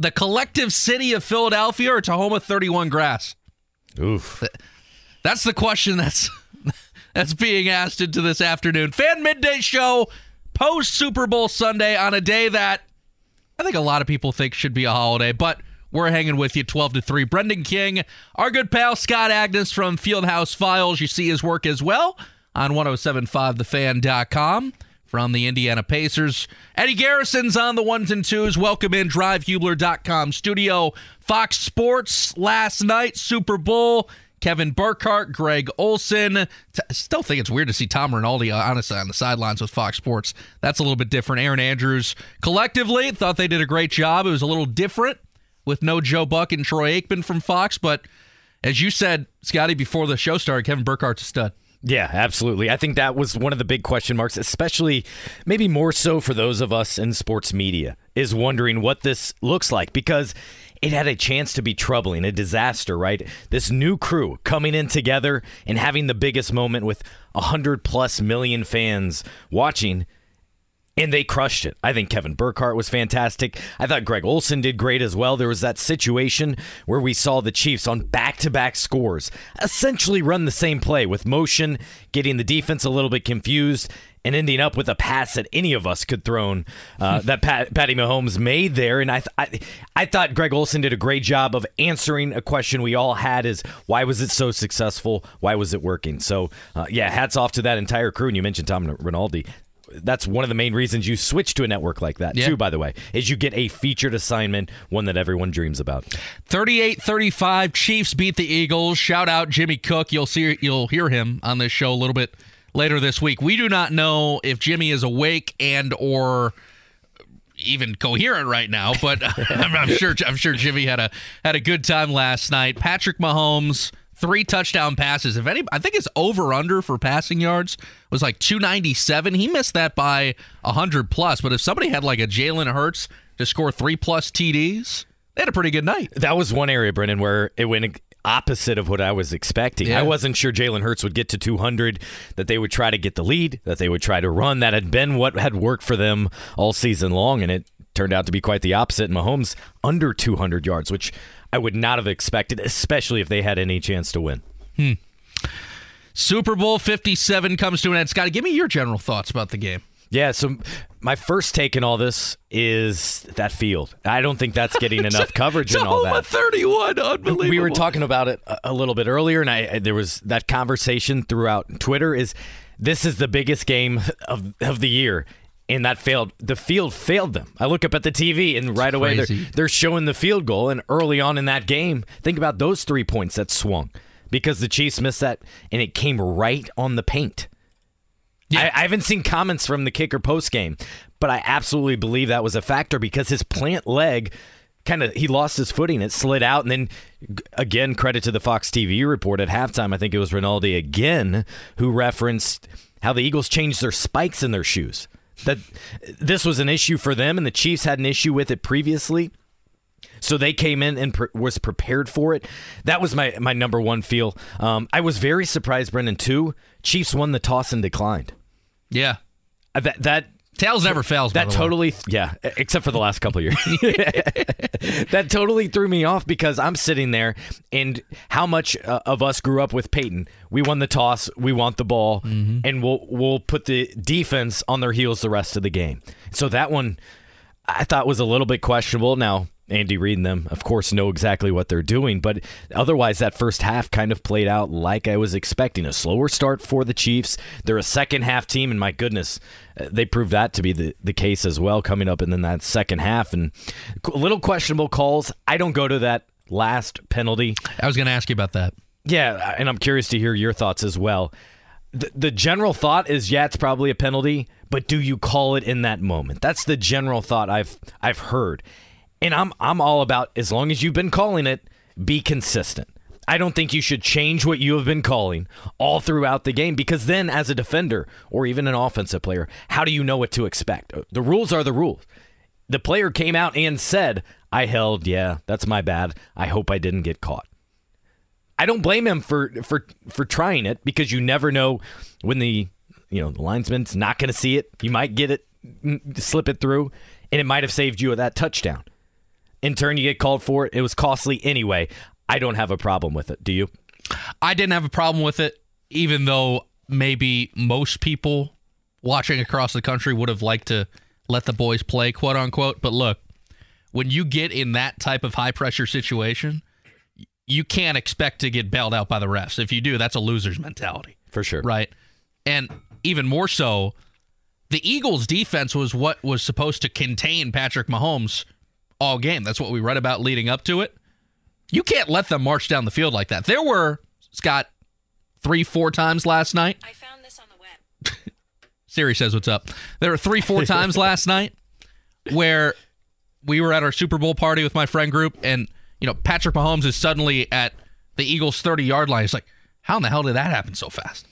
The collective city of Philadelphia or Tahoma 31 Grass? Oof. That's the question that's that's being asked into this afternoon. Fan Midday Show post Super Bowl Sunday on a day that I think a lot of people think should be a holiday, but we're hanging with you 12 to 3. Brendan King, our good pal Scott Agness from Fieldhouse Files. You see his work as well on 1075thefan.com from the Indiana Pacers. Eddie Garrison's on the ones and twos. Welcome in drivehubler.com studio. Fox Sports last night, Super Bowl. Kevin Burkhardt, Greg Olsen. Still think it's weird to see Tom Rinaldi, uh, honestly, on the sidelines with Fox Sports. That's a little bit different. Erin Andrews collectively thought they did a great job. It was a little different with no Joe Buck and Troy Aikman from Fox, but as you said, Scotty, before the show started, Kevin Burkhardt's a stud. Yeah, absolutely. I think that was one of the big question marks, especially maybe more so for those of us in sports media, is wondering what this looks like because it had a chance to be troubling, a disaster, right? This new crew coming in together and having the biggest moment with 100 plus million fans watching and they crushed it. I think Kevin Burkhardt was fantastic. I thought Greg Olsen did great as well. There was that situation where we saw the Chiefs on back to back scores essentially run the same play with motion, getting the defense a little bit confused, and ending up with a pass that any of us could thrown uh, that Pat, Patty Mahomes made there. And I, th- I, I thought Greg Olsen did a great job of answering a question we all had: is why was it so successful? Why was it working? So uh, yeah, hats off to that entire crew. And you mentioned Tom Rinaldi that's one of the main reasons you switch to a network like that Yeah. too by the way is you get a featured assignment one that everyone dreams about 38-35 Chiefs beat the Eagles. Shout out Jimmy Cook. You'll see you'll hear him on this show a little bit later this week. We do not know if Jimmy is awake and or even coherent right now, but I'm, I'm sure I'm sure Jimmy had a had a good time last night. Patrick Mahomes three touchdown passes. If any, I think his over under for passing yards was like 297. He missed that by 100 plus. But if somebody had like a Jalen Hurts to score three plus TDs, they had a pretty good night. that was one area brendan where it went opposite of what i was expecting Yeah. i wasn't sure jalen hurts would get to 200 that they would try to get the lead that they would try to run that had been what had worked for them all season long and it turned out to be quite the opposite mahomes under 200 yards which i would not have expected especially if they had any chance to win hmm. Super Bowl 57 comes to an end. Scotty, give me your general thoughts about the game. Yeah, so my first take in all this is that field. I don't think that's getting enough coverage and all that. 31, unbelievable. We were talking about it a, a little bit earlier, and I there was that conversation throughout Twitter. Is this is the biggest game of of the year? And that failed. The field failed them. I look up at the TV, and right away they're, they're showing the field goal. And early on in that game, think about those three points that swung because the Chiefs missed that, and it came right on the paint. I, I haven't seen comments from the kicker post game, but I absolutely believe that was a factor because his plant leg kind of he lost his footing. It slid out, and then again, credit to the Fox TV report at halftime. I think it was Rinaldi again who referenced how the Eagles changed their spikes in their shoes. That this was an issue for them, and the Chiefs had an issue with it previously. So they came in and pre- was prepared for it. That was my my number one feel. Um, I was very surprised, Brendan. Too, Chiefs won the toss and declined. Yeah. Uh, That that Tails never fails. that totally yeah, except for the last couple of years. that totally threw me off because I'm sitting there and how much uh, of us grew up with Peyton. We won the toss, we want the ball, and we'll we'll put the defense on their heels the rest of the game. So that one I thought was a little bit questionable. Now, Andy Reid and them, of course, know exactly what they're doing, but otherwise, that first half kind of played out like I was expecting. A slower start for the Chiefs. They're a second half team, and my goodness, uh, they proved that to be the, the case as well coming up in then that second half. And a little questionable calls. I don't go to that last penalty. I was going to ask you about that. Yeah, and I'm curious to hear your thoughts as well. The, the general thought is, yeah, it's probably a penalty, but do you call it in that moment? That's the general thought I've I've heard, and I'm I'm all about as long as you've been calling it, be consistent. I don't think you should change what you have been calling all throughout the game because then, as a defender or even an offensive player, how do you know what to expect? The rules are the rules. The player came out and said, I held, yeah, that's my bad. I hope I didn't get caught. I don't blame him for for for trying it because you never know when the you know the linesman's not going to see it. You might get it, mm, slip it through, and it might have saved you that touchdown. In turn, you get called for it. It was costly anyway. I don't have a problem with it. Do you? I didn't have a problem with it, even though maybe most people watching across the country would have liked to let the boys play, quote unquote. But look, when you get in that type of high pressure situation, you can't expect to get bailed out by the refs. If you do, that's a loser's mentality. For sure. Right. And even more so, the Eagles' defense was what was supposed to contain Patrick Mahomes all game. That's what we read about leading up to it. You can't let them march down the field like that. There were, Scott, three, four times last night. I found this on the web. Siri says, What's up? There were three, four times last night where we were at our Super Bowl party with my friend group, and, you know, Patrick Mahomes is suddenly at the Eagles' 30 yard line. It's like, how in the hell did that happen so fast?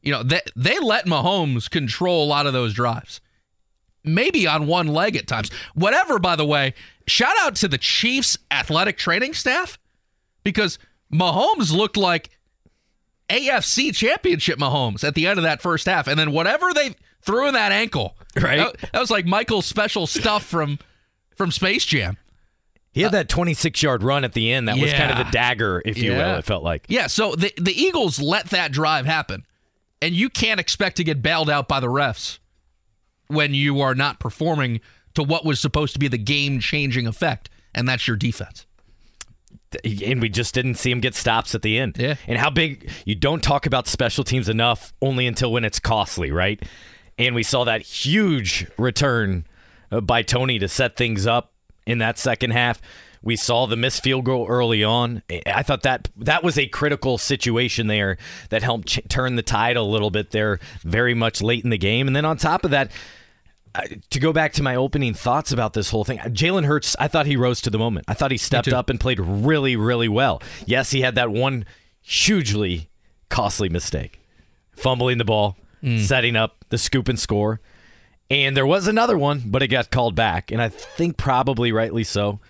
You know, they, they let Mahomes control a lot of those drives. Maybe on one leg at times. Whatever, by the way, shout out to the Chiefs athletic training staff because Mahomes looked like AFC championship Mahomes at the end of that first half. And then whatever they threw in that ankle, Right. That, that was like Michael's special stuff from from Space Jam. He had that 26 yard run at the end. That was kind of Yeah. the dagger, if you Yeah. will. It felt like. Yeah, so the the Eagles let that drive happen. And you can't expect to get bailed out by the refs when you are not performing to what was supposed to be the game-changing effect, and that's your defense. and we just didn't see him get stops at the end. Yeah. And how big you don't talk about special teams enough only until when it's costly, right? And we saw that huge return uh, by Toney to set things up in that second half. We saw the missed field goal early on. I thought that that was a critical situation there that helped ch- turn the tide a little bit there very much late in the game. And then on top of that, to go back to my opening thoughts about this whole thing, Jalen Hurts, I thought he rose to the moment. I thought he stepped up and played really, really well. Yes, he had that one hugely costly mistake, fumbling the ball, hmm. setting up the scoop and score. And there was another one, but it got called back, and I think probably rightly so.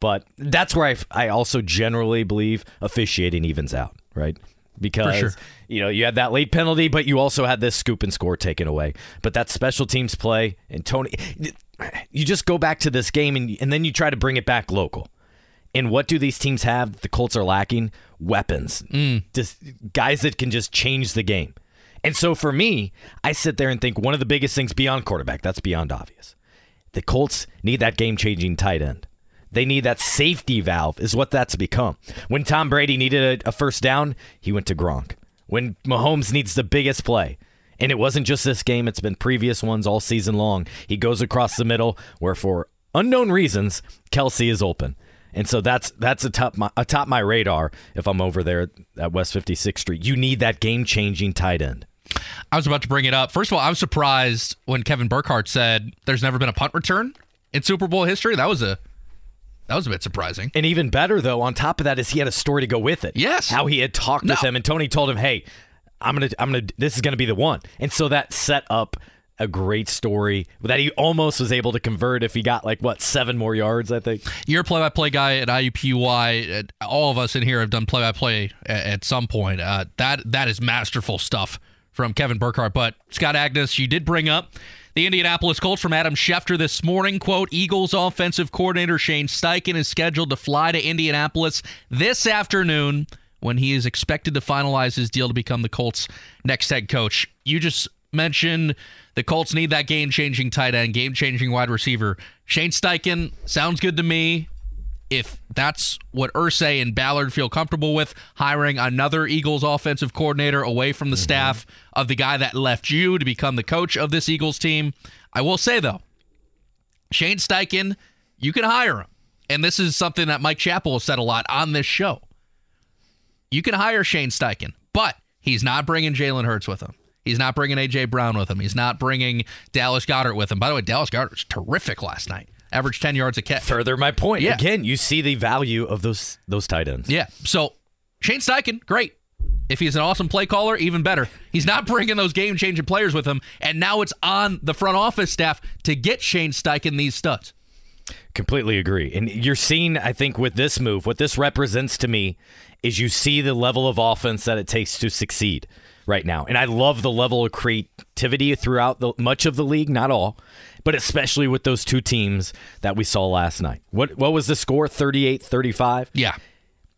But that's where I, I also generally believe officiating evens out, right? Because sure. you know you had that late penalty, but you also had this scoop and score taken away. But that special teams play and Toney, you just go back to this game and and then you try to bring it back local. And what do these teams have? that The Colts are lacking weapons, mm. just guys that can just change the game. And so for me, I sit there and think one of the biggest things beyond quarterback, that's beyond obvious. The Colts need that game changing tight end. They need that safety valve, is what that's become. When Tom Brady needed a, a first down, he went to Gronk. When Mahomes needs the biggest play, and it wasn't just this game, it's been previous ones all season long, he goes across the middle, where for unknown reasons, Kelce is open. And so that's that's atop my atop my radar if I'm over there at West 56th Street. You need that game changing tight end. I was about to bring it up. First of all, I was surprised when Kevin Burkhardt said there's never been a punt return in Super Bowl history. That was a that was a bit surprising. And even better though, on top of that, is he had a story to go with it. Yes. how he had talked with him, and Toney told him, "Hey, I'm gonna, I'm gonna, this is gonna be the one." And so that set up a great story that he almost was able to convert if he got like what seven more yards, I think. You're a play-by-play guy at IUPUI. All of us in here have done play-by-play at, at some point. Uh, that that is masterful stuff from Kevin Burkhardt. But Scott Agness, you did bring up the Indianapolis Colts from Adam Schefter this morning. Quote: Eagles offensive coordinator Shane Steichen is scheduled to fly to Indianapolis this afternoon when he is expected to finalize his deal to become the Colts' next head coach. You just mentioned the Colts need that game-changing tight end, game-changing wide receiver. Shane Steichen sounds good to me if that's what Irsay and Ballard feel comfortable with, hiring another Eagles offensive coordinator away from the mm-hmm. staff of the guy that left you to become the coach of this Eagles team. I will say, though, Shane Steichen, you can hire him. And this is something that Mike Chappell has said a lot on this show. You can hire Shane Steichen, but he's not bringing Jalen Hurts with him. He's not bringing A.J. Brown with him. He's not bringing Dallas Goedert with him. By the way, Dallas Goedert was terrific last night. Average 10 yards a catch. Further my point. Yeah. Again, you see the value of those those tight ends. Yeah. So Shane Steichen, great. If he's an awesome play caller, even better. He's not bringing those game changing players with him, and now it's on the front office staff to get Shane Steichen these studs. Completely agree. And you're seeing, I think, with this move, what this represents to me is you see the level of offense that it takes to succeed right now. And I love the level of creativity throughout the, much of the league, not all, but especially with those two teams that we saw last night. What what was the score? 38-35? Yeah.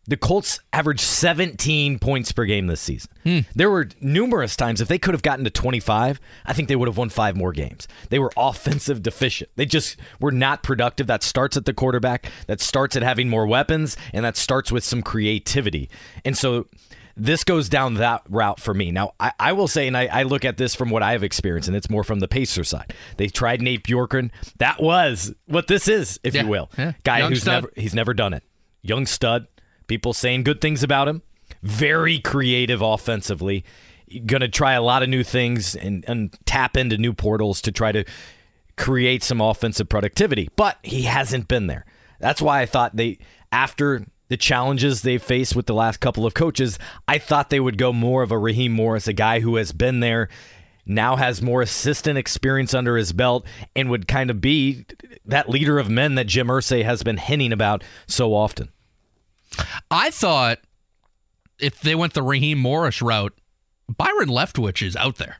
The Colts averaged 17 points per game this season. Hmm. There were numerous times if they could have gotten to 25, I think they would have won five more games. They were offensive deficient. They just were not productive. That starts at the quarterback, that starts at having more weapons, and that starts with some creativity. And so this goes down that route for me. Now, I, I will say, and I, I look at this from what I have experienced, and it's more from the Pacer side. They tried Nate Bjorkgren. That was what this is, if Yeah. you will. Yeah. Guy Young who's stud. never he's never done it. Young stud. People saying good things about him. Very creative offensively. Going to try a lot of new things and, and tap into new portals to try to create some offensive productivity. But he hasn't been there. That's why I thought they, after the challenges they've faced with the last couple of coaches, I thought they would go more of a Raheem Morris, a guy who has been there, now has more assistant experience under his belt, and would kind of be that leader of men that Jim Irsay has been hinting about so often. I thought if they went the Raheem Morris route, Byron Leftwich is out there.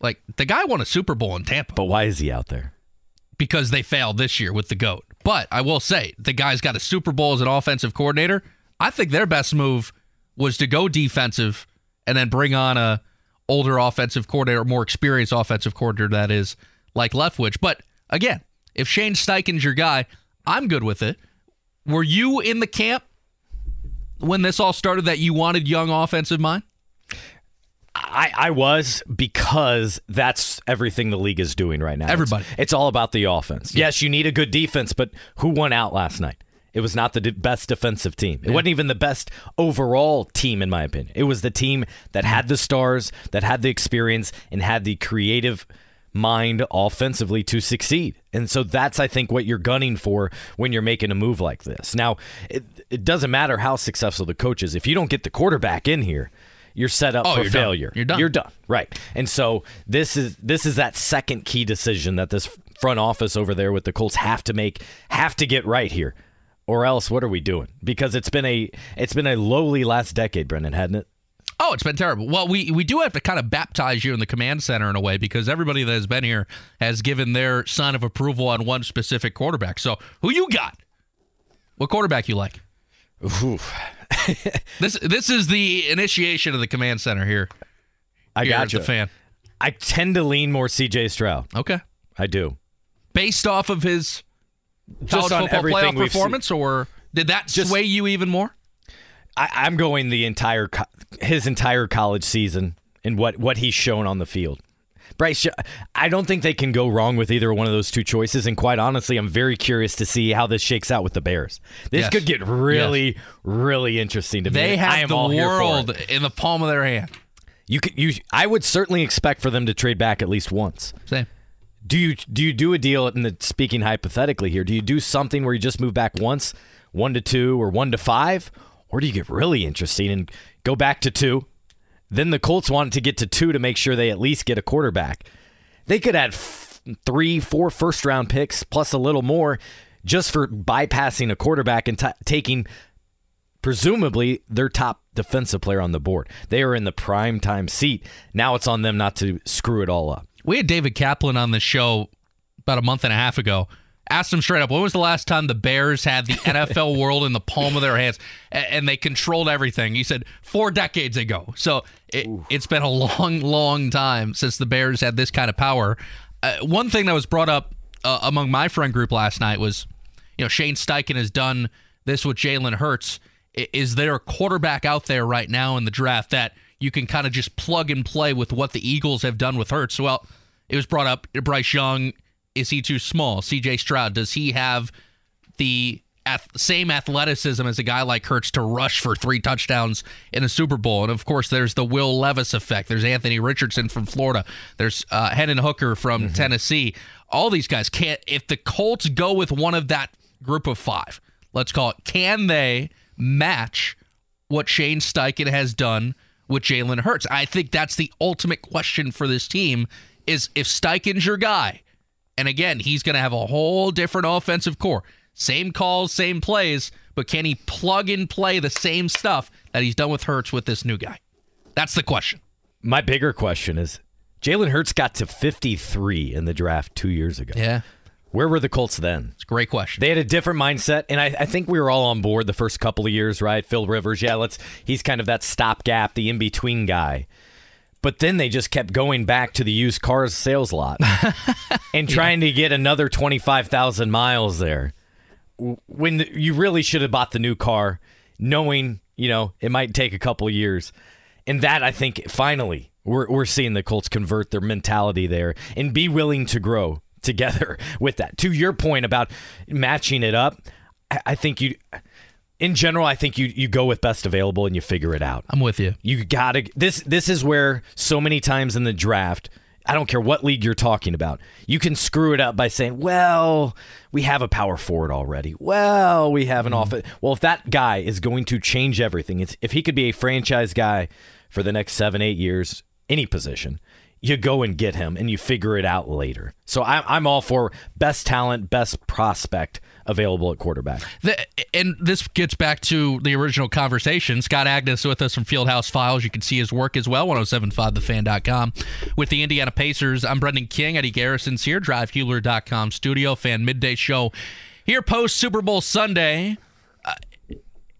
Like the guy won a Super Bowl in Tampa But why is he out there? because they failed this year with the GOAT. But I will say, the guy's got a Super Bowl as an offensive coordinator. I think their best move was to go defensive and then bring on a older offensive coordinator, more experienced offensive coordinator that is like Leftwich. But again, if Shane Steichen's your guy, I'm good with it. Were you in the camp when this all started that you wanted young offensive mind? I, I was because that's everything the league is doing right now. Everybody. It's, all about the offense. Yes, you need a good defense, but who won out last night? It was not the de- best defensive team. It wasn't even the best overall team, in my opinion. It was the team that had the stars, that had the experience, and had the creative mind offensively to succeed. And so that's, I think, what you're gunning for when you're making a move like this. Now, it, it doesn't matter how successful the coach is. If you don't get the quarterback in here, you're set up Oh, for you're done. failure. You're done. You're done. Right. And so this is this is that second key decision that this front office over there with the Colts have to make, have to get right here. Or else what are we doing? Because it's been a it's been a lowly last decade, Brendan, hadn't it? Oh, it's been terrible. Well, we we do have to kind of baptize you in the command center in a way because everybody that has been here has given their sign of approval on one specific quarterback. So, who you got? What quarterback you like? this this is the initiation of the command center here. I here got you. the fan. I tend to lean more CJ Stroud. Okay, I do. based off of his Just on football everything playoff we've seen. performance, or did that Just- sway you even more? I, I'm going the entire co- his entire college season and what what he's shown on the field. Bryce, I don't think they can go wrong with either one of those two choices. And quite honestly, I'm very curious to see how this shakes out with the Bears. This Yes. could get really, really interesting to me. They I have am the all here for world in the palm of their hand. You could, you, I would certainly expect for them to trade back at least once. Same. Do you do you do a deal? In the speaking hypothetically here, do you do something where you just move back once, one to two, or one to five, or do you get really interesting and go back to two? Then the Colts wanted to get to two to make sure they at least get a quarterback. They could add f- three, four first round picks plus a little more just for bypassing a quarterback and t- taking presumably their top defensive player on the board. They are in the prime time seat. Now it's on them not to screw it all up. We had David Kaplan on the show about a month and a half ago. Asked him straight up, when was the last time the Bears had the NFL world in the palm of their hands and they controlled everything? He said four decades ago. So it, it's been a long, long time since the Bears had this kind of power. Uh, one thing that was brought up uh, among my friend group last night was, you know, Shane Steichen has done this with Jalen Hurts. Is there a quarterback out there right now in the draft that you can kind of just plug and play with what the Eagles have done with Hurts? Well, it was brought up Bryce Young. Is he too small? CJ Stroud, does he have the ath- same athleticism as a guy like Hurts to rush for three touchdowns in a Super Bowl? And of course, there's the Will Levis effect. There's Anthony Richardson from Florida. There's uh, Hendon Hooker from Tennessee. all these guys can't. If the Colts go with one of that group of five, let's call it, can they match what Shane Steichen has done with Jalen Hurts? I think that's the ultimate question for this team. Is if Steichen's your guy, and again, he's going to have a whole different offensive core. Same calls, same plays, but can he plug and play the same stuff that he's done with Hurts with this new guy? That's the question. My bigger question is Jalen Hurts got to 53 in the draft two years ago. Yeah. Where were the Colts then? It's a great question. They had a different mindset, and I, I, think we were all on board the first couple of years, right? Phil Rivers, yeah, let's. He's kind of that stopgap, the in between guy. But then they just kept going back to the used cars sales lot and trying yeah. to get another twenty five thousand miles there. When you really should have bought the new car, knowing you know it might take a couple years, and that I think finally we're we're seeing the Colts convert their mentality there and be willing to grow together with that. To your point about matching it up, I think you in general, I think you you go with best available and you figure it out. I'm with you. You gotta this this is where so many times in the draft, I don't care what league you're talking about, you can screw it up by saying, "Well, we have a power forward already. Well, we have an mm. offense." Well, if that guy is going to change everything, it's, if he could be a franchise guy for the next seven, eight years, any position, you go and get him and you figure it out later. So I'm, I'm all for best talent, best prospect available at quarterback. The, and this gets back to the original conversation. Scott Agness with us from Fieldhouse Files. You can see his work as well, 1075thefan.com. With the Indiana Pacers, I'm Brendan King. Eddie Garrison's here, drivehubler.com studio, fan midday show. Here post Super Bowl Sunday uh,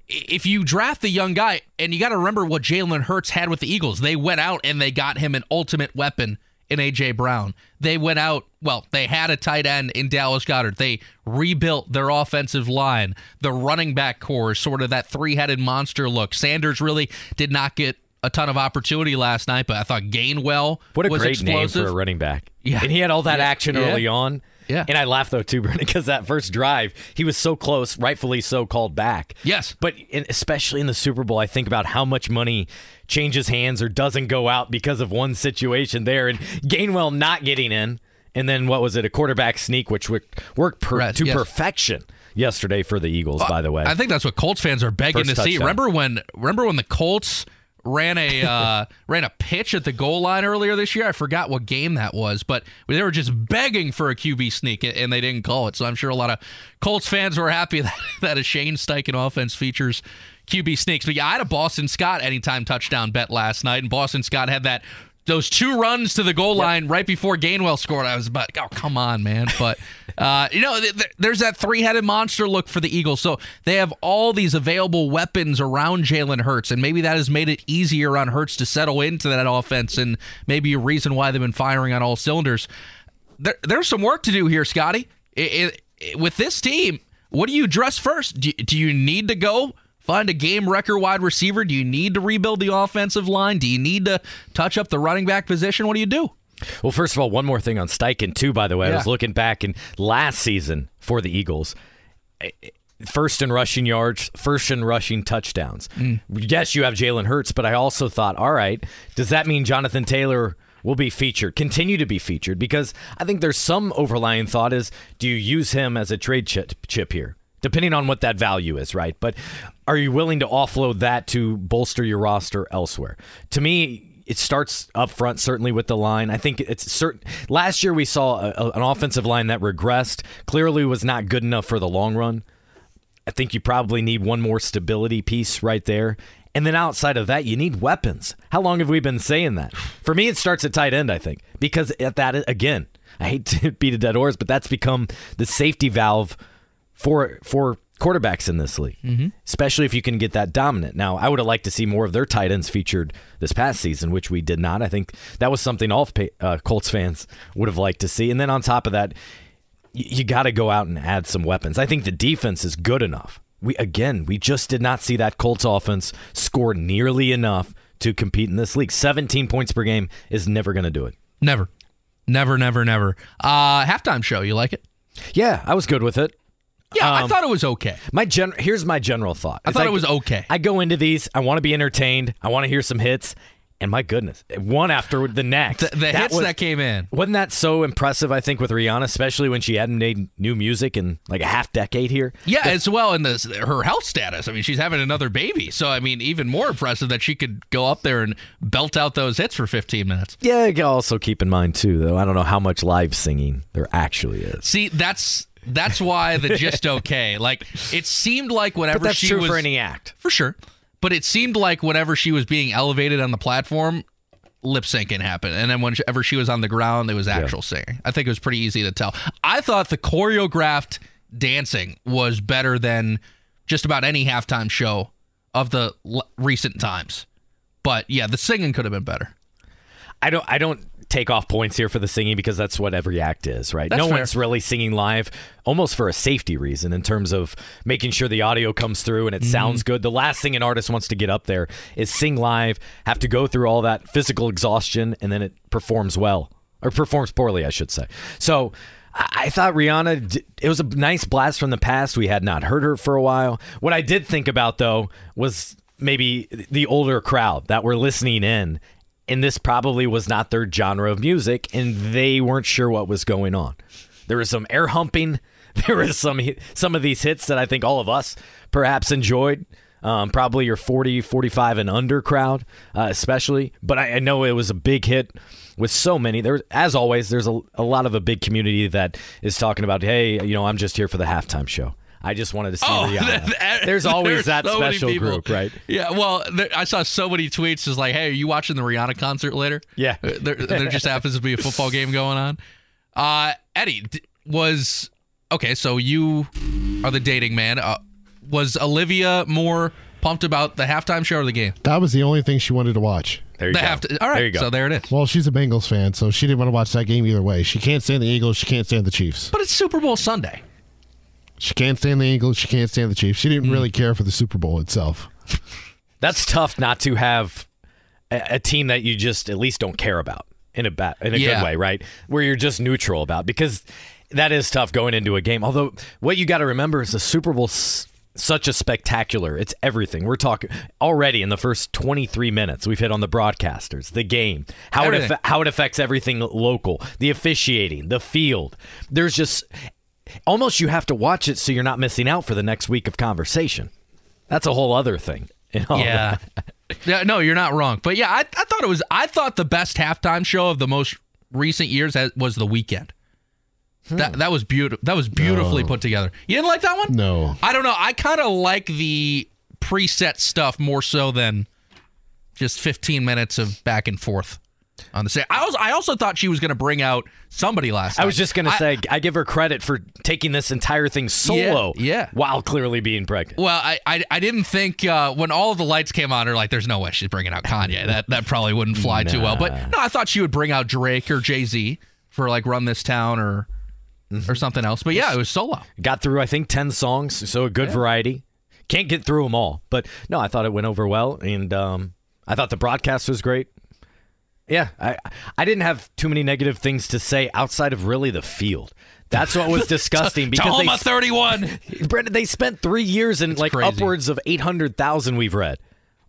if you draft the young guy, and you got to remember what Jalen Hurts had with the Eagles, they went out and they got him an ultimate weapon in AJ Brown. They went out, well, they had a tight end in Dallas Goedert. They rebuilt their offensive line. The running back core sort of that three headed monster look. Sanders really did not get a ton of opportunity last night, but I thought Gainwell what a was great explosive. name for a running back. Yeah, and he had all that yeah. action early yeah. on. Yeah. And I laughed though too, Brendan, because that first drive, he was so close, rightfully so called back. Yes. But in, especially in the Super Bowl, I think about how much money changes hands or doesn't go out because of one situation there, and Gainwell not getting in, and then what was it, a quarterback sneak, which worked, worked per, to yes. perfection yesterday for the Eagles. Uh, by the way, I think that's what Colts fans are begging First to touchdown. see. Remember when? Remember when the Colts ran a uh, ran a pitch at the goal line earlier this year. I forgot what game that was, but they were just begging for a QB sneak, and they didn't call it. So I'm sure a lot of Colts fans were happy that, that a Shane Steichen offense features QB sneaks. But yeah, I had a Boston Scott anytime touchdown bet last night, and Boston Scott had that those two runs to the goal line right before Gainwell scored. I was about, oh come on, man! But uh, you know, th- th- there's that three-headed monster look for the Eagles. So they have all these available weapons around Jalen Hurts, and maybe that has made it easier on Hurts to settle into that offense, and maybe a reason why they've been firing on all cylinders. There, there's some work to do here, Scotty. It, it, it, with this team, what do you address first? Do, do you need to go? Find a game wrecker wide receiver? Do you need to rebuild the offensive line? Do you need to touch up the running back position? What do you do? Well, first of all, one more thing on Steichen, too, by the way. Yeah. I was looking back in last season for the Eagles. First in rushing yards, first in rushing touchdowns. Mm. Yes, you have Jalen Hurts, but I also thought, all right, does that mean Jonathan Taylor will be featured, continue to be featured? Because I think there's some overlying thought is do you use him as a trade chip, chip here? Depending on what that value is, right? But are you willing to offload that to bolster your roster elsewhere? To me, it starts up front certainly with the line. I think it's certain. Last year we saw a, a, an offensive line that regressed. Clearly was not good enough for the long run. I think you probably need one more stability piece right there. And then outside of that, you need weapons. How long have we been saying that? For me, it starts at tight end, I think, because at that again, I hate to beat a dead horse, but that's become the safety valve for for quarterbacks in this league, mm-hmm. especially if you can get that dominant. Now, I would have liked to see more of their tight ends featured this past season, which we did not. I think that was something all uh, Colts fans would have liked to see. And then on top of that, you, you got to go out and add some weapons. I think the defense is good enough. We again, we just did not see that Colts offense score nearly enough to compete in this league. 17 points per game is never going to do it. Never. Never, never, never. Uh, halftime show, you like it? Yeah, I was good with it. Yeah, um, I thought it was okay. My gen- here's my general thought. I thought I, it was okay. I go into these. I want to be entertained. I want to hear some hits. And my goodness, one after the next. The, the That hits was- that came in. Wasn't that so impressive, I think, with Rihanna, especially when she hadn't made new music in like a half decade here? Yeah, as well in this her health status. I mean, she's having another baby, so I mean, even more impressive that she could go up there and belt out those hits for 15 minutes. Yeah, you also keep in mind, too, though, I don't know how much live singing there actually is. See, that's that's why the just okay. Like it seemed like whenever But that's she true was for any act. for sure, but it seemed like whenever she was being elevated on the platform, lip syncing happened, and then whenever she was on the ground, there was actual singing. I think it was pretty easy to tell. I thought the choreographed dancing was better than just about any halftime show of the l- recent times. But yeah, the singing could have been better. I don't I don't take off points here for the singing because that's what every act is, right? That's no fair. one's really singing live almost for a safety reason in terms of making sure the audio comes through and it mm-hmm. sounds good. The last thing an artist wants to get up there is sing live, have to go through all that physical exhaustion and then it performs well or performs poorly, I should say. So I thought Rihanna, it was a nice blast from the past. We had not heard her for a while. What I did think about, though, was maybe the older crowd that were listening in and this probably was not their genre of music, and they weren't sure what was going on. There was some air humping. There was some some of these hits that I think all of us perhaps enjoyed. Um, probably your 40, 45 and under crowd, uh, especially. But I, I know it was a big hit with so many. There, as always, there's a, a lot of a big community that is talking about, hey, you know, I'm just here for the halftime show. I just wanted to see Rihanna. that- There's always there's that so special group, right? Yeah, well, there, I saw so many tweets. Is like, hey, are you watching the Rihanna concert later? Yeah. Uh, there, there just happens to be a football game going on. Uh, Eddie d- was okay. So you are the dating man. Uh, was Olivia more pumped about the halftime show or the game? That was the only thing she wanted to watch. There you The go. halft- all right, There you go. so there it is. Well, she's a Bengals fan, so she didn't want to watch that game either way. She can't stand the Eagles. She can't stand the Chiefs. But it's Super Bowl Sunday. She can't stand the Eagles. She can't stand the Chiefs. She didn't hmm. really care for the Super Bowl itself. That's tough not to have a, a team that you just at least don't care about in a bad, in a Yeah. good way, right? Where you're just neutral about because that is tough going into a game. Although what you got to remember is the Super Bowl such a spectacular. It's everything. We're talking already in the first 23 minutes. We've hit on the broadcasters, the game, how it Everything. how it affects everything local, the officiating, the field. There's just almost you have to watch it so you're not missing out for the next week of conversation. That's a whole other thing. Yeah. yeah. No, you're not wrong. But yeah, I, I thought it was. I thought the best halftime show of the most recent years was the Weeknd. That hmm. that was beautiful. That was beautifully No. put together. You didn't like that one? No. I don't know. I kind of like the preset stuff more so than just 15 minutes of back and forth on the set. I also I also thought she was going to bring out somebody last. Night. I was just gonna say I give her credit for taking this entire thing solo, yeah. while clearly being pregnant. Well, I, I I didn't think uh, when all of the lights came on, her like, there's no way she's bringing out Kanye. That that probably wouldn't fly too well. But no, I thought she would bring out Drake or Jay Z for like Run This Town or or something else. But yeah, it was solo. Got through I think ten songs, so a good variety. Can't get through them all, but no, I thought it went over well, and um, I thought the broadcast was great. Yeah, I I didn't have too many negative things to say outside of really the field. That's what was disgusting because they Tahoma 31. Brendan, they spent three years and like crazy. upwards of 800,000 we've read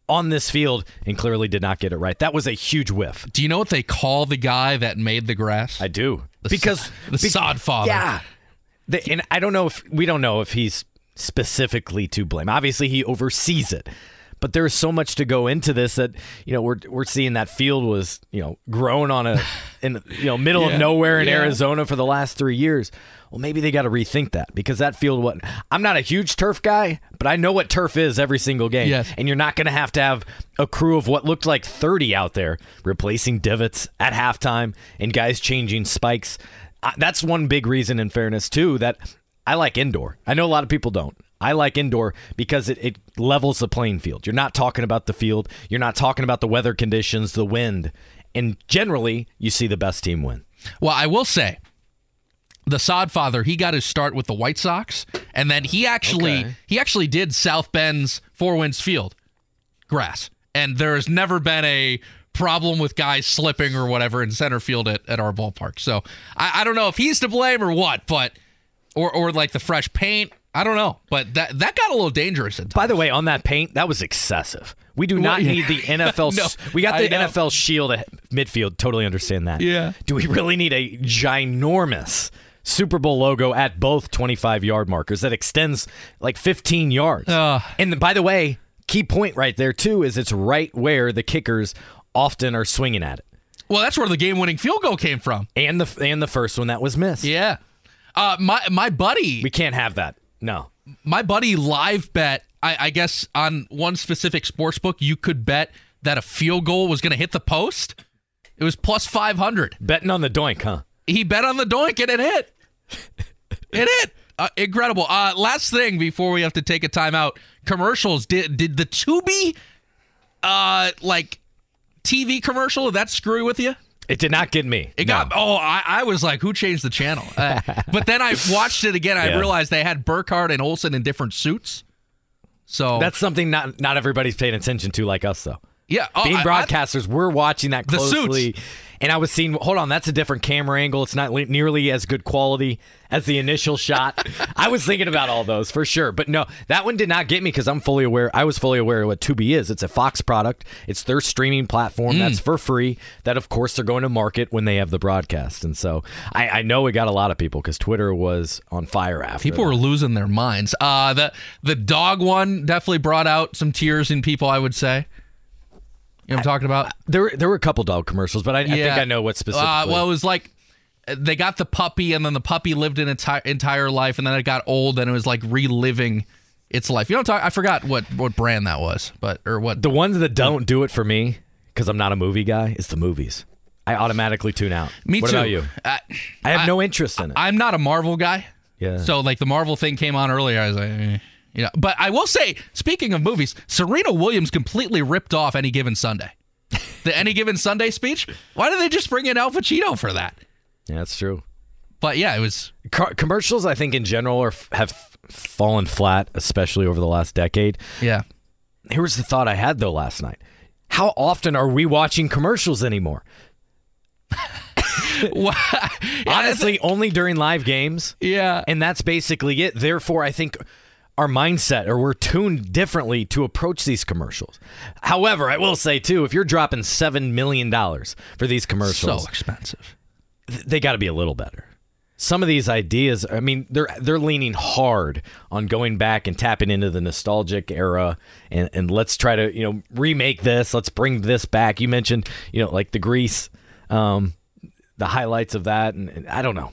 on this field and clearly did not get it right. That was a huge whiff. Do you know what they call the guy that made the grass? I do. The because sod- the be- sod father. Yeah. The, and I don't know if we don't know if he's specifically to blame. Obviously he oversees it. But there's so much to go into this that you know we're we're seeing that field was you know grown on a in you know middle Yeah. of nowhere in Yeah. Arizona for the last three years. Well, maybe they got to rethink that because that field. What I'm not a huge turf guy, but I know what turf is every single game. Yes. And you're not going to have to have a crew of what looked like 30 out there replacing divots at halftime and guys changing spikes. That's one big reason, in fairness, too, that I like indoor. I know a lot of people don't. I like indoor because it, it levels the playing field. You're not talking about the field, you're not talking about the weather conditions, the wind. And generally, you see the best team win. Well, I will say, the Sod father, he got his start with the White Sox, and then he actually Okay. he actually did South Bend's Four Winds Field grass, and there has never been a problem with guys slipping or whatever in center field at, at our ballpark. So I, I don't know if he's to blame or what, but or or like the fresh paint. I don't know, but that that got a little dangerous at times. By the way, on that paint, that was excessive. We do not yeah. need the NFL. No, we got the. NFL shield at midfield. Totally understand that. Yeah. Do we really need a ginormous Super Bowl logo at both 25 yard markers that extends like 15 yards? Ugh. and by the way, key point right there too is it's right where the kickers often are swinging at it, well, that's where the game-winning field goal came from. and the and the first one that was missed. Yeah. Uh, my my buddy, We can't have that. No. my buddy live bet. I, I guess on one specific sports book, you could bet that a field goal was going to hit the post. It was plus five hundred. Betting on the doink, huh? He bet on the doink and it hit. it hit. Uh, incredible. Uh, last thing before we have to take a timeout. Commercials. Did did the Tubi, uh, like TV commercial? That screw with you? It did not get me. It No. got. Oh, I, I was like, who changed the channel? Uh, but then I watched it again. I Yeah. realized they had Burkhardt and Olsen in different suits. So That's something not not everybody's paying attention to like us though. Yeah. Oh, being I- I- broadcasters, we're watching that closely. And I was seeing, hold on, that's a different camera angle. It's not nearly as good quality as the initial shot. I was thinking about all those for sure. But no, that one did not get me because I'm fully aware. I was fully aware of what Tubi is. It's a Fox product, it's their streaming platform Mm. that's for free. That, of course, they're going to market when they have the broadcast. And so I, I know it got a lot of people because Twitter was on fire after. People that. were losing their minds. Uh, the the dog one definitely brought out some tears in people. I would say. You know what I'm talking about? There, there were a couple dog commercials, but I, I think I know what specifically. Uh, well, it was like uh, they got the puppy, and then the puppy lived an entire entire life, and then it got old, and it was like reliving its life. You know, what I'm talking- I forgot what what brand that was, but or what. The ones that don't do it for me, because I'm not a movie guy, is the movies. I automatically tune out. me what too. about you? Uh, I have I- no interest in it. I'm not a Marvel guy. Yeah. So like the Marvel thing came on earlier, I was like, eh, you know. But I will say, speaking of movies, Serena Williams completely ripped off Any Given Sunday. the Any Given Sunday speech. Why did they just bring in Al Pacino for that? yeah, that's true. But yeah, it was. Car- commercials, I think in general, are have fallen flat, especially over the last decade. Yeah. Here's the thought I had though last night: How often are we watching commercials anymore? Honestly, only during live games. yeah. And that's basically it. Therefore, I think our mindset or we're tuned differently to approach these commercials. However, I will say too, if you're dropping seven million dollars for these commercials, so expensive. th- they got to be a little better. Some of these ideas, I mean, they're they're leaning hard on going back and tapping into the nostalgic era, and, and let's try to you know remake this. Let's bring this back. You mentioned you know like the Grease, um, the highlights of that, and, and I don't know.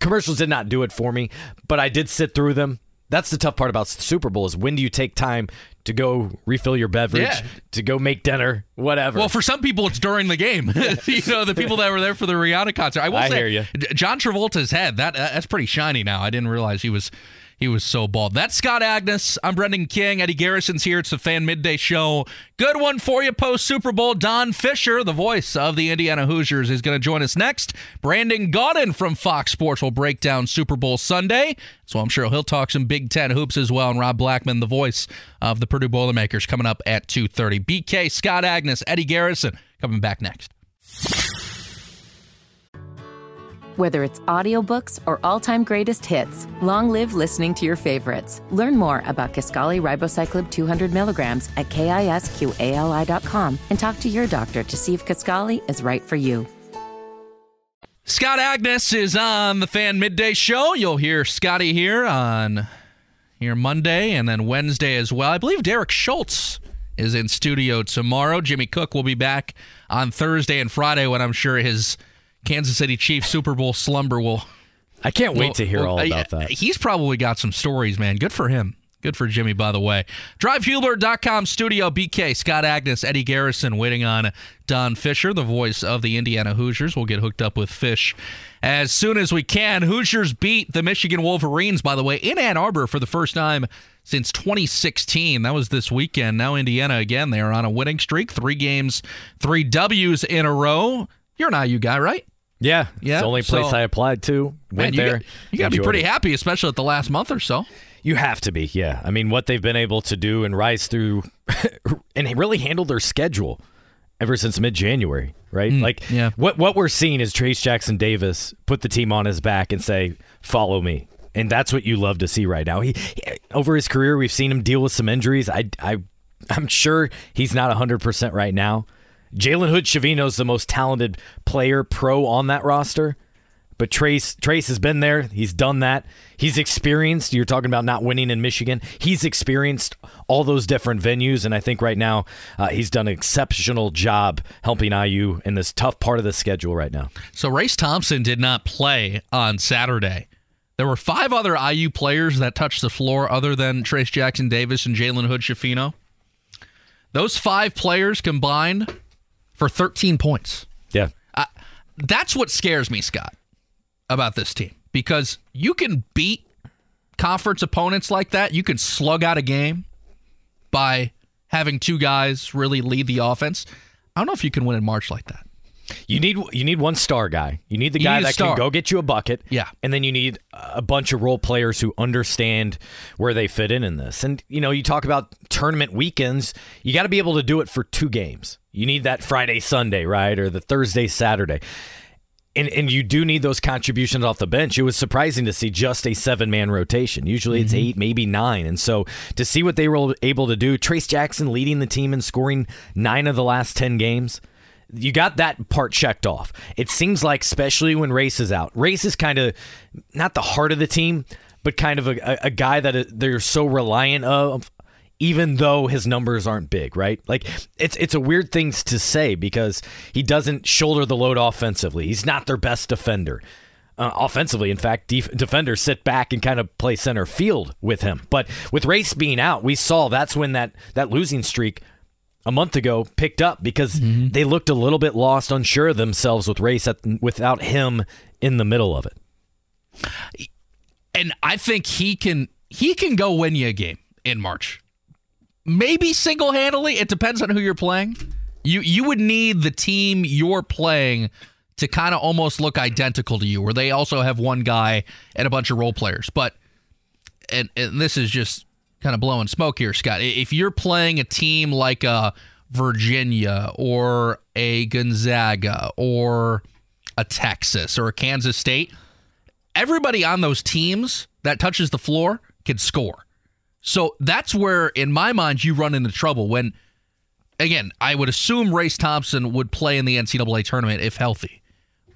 Commercials did not do it for me, but I did sit through them. That's the tough part about Super Bowl is when do you take time to go refill your beverage, Yeah. to go make dinner, whatever. Well, for some people, it's during the game. you know, the people that were there for the Rihanna concert. I will I say. John Travolta's head that uh, that's pretty shiny now. I didn't realize he was he was so bald. That's Scott Agness. I'm Brendan King. Eddie Garrison's here. It's the Fan Midday Show. Good one for you post Super Bowl. Don Fisher, the voice of the Indiana Hoosiers, is going to join us next. Brandon Gaudin from Fox Sports will break down Super Bowl Sunday. So I'm sure he'll talk some Big Ten hoops as well. And Rob Blackman, the voice of the Purdue Boilermakers, coming up at 2:30. BK, Scott Agness, Eddie Garrison coming back next. Whether it's audiobooks or all-time greatest hits, long live listening to your favorites. Learn more about Kisqali Ribociclib 200 milligrams at kisqali.com and talk to your doctor to see if Kisqali is right for you. Scott Agness is on the Fan Midday Show. You'll hear Scotty here on here Monday and then Wednesday as well. I believe Derek Schultz is in studio tomorrow. Jimmy Cook will be back on Thursday and Friday when I'm sure his Kansas City Chiefs Super Bowl slumber will. I can't wait will- to hear will- all about that. He's probably got some stories, man. Good for him. Good for Jimmy, by the way. DriveHubler.com studio, BK, Scott Agness, Eddie Garrison waiting on Don Fisher, the voice of the Indiana Hoosiers. We'll get hooked up with Fish as soon as we can. Hoosiers beat the Michigan Wolverines, by the way, in Ann Arbor for the first time since 2016. That was this weekend. Now Indiana again. They are on a winning streak. Three games, three W's in a row. You're an IU guy, right? Yeah, Yeah, It's the only place so- I applied to. Went Man, you there. got, you got to be pretty it. happy, especially at the last month or so. You have to be, yeah. I mean, what they've been able to do and rise through, and really handle their schedule ever since mid-January, right? Hmm, like, yeah. what what we're seeing is Trayce Jackson Davis put the team on his back and say, "Follow me," and that's what you love to see right now. He, he over his career, we've seen him deal with some injuries. I, I, I'm sure he's not 100 percent right now. Jalen Hood Schifino is the most talented player pro on that roster. But Trace Trayce has been there. He's done that. He's experienced. You're talking about not winning in Michigan. He's experienced all those different venues, and I think right now uh, he's done an exceptional job helping IU in this tough part of the schedule right now. So Race Thompson did not play on Saturday. There were five other IU players that touched the floor other than Trayce Jackson Davis and Jalen Hood Schifino. Those five players combined for 13 points. Yeah. That's what scares me, Scott, about this team because you can beat conference opponents like that. You can slug out a game by having two guys really lead the offense. I don't know if you can win in March like that. You need you need one star guy. You need the guy need that can go get you a bucket. Yeah. and then you need a bunch of role players who understand where they fit in in this. And you know, you talk about tournament weekends. You got to be able to do it for two games. You need that Friday Sunday, right, or the Thursday Saturday. And, and you do need those contributions off the bench. It was surprising to see just a seven man rotation. Usually it's mm-hmm. eight, maybe nine. And so to see what they were able to do, Trayce Jackson leading the team and scoring nine of the last 10 games, you got that part checked off. It seems like, especially when Race is out, Race is kind of not the heart of the team, but kind of a, a, a guy that they're so reliant of. Even though his numbers aren't big, right? Like it's it's a weird thing to say because he doesn't shoulder the load offensively. He's not their best defender. Uh, offensively, in fact, def- defenders sit back and kind of play center field with him. But with Race being out, we saw that's when that that losing streak a month ago picked up because they looked a little bit lost, unsure of themselves with Race at, without him in the middle of it. and I think he can he can go win you a game in March. Maybe single handedly. It depends on who you're playing. You you would need the team you're playing to kind of almost look identical to you, where they also have one guy and a bunch of role players. But and, and this is just kind of blowing smoke here, Scott. If you're playing a team like a Virginia or a Gonzaga or a Texas or a Kansas State, everybody on those teams that touches the floor can score. So that's where, in my mind, you run into trouble when, again, I would assume Race Thompson would play in the NCAA tournament if healthy.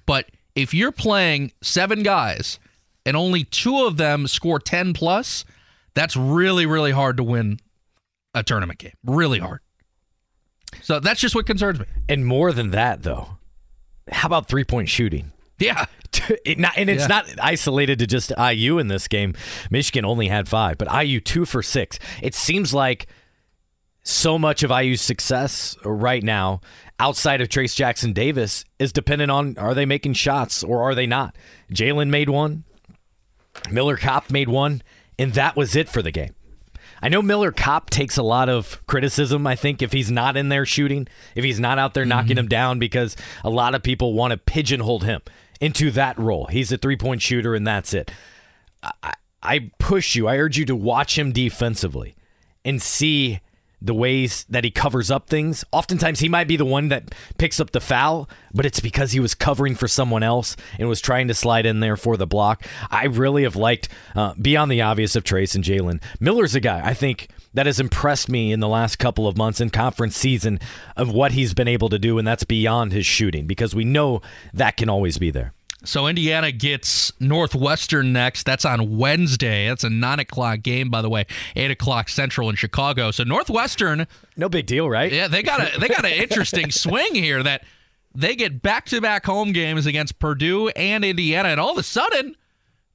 But if you're playing seven guys and only two of them score 10 plus, that's really, really hard to win a tournament game. Really hard. So that's just what concerns me. And more than that, though, how about three point shooting? Yeah. It not, and it's Yeah. not isolated to just IU in this game. Michigan only had five, but IU two for six. It seems like so much of IU's success right now, outside of Trayce Jackson Davis, is dependent on are they making shots or are they not. Jalen made one, Miller Kopp made one, and that was it for the game. I know Miller Kopp takes a lot of criticism, I think, if he's not in there shooting, if he's not out there knocking mm-hmm. him down, because a lot of people want to pigeonhole him into that role. He's a three point shooter, and that's it. I, I push you, I urge you to watch him defensively and see the ways that he covers up things. Oftentimes, he might be the one that picks up the foul, but it's because he was covering for someone else and was trying to slide in there for the block. I really have liked, uh, beyond the obvious of Trayce and Jalen, Miller's a guy I think that has impressed me in the last couple of months in conference season of what he's been able to do, and that's beyond his shooting because we know that can always be there. So Indiana gets Northwestern next. That's on Wednesday. That's a nine o'clock game, by the way. Eight o'clock Central in Chicago. So Northwestern, No big deal, right? yeah, they got a they got an interesting swing here that they get back to back home games against Purdue and Indiana, and all of a sudden,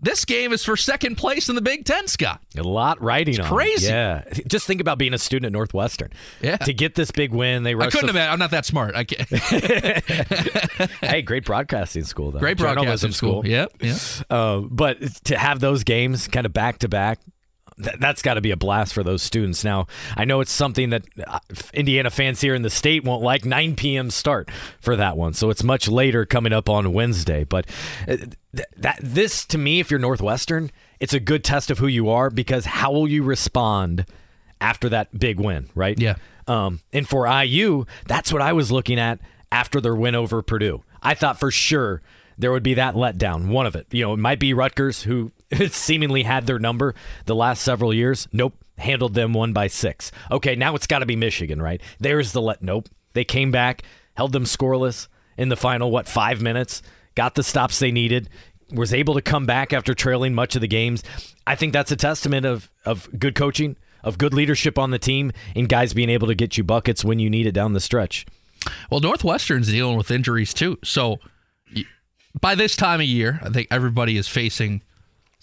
this game is for second place in the Big Ten, Scott. A lot riding on. crazy. Yeah. Just think about being a student at Northwestern. Yeah. To get this big win, they I couldn't the- have. I'm not that smart. I can't. hey, great broadcasting school though. Great broadcasting Journalism school. Yep. Yep. Uh, but to have those games kind of back to back, th- that's got to be a blast for those students. Now, I know it's something that uh, Indiana fans here in the state won't like 9 p.m. start for that one. So it's much later coming up on Wednesday. But uh, th- that this to me, if you're Northwestern, it's a good test of who you are because how will you respond after that big win, right? Yeah. Um, and for IU, that's what I was looking at after their win over Purdue. I thought for sure there would be that letdown, one of it. You know, it might be Rutgers, who seemingly had their number the last several years. Nope, handled them one by six. Okay, now it's got to be Michigan, right? There's the let. Nope, they came back, held them scoreless in the final what five minutes, got the stops they needed, was able to come back after trailing much of the games. I think that's a testament of of good coaching, of good leadership on the team, and guys being able to get you buckets when you need it down the stretch. Well, Northwestern's dealing with injuries too. So by this time of year, I think everybody is facing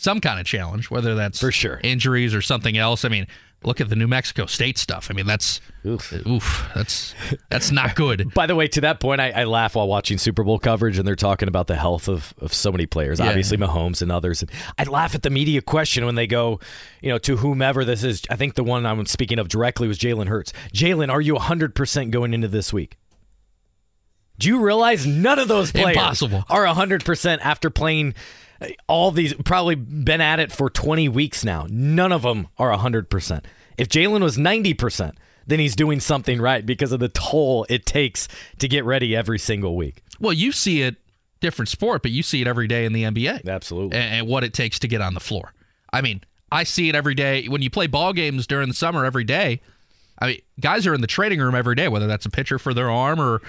some kind of challenge, whether that's For sure. injuries or something else. I mean, look at the New Mexico State stuff. I mean, that's oof, that's that's not good. By the way, to that point, I, I laugh while watching Super Bowl coverage, and they're talking about the health of, of so many players, Yeah. obviously Mahomes and others. And I laugh at the media question when they go, you know, to whomever this is. I think the one I'm speaking of directly was Jalen Hurts. Jalen, are you 100% going into this week? Do you realize none of those players Impossible. are 100% after playing all these, probably been at it for 20 weeks now? None of them are 100%. If Jalen was 90%, then he's doing something right because of the toll it takes to get ready every single week. Well, you see it different sport, but you see it every day in the NBA. Absolutely. and, and what it takes to get on the floor. I mean, I see it every day when you play ball games during the summer every day. I mean, guys are in the training room every day, whether that's a pitcher for their arm or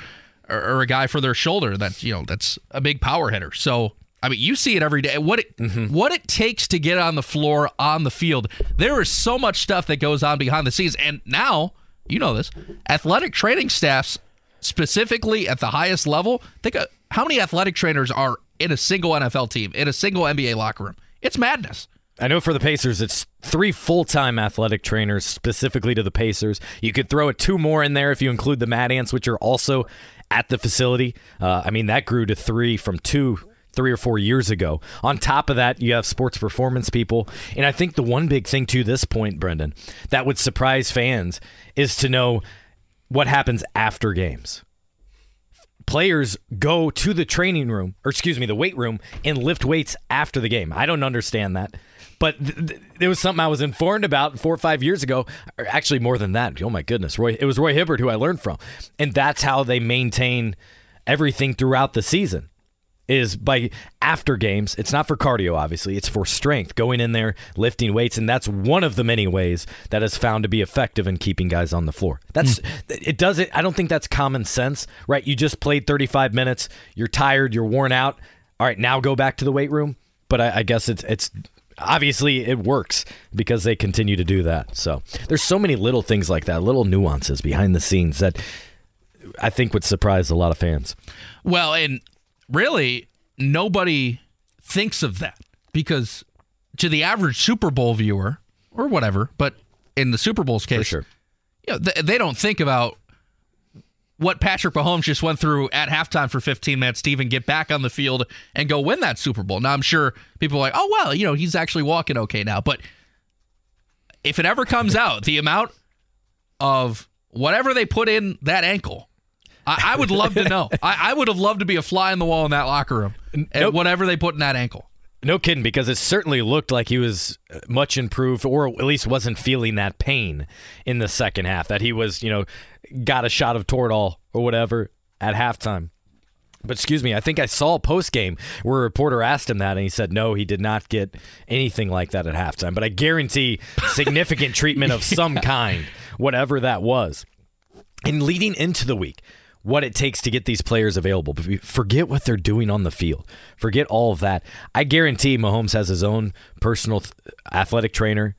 or, or a guy for their shoulder. That's you know that's a big power hitter. So I mean, you see it every day. What it what it takes to get on the floor on the field. There is so much stuff that goes on behind the scenes, and now you know this. Athletic training staffs, specifically at the highest level, think of how many athletic trainers are in a single NFL team, in a single NBA locker room. It's madness. I know for the Pacers, it's three full time athletic trainers specifically to the Pacers. You could throw a two more in there if you include the Mad Ants, which are also at the facility. Uh, I mean, that grew to three from two. Three or four years ago. On top of that, you have sports performance people. And I think the one big thing to this point, Brendan, that would surprise fans is to know what happens after games players go to the training room, or excuse me, the weight room, and lift weights after the game. I don't understand that. But th- th- it was something I was informed about four or five years ago. Actually, more than that. Oh my goodness, Roy! It was Roy Hibbert who I learned from, and that's how they maintain everything throughout the season. Is by after games. It's not for cardio, obviously. It's for strength. Going in there, lifting weights, and that's one of the many ways that is found to be effective in keeping guys on the floor. That's hmm. it. Does it? I don't think that's common sense, right? You just played 35 minutes. You're tired. You're worn out. All right, now go back to the weight room. But I, I guess it's it's obviously it works because they continue to do that. So there's so many little things like that, little nuances behind the scenes that I think would surprise a lot of fans. Well, and really, nobody thinks of that because to the average Super Bowl viewer or whatever, but in the Super Bowl's case, sure. you know, th- they don't think about what Patrick Mahomes just went through at halftime for 15 minutes to even get back on the field and go win that Super Bowl. Now, I'm sure people are like, oh, well, you know, he's actually walking okay now. But if it ever comes out, the amount of whatever they put in that ankle, I, I would love to know. I, I would have loved to be a fly in the wall in that locker room and Nope. whatever they put in that ankle. No kidding, because it certainly looked like he was much improved, or at least wasn't feeling that pain in the second half. That he was, you know, got a shot of Toradol or whatever at halftime. But excuse me, I think I saw a post game where a reporter asked him that, and he said no, he did not get anything like that at halftime. But I guarantee significant treatment of some kind, whatever that was. And leading into the week, what it takes to get these players available. Forget what they're doing on the field. Forget all of that. I guarantee Mahomes has his own personal th- athletic trainer,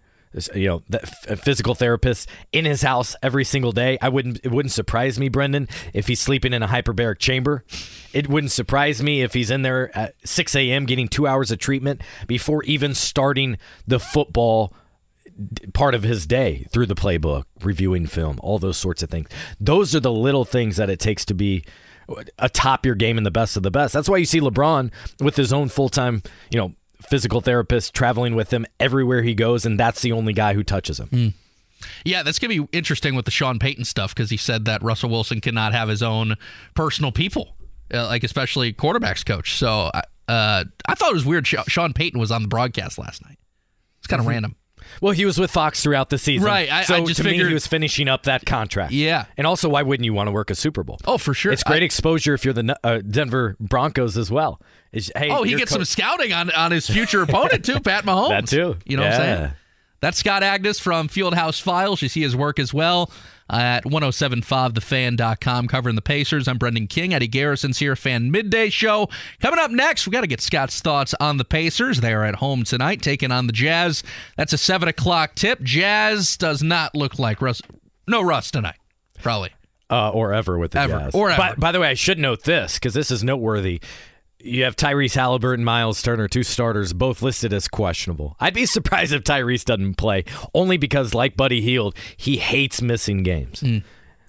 you know, th- physical therapist in his house every single day. I wouldn't. It wouldn't surprise me, Brendan, if he's sleeping in a hyperbaric chamber. It wouldn't surprise me if he's in there at 6 a.m. getting two hours of treatment before even starting the football part of his day through the playbook, reviewing film, all those sorts of things. Those are the little things that it takes to be atop your game and the best of the best. That's why you see LeBron with his own full time, you know, physical therapist traveling with him everywhere he goes, and that's the only guy who touches him. Yeah, that's going to be interesting with the Sean Payton stuff because he said that Russell Wilson cannot have his own personal people, uh, like especially quarterbacks coach. So uh, I thought it was weird. Sean Payton was on the broadcast last night. It's kind of random. Well, he was with Fox throughout the season, Right, I- so I just to me, he was finishing up that contract. Yeah. and also, why wouldn't you want to work a Super Bowl? Oh, for sure. It's great I- exposure if you're the uh, Denver Broncos as well. Is- hey, Oh, he gets co- some scouting on, on his future opponent too, Pat Mahomes. That too. You know what I'm Yeah. saying? That's Scott Agness from Fieldhouse Files. You see his work as well at 1075thefan.com covering the Pacers. I'm Brendan King. Eddie Garrison's here, Fan Midday Show. Coming up next, we got to get Scott's thoughts on the Pacers. They are at home tonight, taking on the Jazz. That's a 7 o'clock tip. Jazz does not look like Russ. No Russ tonight, probably. uh, or ever with the Ever. Jazz. Or By, ever. by the way, I should note this because this is noteworthy. You have Tyrese Haliburton, Miles Turner, two starters, both listed as questionable. I'd be surprised if Tyrese doesn't play, only because, like Buddy Hield, he hates missing games. Hmm.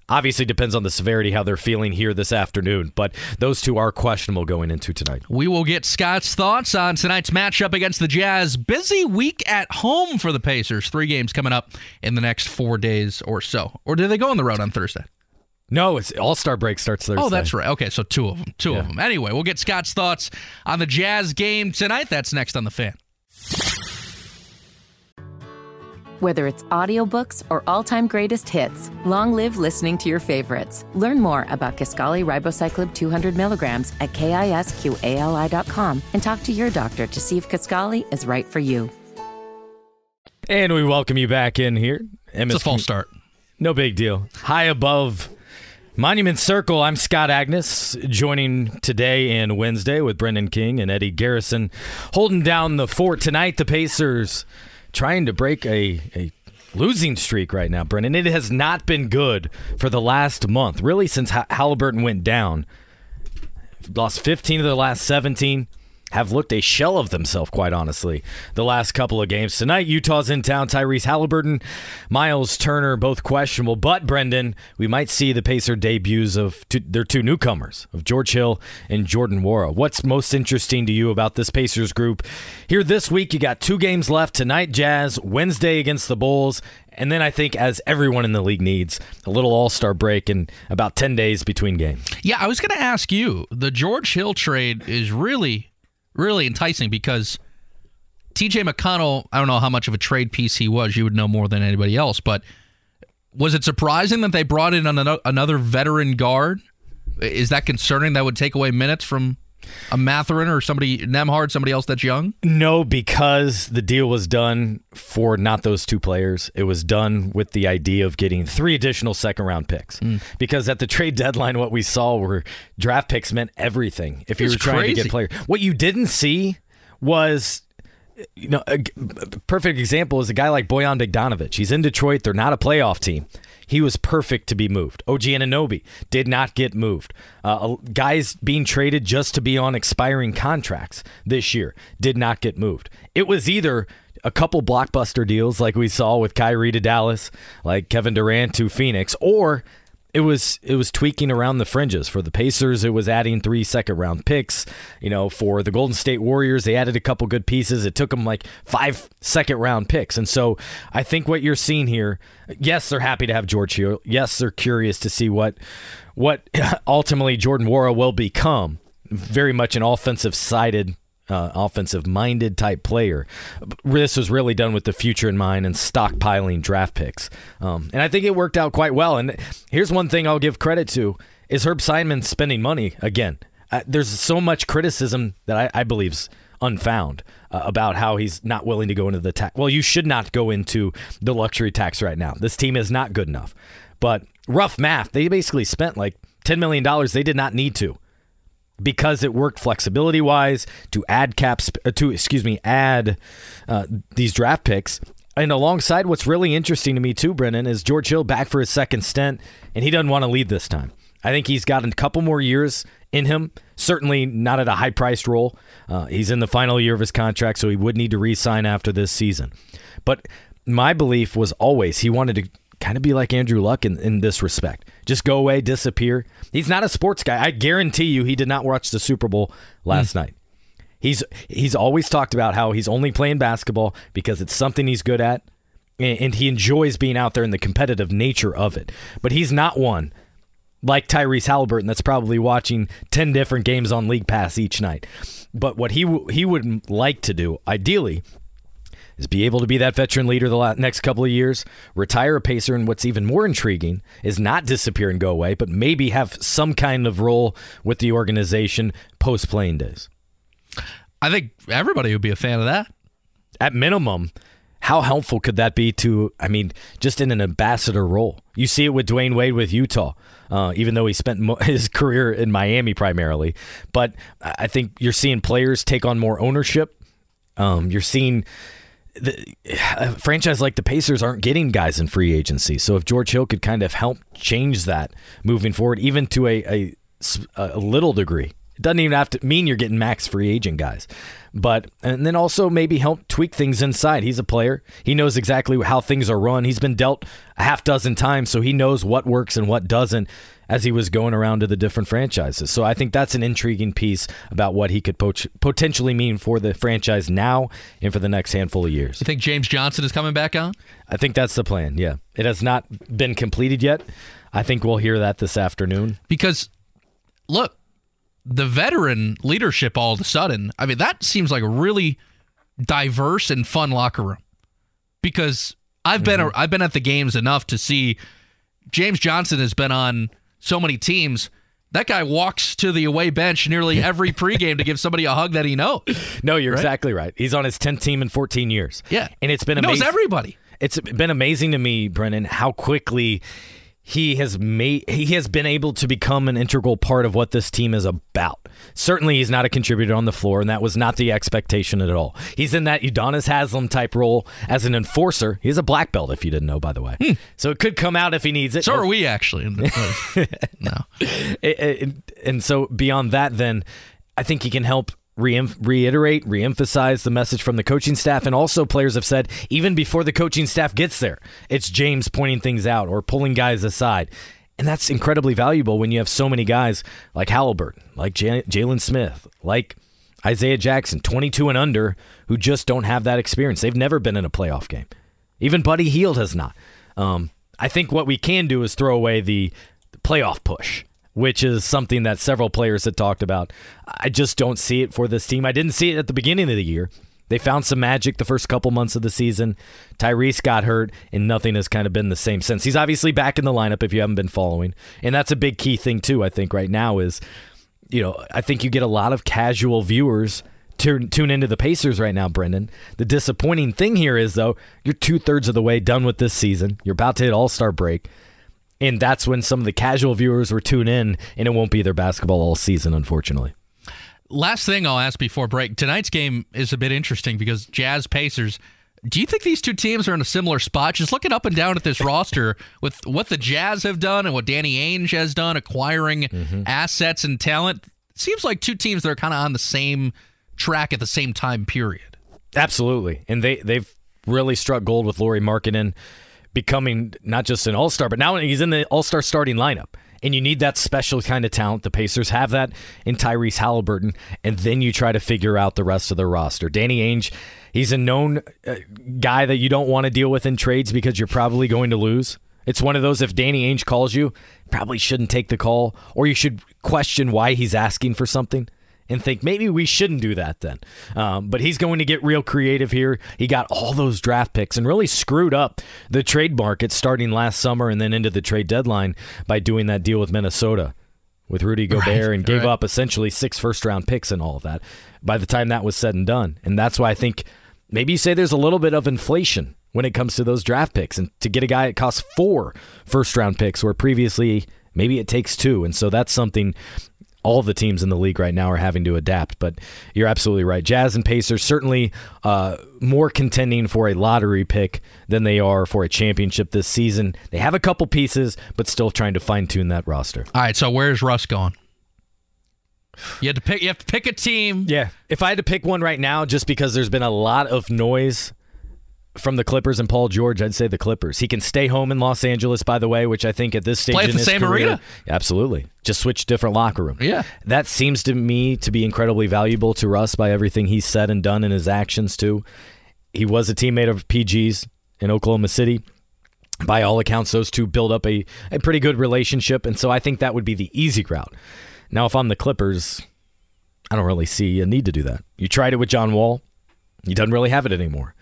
Obviously, depends on the severity how they're feeling here this afternoon, but those two are questionable going into tonight. We will get Scott's thoughts on tonight's matchup against the Jazz. Busy week at home for the Pacers. Three games coming up in the next four days or so. Or do they go on the road on Thursday? No, it's All Star break starts oh, Thursday. Oh, that's right. Okay, so two of them. Two of them. Anyway, we'll get Scott's thoughts on the Jazz game tonight. That's next on the fan. Whether it's audiobooks or all-time greatest hits, long live listening to your favorites. Learn more about Kisqali Ribociclib 200 milligrams at kisqali.com and talk to your doctor to see if Kisqali is right for you. And we welcome you back in here. It's a false start. No big deal. High above Monument Circle, I'm Scott Agness, joining today and Wednesday with Brendan King and Eddie Garrison, holding down the fort tonight. The Pacers trying to break a, a losing streak right now, Brendan. It has not been good for the last month, really, since Ha- Haliburton went down. Lost 15 of the last 17. Have looked a shell of themselves, quite honestly, the last couple of games. Tonight, Utah's in town. Tyrese Haliburton, Miles Turner, both questionable. But, Brendan, we might see the Pacer debuts of two, their two newcomers, of George Hill and Jordan Nwora. What's most interesting to you about this Pacers group? Here this week, you got two games left. Tonight, Jazz, Wednesday against the Bulls. And then I think, as everyone in the league needs, a little all star break and about 10 days between games. Yeah, I was going to ask you. The George Hill trade is really, really enticing because TJ McConnell, I don't know how much of a trade piece he was. You would know more than anybody else. But was it surprising that they brought in another veteran guard? Is that concerning? That would take away minutes from a Mathurin or somebody, Nembhard, somebody else that's young? No, because the deal was done for not those two players. It was done with the idea of getting three additional second round picks. Hmm. Because at the trade deadline, what we saw were draft picks meant everything. If you were trying to crazy. get players, what you didn't see was. You know, a perfect example is a guy like Bojan Bogdanovic. He's in Detroit. They're not a playoff team. He was perfect to be moved. OG Anunoby did not get moved. Uh, guys being traded just to be on expiring contracts this year did not get moved. It was either a couple blockbuster deals like we saw with Kyrie to Dallas, like Kevin Durant to Phoenix, or it was it was tweaking around the fringes for the Pacers. It was adding three second round picks. You know, for the Golden State Warriors, they added a couple good pieces. It took them like five second round picks, and so I think what you're seeing here, yes, they're happy to have George Hill. Yes, they're curious to see what what ultimately Jordan Nwora will become. Very much an offensive sided uh, offensive minded type player. This was really done with the future in mind and stockpiling draft picks. Um, and I think it worked out quite well. And here's one thing I'll give credit to is Herb Simon spending money again. Uh, there's so much criticism that I, I believe's unfound uh, about how he's not willing to go into the tax. Well, you should not go into the luxury tax right now. This team is not good enough. But rough math, they basically spent like $10 million they did not need to because it worked flexibility wise to add caps uh, to excuse me add uh, these draft picks. And alongside what's really interesting to me too brennan is george hill back for his second stint and he doesn't want to lead this time. I think he's got a couple more years in him certainly not at a high priced role. Uh, he's in the final year of his contract so he would need to re-sign after this season. But my belief was always he wanted to kind of be like Andrew Luck in, in this respect. Just go away, disappear. He's not a sports guy. I guarantee you he did not watch the Super Bowl last hmm. night. He's he's always talked about how he's only playing basketball because it's something he's good at and, and he enjoys being out there in the competitive nature of it. But he's not one like Tyrese Haliburton that's probably watching 10 different games on League Pass each night. But what he w- he would like to do ideally is be able to be that veteran leader the next couple of years, retire a pacer, and what's even more intriguing is not disappear and go away, but maybe have some kind of role with the organization post playing days. I think everybody would be a fan of that. At minimum, how helpful could that be to, I mean, just in an ambassador role? You see it with Dwyane Wade with Utah, uh, even though he spent mo- his career in Miami primarily. But I think you're seeing players take on more ownership. Um, you're seeing the, a franchise like the Pacers aren't getting guys in free agency. So if George Hill could kind of help change that moving forward, even to a, a, a little degree, it doesn't even have to mean you're getting max free agent guys. But and then also maybe help tweak things inside. He's a player. He knows exactly how things are run. He's been dealt a half dozen times, so he knows what works and what doesn't as he was going around to the different franchises. So I think that's an intriguing piece about what he could pot- potentially mean for the franchise now and for the next handful of years. You think James Johnson is coming back on? I think that's the plan. Yeah. It has not been completed yet. I think we'll hear that this afternoon. Because look, the veteran leadership all of a sudden, I mean, that seems like a really diverse and fun locker room. Because I've been Mm-hmm. I've been at the games enough to see James Johnson has been on so many teams. That guy walks to the away bench nearly every pregame to give somebody a hug that he knows. No, you're exactly right. He's on his 10th team in 14 years. Yeah. And it's been He knows amazing. everybody. it's been amazing to me, Brennan, how quickly he has made he has been able to become an integral part of what this team is about. Certainly he's not a contributor on the floor, and that was not the expectation at all. He's in that Udonis Haslem type role as an enforcer. He's a black belt, if you didn't know, by the way. Hmm. So it could come out if he needs it. So are we actually. no. It- it- and so beyond that, then I think he can help reiterate, reemphasize the message from the coaching staff, and also players have said even before the coaching staff gets there, it's James pointing things out or pulling guys aside. And that's incredibly valuable when you have so many guys like Haliburton, like Jalen Smith, like Isaiah Jackson, 22 and under, who just don't have that experience. They've never been in a playoff game. Even Buddy Hield has not. Um, I think what we can do is throw away the playoff push, which is something that several players had talked about. I just don't see it for this team. I didn't see it at the beginning of the year. They found some magic the first couple months of the season. Tyrese got hurt, and nothing has kind of been the same since. He's obviously back in the lineup if you haven't been following. And that's a big key thing, too, I think, right now is, you know, I think you get a lot of casual viewers tune, tune into the Pacers right now, Brendan. The disappointing thing here is, though, you're two thirds of the way done with this season. You're about to hit All Star break. And that's when some of the casual viewers were tune in, and it won't be their basketball all season, unfortunately. Last thing I'll ask before break. Tonight's game is a bit interesting because Jazz Pacers. Do you think these two teams are in a similar spot? Just looking up and down at this roster with what the Jazz have done and what Danny Ainge has done, acquiring mm-hmm. assets and talent, seems like two teams that are kind of on the same track at the same time period. Absolutely. And they, they've really struck gold with Lauri Markkanen becoming not just an all star, but now he's in the all star starting lineup. And you need that special kind of talent. The Pacers have that in Tyrese Haliburton. And then you try to figure out the rest of the roster. Danny Ainge, he's a known uh, guy that you don't want to deal with in trades because you're probably going to lose. It's one of those if Danny Ainge calls you, probably shouldn't take the call, or you should question why he's asking for something and think maybe we shouldn't do that then. Um, but he's going to get real creative here. He got all those draft picks and really screwed up the trade market starting last summer and then into the trade deadline by doing that deal with Minnesota with Rudy Gobert Right, and gave right. up essentially six first round picks and all of that by the time that was said and done. And that's why I think maybe you say there's a little bit of inflation when it comes to those draft picks and to get a guy it costs four first round picks where previously maybe it takes two. And so that's something all the teams in the league right now are having to adapt. But you're absolutely right. Jazz and Pacers certainly uh, more contending for a lottery pick than they are for a championship this season. They have a couple pieces, but still trying to fine tune that roster. All right, so where's Russ going? You have to pick. You have to pick a team. Yeah. If I had to pick one right now, just because there's been a lot of noise from the Clippers and Paul George, I'd say the Clippers. He can stay home in Los Angeles, by the way, which I think at this stage Play in the his same career- arena? absolutely, just switch different locker room. Yeah. that seems to me to be incredibly valuable to Russ by everything he's said and done in his actions too. He was a teammate of PG's in Oklahoma City. By all accounts, those two build up a, a pretty good relationship, and so I think that would be the easy route. Now, if I'm the Clippers, I don't really see a need to do that. You tried it with John Wall. He doesn't really have it anymore.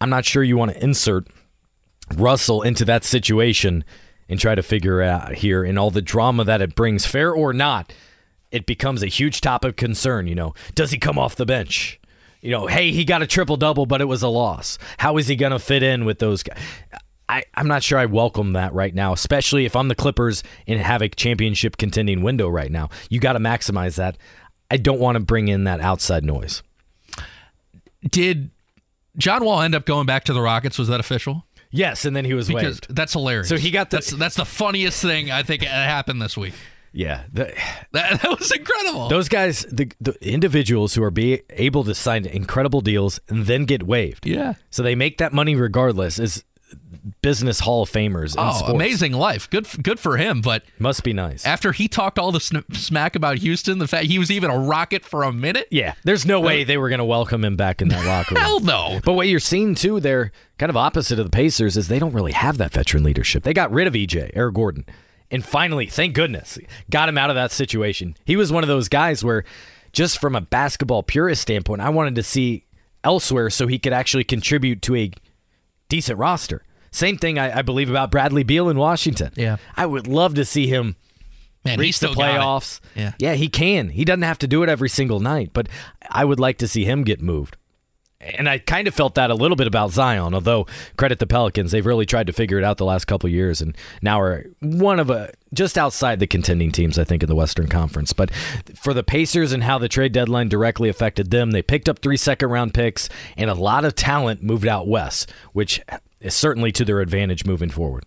I'm not sure you want to insert Russell into that situation and try to figure out here and all the drama that it brings, fair or not, it becomes a huge topic of concern. You know, does he come off the bench? You know, hey, he got a triple double, but it was a loss. How is he going to fit in with those guys? I, I'm not sure I welcome that right now, especially if I'm the Clippers and have a championship contending window right now. You got to maximize that. I don't want to bring in that outside noise. Did John Wall end up going back to the Rockets? Was that official? Yes, and then he was Because waived. that's hilarious. So he got the- that's that's the funniest thing I think happened this week. Yeah, the, That, that was incredible. those guys, the, the individuals who are be able to sign incredible deals and then get waived. yeah. So they make that money regardless. Is business Hall of Famers. In Oh, sports. amazing life. Good good for him. But Must be nice. after he talked all the sn- smack about Houston, the fact he was even a rocket for a minute. yeah, there's no way uh, they were going to welcome him back in that locker room. Hell no. But what you're seeing too, they're kind of opposite of the Pacers, is they don't really have that veteran leadership. They got rid of EJ, Eric Gordon, and finally, thank goodness, got him out of that situation. He was one of those guys where, just from a basketball purist standpoint, I wanted to see elsewhere so he could actually contribute to a decent roster. Same thing I, I believe about Bradley Beal in Washington. Yeah. I would love to see him Man, reach the still got it. playoffs. Yeah. yeah, he can. He doesn't have to do it every single night, but I would like to see him get moved. And I kind of felt that a little bit about Zion, although credit the Pelicans, they've really tried to figure it out the last couple of years, and now are one of a just outside the contending teams, I think, in the Western Conference. But for the Pacers and how the trade deadline directly affected them, they picked up three second round picks, and a lot of talent moved out west, which is certainly to their advantage moving forward.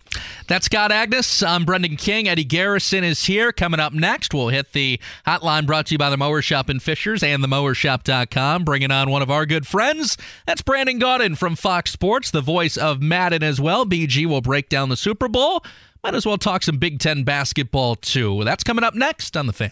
That's Scott Agness. I'm Brendan King. Eddie Garrison is here. Coming up next, we'll hit the hotline brought to you by the Mower Shop in Fishers and themowershop.com. Bringing on one of our good friends. That's Brandon Gaudin from Fox Sports, the voice of Madden as well. BG will break down the Super Bowl. Might as well talk some Big Ten basketball, too. That's coming up next on The Fan.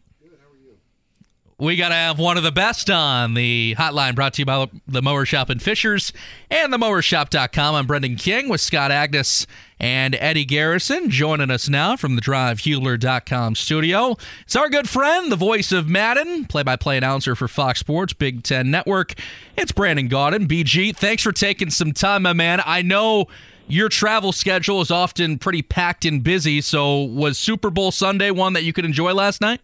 We got to have one of the best on the hotline brought to you by the Mower Shop in Fishers and the themowershop.com. I'm Brendan King with Scott Agness and Eddie Garrison joining us now from the drivehewler.com studio. It's our good friend, the voice of Madden, play by play announcer for Fox Sports, Big Ten Network. It's Brandon Gaudin. BG, thanks for taking some time, my man. I know your travel schedule is often pretty packed and busy, so was Super Bowl Sunday one that you could enjoy last night?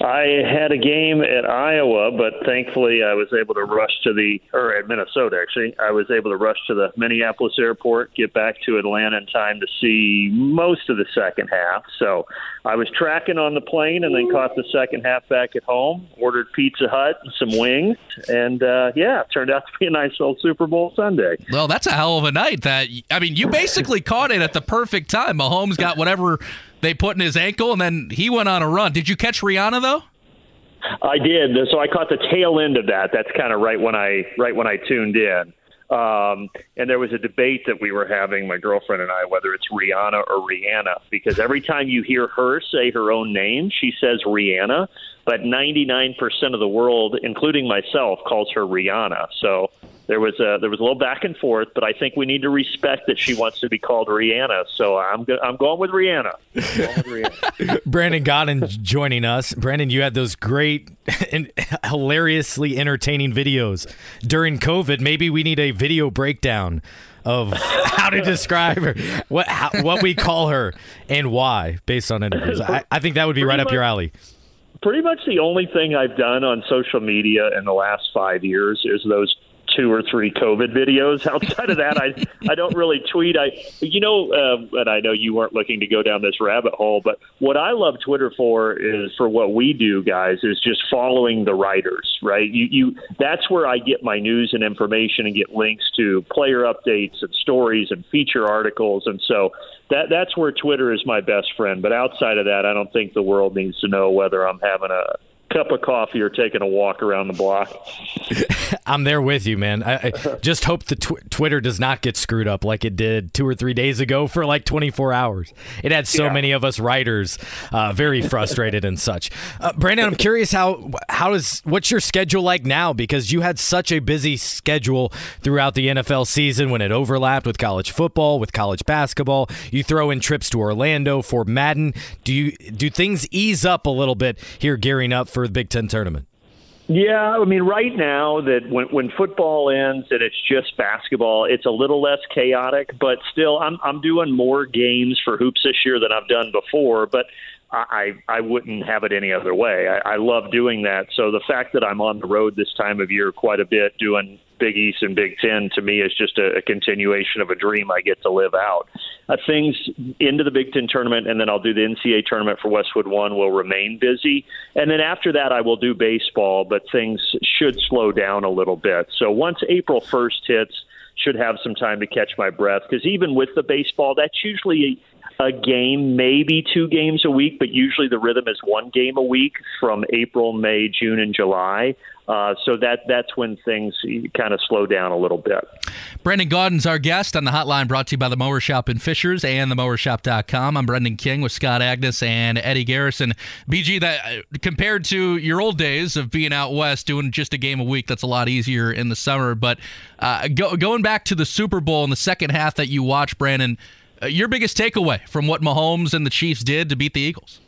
I had a game at Iowa, but thankfully I was able to rush to the, or at Minnesota actually, I was able to rush to the Minneapolis airport, get back to Atlanta in time to see most of the second half. So I was tracking on the plane and then caught the second half back at home, ordered Pizza Hut and some wings, and uh, yeah, turned out to be a nice little Super Bowl Sunday. Well, that's a hell of a night. That I mean, you basically caught it at the perfect time. Mahomes got whatever they put in his ankle, and then he went on a run. Did you catch Rihanna though? I did. So I caught the tail end of that. That's kind of right when I right when I tuned in. Um, and there was a debate that we were having, my girlfriend and I, whether it's Rihanna or Rihanna, because every time you hear her say her own name, she says Rihanna, but 99% of the world, including myself, calls her Rihanna. So there was a there was a little back and forth, but I think we need to respect that she wants to be called Rihanna. So I'm go- I'm going with Rihanna. Going with Rihanna. Brandon Gaudin joining us. Brandon, you had those great and hilariously entertaining videos during COVID. Maybe we need a video breakdown of how to describe her, what how, what we call her, and why, based on interviews. I, I think that would be right up your alley. pretty much the only thing I've done on social media in the last five years is those two or three COVID videos. Outside of that, I I don't really tweet. I you know, uh, and I know you weren't looking to go down this rabbit hole, but what I love Twitter for is for what we do, guys, is just following the writers. Right? You you that's where I get my news and information and get links to player updates and stories and feature articles, and so that that's where Twitter is my best friend. But outside of that, I don't think the world needs to know whether I'm having a cup of coffee or taking a walk around the block. I'm there with you, man. I, I just hope the tw- Twitter does not get screwed up like it did two or three days ago for like 24 hours. It had so Yeah. many of us writers uh, very frustrated and such. Uh, Brandon, I'm curious how how is what's your schedule like now because you had such a busy schedule throughout the NFL season when it overlapped with college football, with college basketball. You throw in trips to Orlando for Madden. Do you do things ease up a little bit here gearing up for the Big Ten tournament? Yeah, I mean, right now that when when football ends and it's just basketball, it's a little less chaotic. But still, I'm I'm doing more games for hoops this year than I've done before. But I I wouldn't have it any other way. I, I love doing that. So the fact that I'm on the road this time of year quite a bit doing Big East and Big Ten to me is just a, a continuation of a dream I get to live out. Uh, things into the Big Ten tournament, and then I'll do the NCAA tournament for Westwood One will remain busy, and then after that I will do baseball, but things should slow down a little bit. So once April 1st hits, should have some time to catch my breath because even with the baseball, that's usually a game, maybe two games a week, but usually the rhythm is one game a week from April, May, June, and July. Uh, so that that's when things kind of slow down a little bit. Brandon Gaudin's our guest on the hotline brought to you by the Mower Shop in Fishers and the themowershop.com. I'm Brendan King with Scott Agness and Eddie Garrison. BG, that uh, compared to your old days of being out west doing just a game a week, that's a lot easier in the summer. But uh, go, going back to the Super Bowl in the second half that you watched, Brandon, uh, your biggest takeaway from what Mahomes and the Chiefs did to beat the Eagles?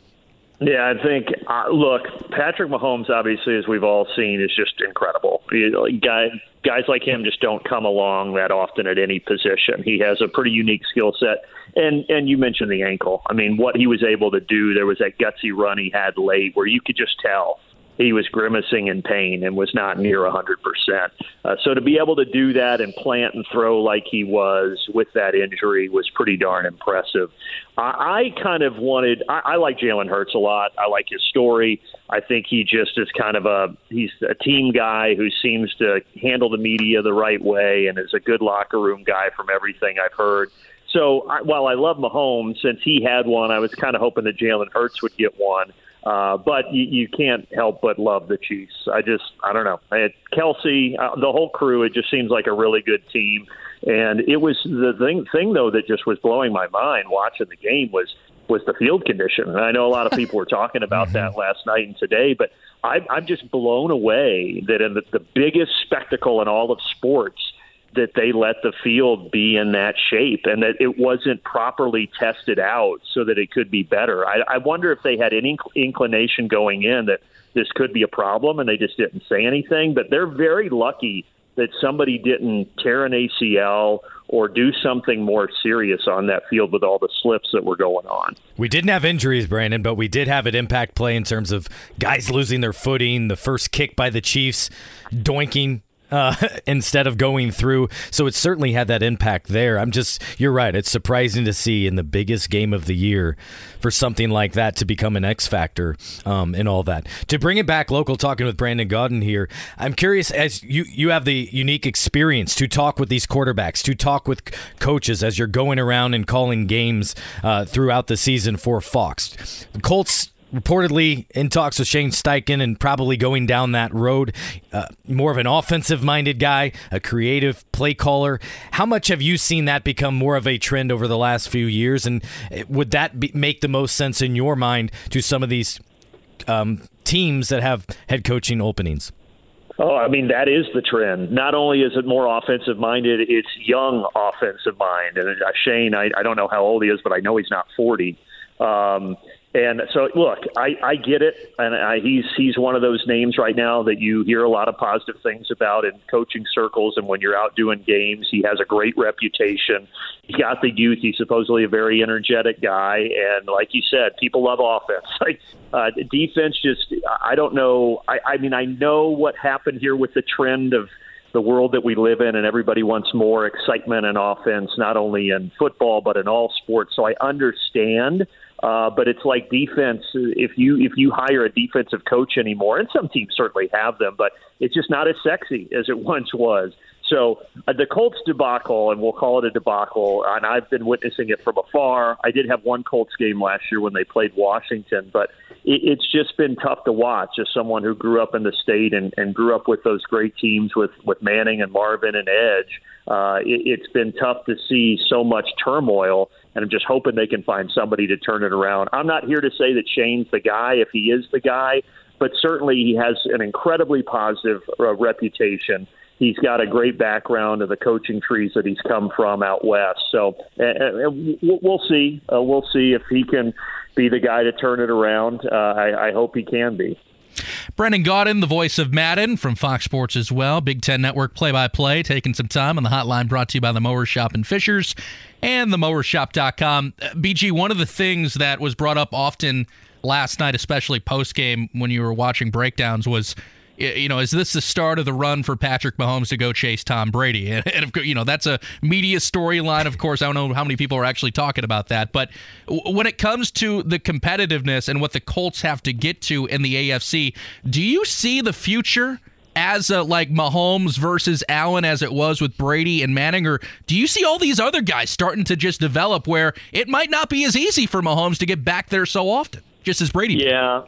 Yeah, I think. Uh, look, Patrick Mahomes, obviously, as we've all seen, is just incredible. You know, guy, guys like him just don't come along that often at any position. He has a pretty unique skill set, and and you mentioned the ankle. I mean, what he was able to do. There was that gutsy run he had late where you could just tell he was grimacing in pain and was not near 100%. Uh, so to be able to do that and plant and throw like he was with that injury was pretty darn impressive. I, I kind of wanted, I, I like Jalen Hurts a lot. I like his story. I think he just is kind of a, he's a team guy who seems to handle the media the right way and is a good locker room guy from everything I've heard. So I, while I love Mahomes, since he had one, I was kind of hoping that Jalen Hurts would get one. Uh, but you, you can't help but love the Chiefs. I just, I don't know. I had Kelce, uh, the whole crew. It just seems like a really good team. And it was the thing, thing though, that just was blowing my mind watching the game was was the field condition. And I know a lot of people were talking about that last night and today, but I, I'm just blown away that in the, the biggest spectacle in all of sports that they let the field be in that shape and that it wasn't properly tested out so that it could be better. I, I wonder if they had any inclination going in that this could be a problem and they just didn't say anything. But they're very lucky that somebody didn't tear an ACL or do something more serious on that field with all the slips that were going on. We didn't have injuries, Brandon, but we did have an impact play in terms of guys losing their footing, the first kick by the Chiefs, doinking uh, instead of going through. So it certainly had that impact there. I'm just, you're right. It's surprising to see in the biggest game of the year for something like that to become an X factor um, and all that. To bring it back local, talking with Brandon Gaudin here, I'm curious as you, you have the unique experience to talk with these quarterbacks, to talk with coaches as you're going around and calling games uh, throughout the season for Fox. The Colts reportedly in talks with Shane Steichen and probably going down that road. Uh, more of an offensive minded guy, a creative play caller. How much have you seen that become more of a trend over the last few years? And uh, would that be, make the most sense in your mind to some of these um, teams that have head coaching openings? Oh, I mean that is the trend. Not only is it more offensive minded, it's young offensive mind. And uh, Shane, I, I don't know how old he is, but I know he's not forty. Um, and so, look, I, I get it, and I, he's he's one of those names right now that you hear a lot of positive things about in coaching circles. And when you're out doing games, he has a great reputation. He's got the youth. He's supposedly a very energetic guy, and like you said, people love offense. Like uh, defense, just I don't know. I, I mean, I know what happened here with the trend of the world that we live in, and everybody wants more excitement and offense, not only in football but in all sports. So I understand. Uh, but it's like defense. If you if you hire a defensive coach anymore, and some teams certainly have them, but it's just not as sexy as it once was. So uh, the Colts debacle, and we'll call it a debacle, and I've been witnessing it from afar. I did have one Colts game last year when they played Washington, but it, it's just been tough to watch as someone who grew up in the state and, and grew up with those great teams with, with Manning and Marvin and Edge. Uh, it, it's been tough to see so much turmoil, and I'm just hoping they can find somebody to turn it around. I'm not here to say that Shane's the guy if he is the guy, but certainly he has an incredibly positive uh, reputation he's got a great background of the coaching trees that he's come from out west. So uh, we'll see. Uh, we'll see if he can be the guy to turn it around. Uh, I, I hope he can be. Brandon Gaudin, the voice of Madden from Fox Sports as well. Big Ten Network play by play, taking some time on the hotline brought to you by the Mower Shop and Fishers and themowershop.com. Uh, BG, one of the things that was brought up often last night, especially post game when you were watching breakdowns, was you know, is this the start of the run for Patrick Mahomes to go chase Tom Brady? And, and of course, you know, that's a media storyline. Of course, I don't know how many people are actually talking about that. But when it comes to the competitiveness and what the Colts have to get to in the AFC, do you see the future? as a, like Mahomes versus Allen as it was with Brady and Manning, or do you see all these other guys starting to just develop where it might not be as easy for Mahomes to get back there so often, just as Brady? Yeah,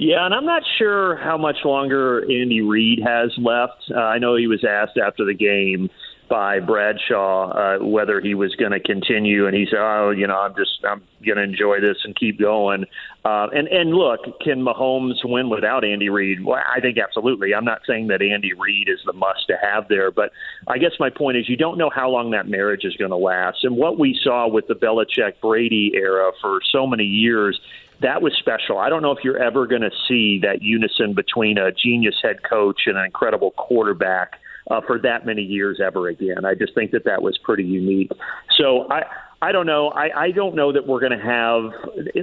yeah, and I'm not sure how much longer Andy Reid has left. Uh, I know he was asked after the game by Bradshaw uh, whether he was going to continue, and he said, "Oh, you know, I'm just I'm going to enjoy this and keep going." Uh, and and look, can Mahomes win without Andy Reid? Well, I think absolutely. I'm not saying that Andy Reid is the must to have there, but I guess my point is you don't know how long that marriage is going to last. And what we saw with the Belichick Brady era for so many years that was special. I don't know if you're ever going to see that unison between a genius head coach and an incredible quarterback uh, for that many years ever again. I just think that that was pretty unique. So I. I don't know. I, I don't know that we're going to have,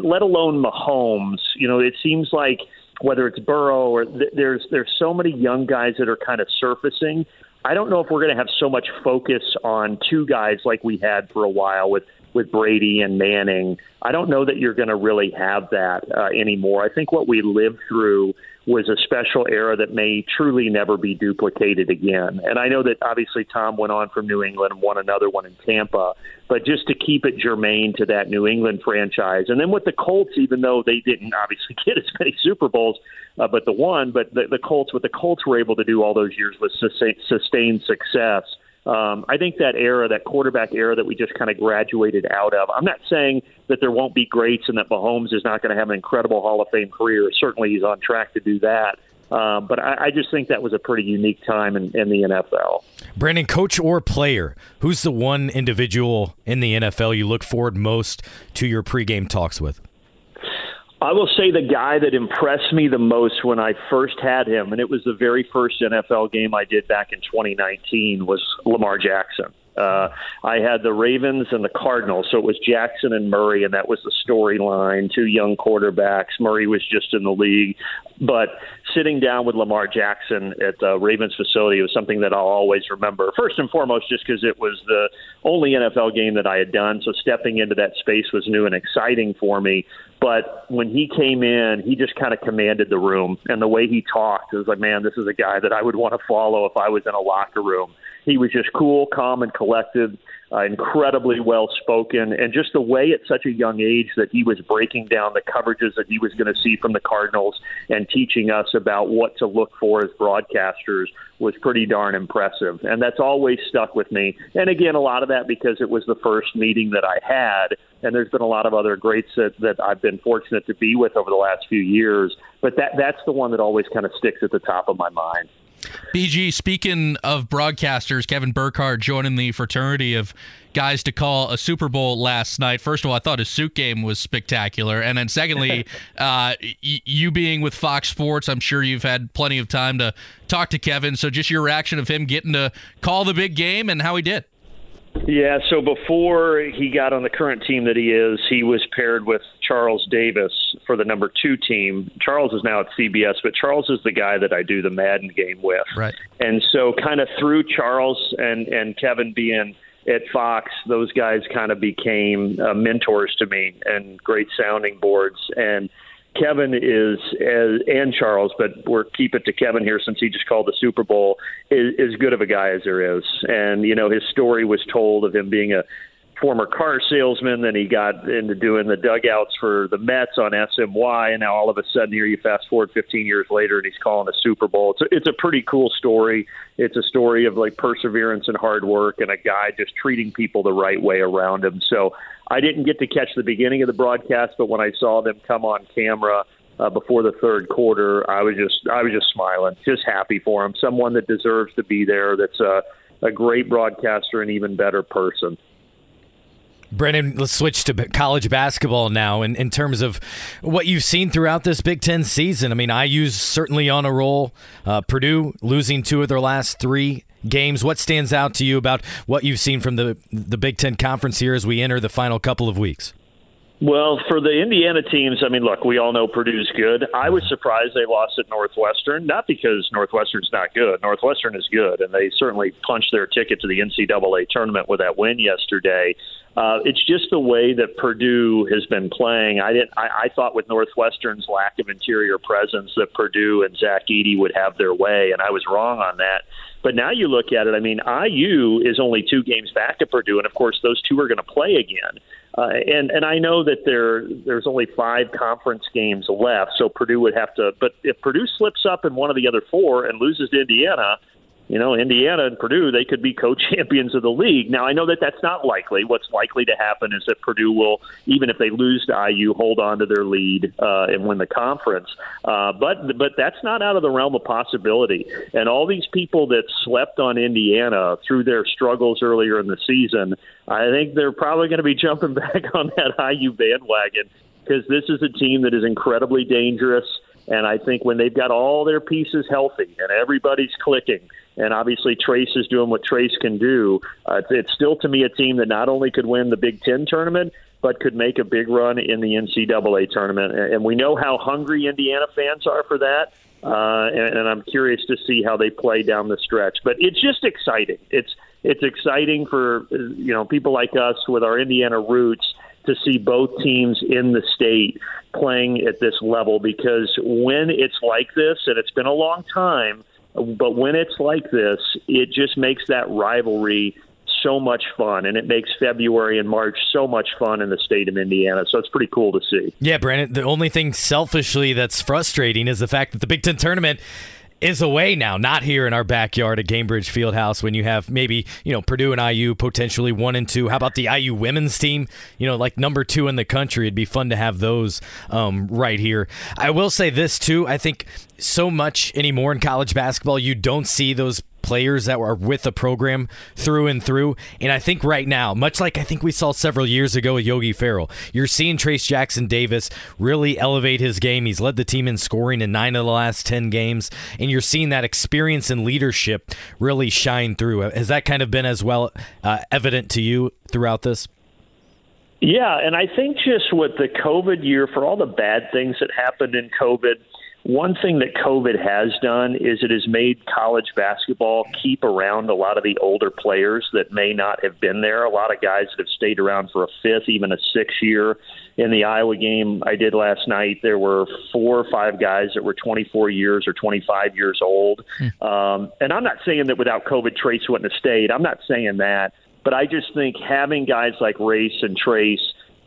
let alone Mahomes. You know, it seems like whether it's Burrow or th- there's there's so many young guys that are kind of surfacing. I don't know if we're going to have so much focus on two guys like we had for a while with with Brady and Manning. I don't know that you're going to really have that uh, anymore. I think what we lived through was a special era that may truly never be duplicated again. And I know that obviously Tom went on from New England and won another one in Tampa, but just to keep it germane to that New England franchise. And then with the Colts, even though they didn't obviously get as many Super Bowls, uh, but the one, but the, the Colts, what the Colts were able to do all those years was sustain, sustained success um, I think that era, that quarterback era that we just kind of graduated out of. I'm not saying that there won't be greats and that Mahomes is not going to have an incredible Hall of Fame career. Certainly, he's on track to do that. Um, but I, I, just think that was a pretty unique time in, in the NFL. Brandon, coach or player, who's the one individual in the NFL you look forward most to your pregame talks with? I will say the guy that impressed me the most when I first had him, and it was the very first NFL game I did back in 2019, was Lamar Jackson. Uh, I had the Ravens and the Cardinals, so it was Jackson and Murray, and that was the storyline. Two young quarterbacks. Murray was just in the league, but sitting down with Lamar Jackson at the Ravens facility was something that I'll always remember. First and foremost, just because it was the only NFL game that I had done, so stepping into that space was new and exciting for me. But when he came in, he just kind of commanded the room, and the way he talked, it was like, man, this is a guy that I would want to follow if I was in a locker room he was just cool, calm, and collected, uh, incredibly well spoken, and just the way at such a young age that he was breaking down the coverages that he was going to see from the Cardinals and teaching us about what to look for as broadcasters was pretty darn impressive. And that's always stuck with me. And again, a lot of that because it was the first meeting that I had. And there's been a lot of other greats that, that I've been fortunate to be with over the last few years. But that that's the one that always kind of sticks at the top of my mind. BG, speaking of broadcasters, Kevin Burkhardt joining the fraternity of guys to call a Super Bowl last night. First of all, I thought his suit game was spectacular. And then secondly, uh, y- you being with Fox Sports, I'm sure you've had plenty of time to talk to Kevin. So just your reaction of him getting to call the big game and how he did. Yeah, so before he got on the current team that he is, he was paired with Charles Davis for the number two team. Charles is now at CBS, but Charles is the guy that I do the Madden game with. Right. And so, kind of through Charles and and Kevin being at Fox, those guys kind of became uh, mentors to me and great sounding boards. And Kevin is as and Charles, but we're keep it to Kevin here since he just called the Super Bowl is as good of a guy as there is. And you know his story was told of him being a former car salesman. Then he got into doing the dugouts for the Mets on SNY, and now all of a sudden, here you fast forward 15 years later, and he's calling a Super Bowl. It's a, it's a pretty cool story. It's a story of like perseverance and hard work, and a guy just treating people the right way around him. So I didn't get to catch the beginning of the broadcast, but when I saw them come on camera. Uh, before the third quarter, I was just I was just smiling, just happy for him. Someone that deserves to be there. That's a a great broadcaster and even better person. Brennan, let's switch to college basketball now. In, in terms of what you've seen throughout this Big Ten season, I mean, IU's certainly on a roll. Uh, Purdue losing two of their last three games. What stands out to you about what you've seen from the the Big Ten conference here as we enter the final couple of weeks? Well, for the Indiana teams, I mean, look, we all know Purdue's good. I was surprised they lost at Northwestern, not because Northwestern's not good. Northwestern is good, and they certainly punched their ticket to the NCAA tournament with that win yesterday. Uh, it's just the way that Purdue has been playing. I didn't. I, I thought with Northwestern's lack of interior presence that Purdue and Zach Edey would have their way, and I was wrong on that. But now you look at it. I mean, IU is only two games back of Purdue, and of course, those two are going to play again. Uh, and and I know that there there's only five conference games left, so Purdue would have to. But if Purdue slips up in one of the other four and loses to Indiana, you know, Indiana and Purdue, they could be co-champions of the league. Now, I know that that's not likely. What's likely to happen is that Purdue will, even if they lose to IU, hold on to their lead uh, and win the conference. Uh, but but that's not out of the realm of possibility. And all these people that slept on Indiana through their struggles earlier in the season, I think they're probably going to be jumping back on that IU bandwagon because this is a team that is incredibly dangerous. And I think when they've got all their pieces healthy and everybody's clicking, and obviously Trayce is doing what Trayce can do, uh, it's still to me a team that not only could win the Big Ten tournament, but could make a big run in the NCAA tournament. And we know how hungry Indiana fans are for that. Uh, and, and I'm curious to see how they play down the stretch. But it's just exciting. It's it's exciting for you know people like us with our Indiana roots to see both teams in the state playing at this level because when it's like this, and it's been a long time, but when it's like this, it just makes that rivalry so much fun, and it makes February and March so much fun in the state of Indiana. So it's pretty cool to see. Yeah, Brandon. The only thing selfishly that's frustrating is the fact that the Big Ten tournament is away now, not here in our backyard at Gainbridge Fieldhouse when you have maybe, you know, Purdue and IU potentially one and two. How about the IU women's team? You know, like number two in the country. It'd be fun to have those um, right here. I will say this, too. I think so much anymore in college basketball, you don't see those players that are with the program through and through. And I think right now, much like I think we saw several years ago with Yogi Ferrell, you're seeing Trayce Jackson Davis really elevate his game. He's led the team in scoring in nine of the last 10 games. And you're seeing that experience and leadership really shine through. Has that kind of been as well uh, evident to you throughout this? Yeah, and I think just with the COVID year, for all the bad things that happened in COVID, one thing that COVID has done is it has made college basketball keep around a lot of the older players that may not have been there. A lot of guys that have stayed around for a fifth, even a sixth year. In the Iowa game I did last night, there were four or five guys that were 24 years or 25 years old. Hmm. Um, and I'm not saying that without COVID, Trayce wouldn't have stayed. I'm not saying that. But I just think having guys like Race and Trayce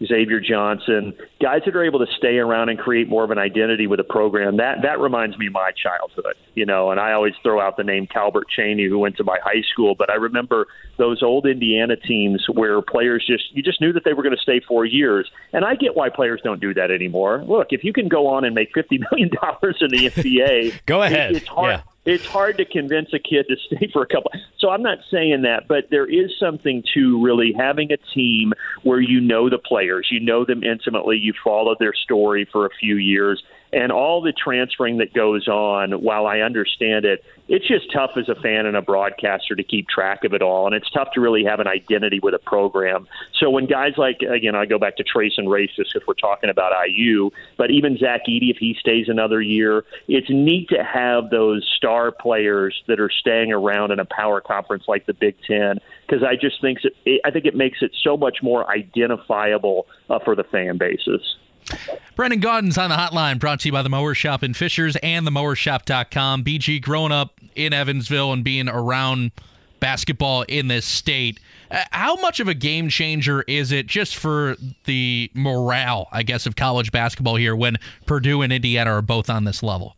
Xavier Johnson, guys that are able to stay around and create more of an identity with a program. That that reminds me of my childhood, you know. And I always throw out the name Calbert Cheaney, who went to my high school. But I remember those old Indiana teams where players just you just knew that they were going to stay four years. And I get why players don't do that anymore. Look, if you can go on and make fifty million dollars in the NBA, go ahead. It, it's hard. Yeah it's hard to convince a kid to stay for a couple. So I'm not saying that, but there is something to really having a team where you know the players, you know them intimately, you follow their story for a few years, and all the transferring that goes on. While I understand it, it's just tough as a fan and a broadcaster to keep track of it all, and it's tough to really have an identity with a program. So when guys like again, I go back to Trayce and just because we're talking about IU, but even Zach Edey, if he stays another year, it's neat to have those star players that are staying around in a power conference like the Big Ten because I just think it, I think it makes it so much more identifiable uh, for the fan bases. Brandon Gaudin's on the hotline, brought to you by the Mower Shop in Fishers and the mowershop.com. BG, growing up in Evansville and being around basketball in this state, uh, how much of a game changer is it just for the morale, I guess, of college basketball here when Purdue and Indiana are both on this level?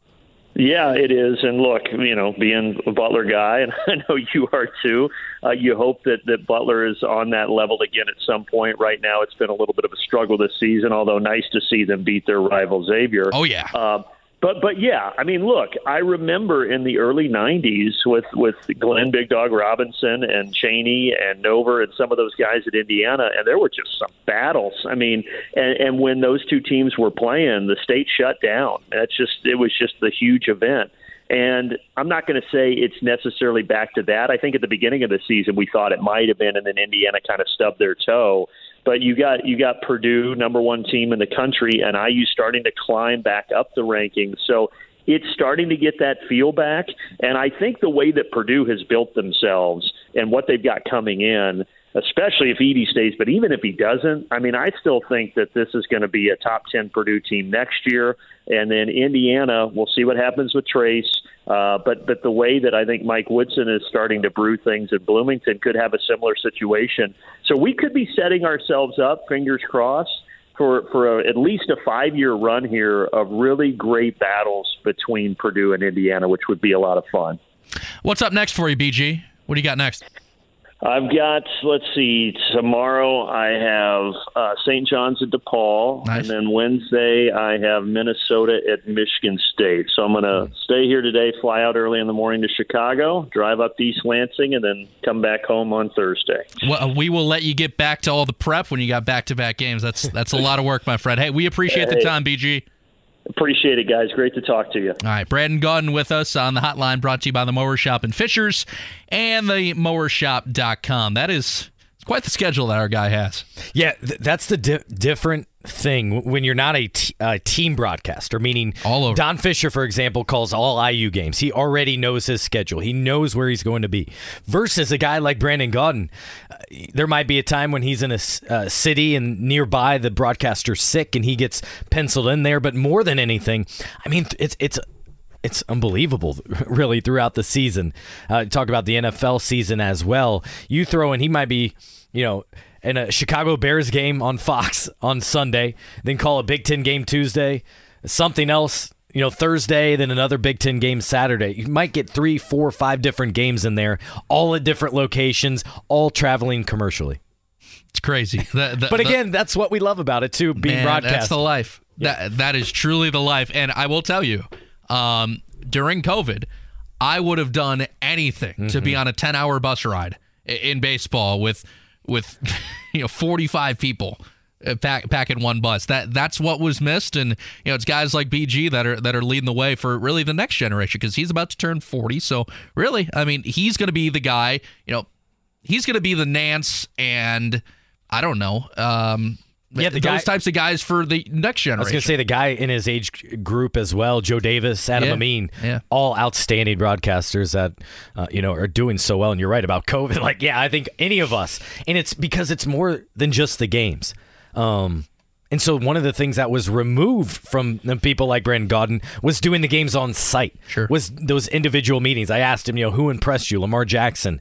Yeah, it is. And look, you know, being a Butler guy, and I know you are too, uh, you hope that, that Butler is on that level again at some point. Right now, it's been a little bit of a struggle this season, although nice to see them beat their rival Xavier. Oh, yeah. Um, but but yeah, I mean, look, I remember in the early '90s with with Glenn Big Dog Robinson and Cheaney and Nover and some of those guys at Indiana, and there were just some battles. I mean, and, and when those two teams were playing, the state shut down. That's just it was just the huge event. And I'm not going to say it's necessarily back to that. I think at the beginning of the season we thought it might have been, and then Indiana kind of stubbed their toe. But you got you got Purdue, number one team in the country, and IU starting to climb back up the rankings. So it's starting to get that feel back. And I think the way that Purdue has built themselves and what they've got coming in, especially if Edey stays, but even if he doesn't, I mean, I still think that this is going to be a top 10 Purdue team next year. And then Indiana, we'll see what happens with Trayce. Uh, but but the way that I think Mike Woodson is starting to brew things at Bloomington could have a similar situation. So we could be setting ourselves up, fingers crossed, for for a, at least a five year run here of really great battles between Purdue and Indiana, which would be a lot of fun. What's up next for you, BG? What do you got next? I've got, let's see, tomorrow I have uh, St. John's at DePaul, Nice. and then Wednesday I have Minnesota at Michigan State. So I'm going to stay here today, fly out early in the morning to Chicago, drive up to East Lansing, and then come back home on Thursday. Well, we will let you get back to all the prep when you got back-to-back games. That's that's a lot of work, my friend. Hey, we appreciate the time, BG. Appreciate it, guys. Great to talk to you. All right, Brandon Gaudin with us on the hotline brought to you by the Mower Shop in Fishers and the mowershop.com. That is quite the schedule that our guy has. Yeah, th- that's the di- different thing when you're not a t- uh, team broadcaster. Meaning, All over. Don Fischer, for example, calls all IU games. He already knows his schedule. He knows where he's going to be. Versus a guy like Brandon Gaudin, uh, there might be a time when he's in a uh, city and nearby the broadcaster's sick and he gets penciled in there. But more than anything, I mean, it's it's it's unbelievable, really, throughout the season. Uh, talk about the NFL season as well. You throw in, he might be, you know, in a Chicago Bears game on Fox on Sunday, then call a Big Ten game Tuesday, something else, you know, Thursday, then another Big Ten game Saturday. You might get three, four, five different games in there, all at different locations, all traveling commercially. It's crazy. The- the- But the- again, that's what we love about it too, being Man, broadcast. That's the life. That that is truly the life. And I will tell you, um, during COVID, I would have done anything to Mm-hmm. be on a ten hour bus ride in baseball with with you know forty five people. uh, Pack, pack in one bus. That that's what was missed, and you know it's guys like BG that are that are leading the way for really the next generation because he's about to turn forty. So really, I mean, he's going to be the guy. You know, he's going to be the Nantz and I don't know. Um, Yeah, the those guy- types of guys for the next generation. I was going to say the guy in his age group as well, Joe Davis, Adam Yeah, Amin, yeah. all outstanding broadcasters that uh, you know are doing so well. And you're right about COVID. Like, yeah, I think any of us, and it's because it's more than just the games. Um, and so one of the things that was removed from people like Brandon Gaudin was doing the games on site. Sure. Was those individual meetings. I asked him, you know, who impressed you? Lamar Jackson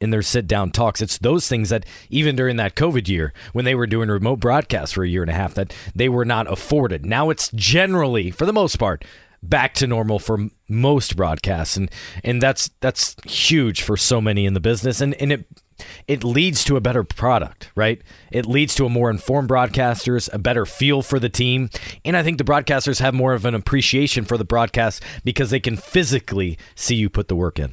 in their sit down talks. It's those things that even during that COVID year, when they were doing remote broadcasts for a year and a half, that they were not afforded. Now it's generally, for the most part, back to normal for most broadcasts, and and that's that's huge for so many in the business, and and it it leads to a better product, right? It leads to a more informed broadcasters, a better feel for the team, and I think the broadcasters have more of an appreciation for the broadcast because they can physically see you put the work in.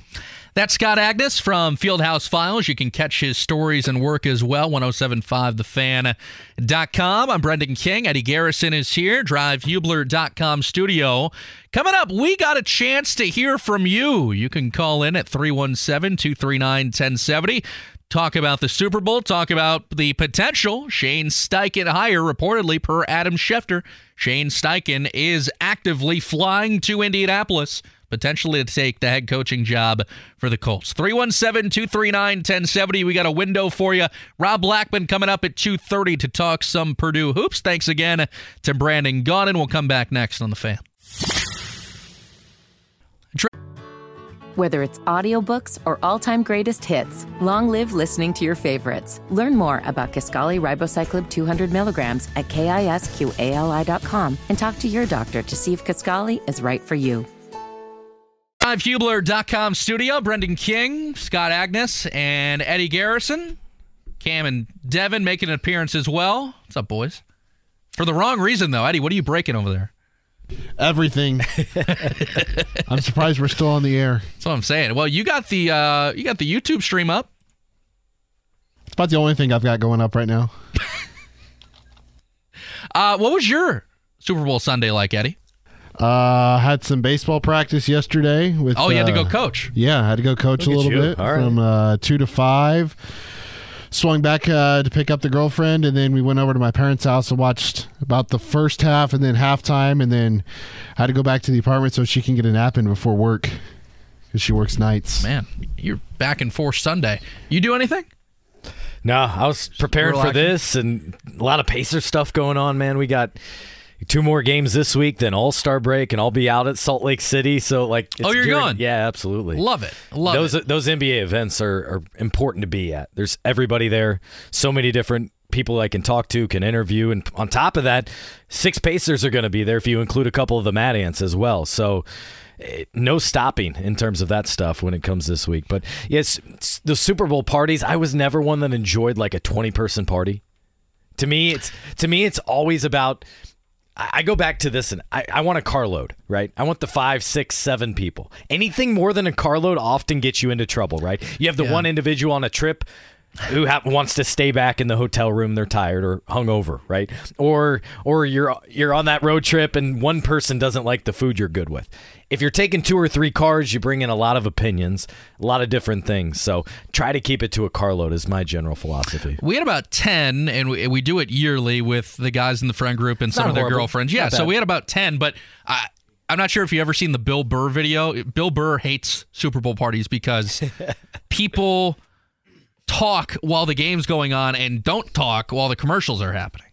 That's Scott Agness from Fieldhouse Files. You can catch his stories and work as well. 1075thefan.com. I'm Brendan King. Eddie Garrison is here. DriveHubler.com studio. Coming up, we got a chance to hear from you. You can call in at 317 239 1070. Talk about the Super Bowl. Talk about the potential Shane Steichen hire, reportedly per Adam Schefter. Shane Steichen is actively flying to Indianapolis, potentially to take the head coaching job for the Colts. 317 239 1070. We got a window for you. Rob Blackman coming up at 2.30 to talk some Purdue hoops. Thanks again to Brandon Gunn, and we'll come back next on The Fan. Whether it's audiobooks or all-time greatest hits, long live listening to your favorites. Learn more about Kisqali Ribociclib 200 milligrams at kisqali.com and talk to your doctor to see if Kisqali is right for you. LiveHubler.com studio. Brendan King, Scott Agness, and Eddie Garrison. Cam and Devin making an appearance as well. What's up, boys? For the wrong reason, though. Eddie, what are you breaking over there? Everything. I'm surprised we're still on the air. That's what I'm saying. Well, you got the uh, you got the YouTube stream up. It's about the only thing I've got going up right now. Uh, what was your Super Bowl Sunday like, Eddie? Uh, had some baseball practice yesterday with. Oh, you had to uh, go coach. Yeah, I had to go coach Look a little bit All right. from uh, two to five. Swung back uh, to pick up the girlfriend, and then we went over to my parents' house and watched about the first half and then halftime, and then I had to go back to the apartment so she can get a nap in before work because she works nights. Man, you're back and forth Sunday. You do anything? No, I was prepared for this and a lot of Pacer stuff going on, man. We got two more games this week, then All Star break, and I'll be out at Salt Lake City. So, like, it's Oh, you're geared- going? Yeah, absolutely. Love it. Love those it. those NBA events are, are important to be at. There's everybody there. So many different people I can talk to, can interview, and on top of that, six Pacers are going to be there if you include a couple of the Mad Ants as well. So. eh, No stopping in terms of that stuff when it comes this week. But yes, the Super Bowl parties, I was never one that enjoyed like a 20 person party. To me, it's to me, it's always about I go back to this and I, I want a carload, right? I want the five, six, seven people. Anything more than a carload often gets you into trouble, right? You have the Yeah. one individual on a trip who ha- wants to stay back in the hotel room. They're tired or hungover, right? Or or you're you're on that road trip and one person doesn't like the food you're good with. If you're taking two or three cars, you bring in a lot of opinions, a lot of different things. So try to keep it to a carload is my general philosophy. We had about 10, and we, we do it yearly with the guys in the friend group and some not of their horrible. girlfriends. Yeah, so we had about 10, but I, I'm not sure if you ever seen the Bill Burr video. Bill Burr hates Super Bowl parties because people talk while the game's going on and don't talk while the commercials are happening.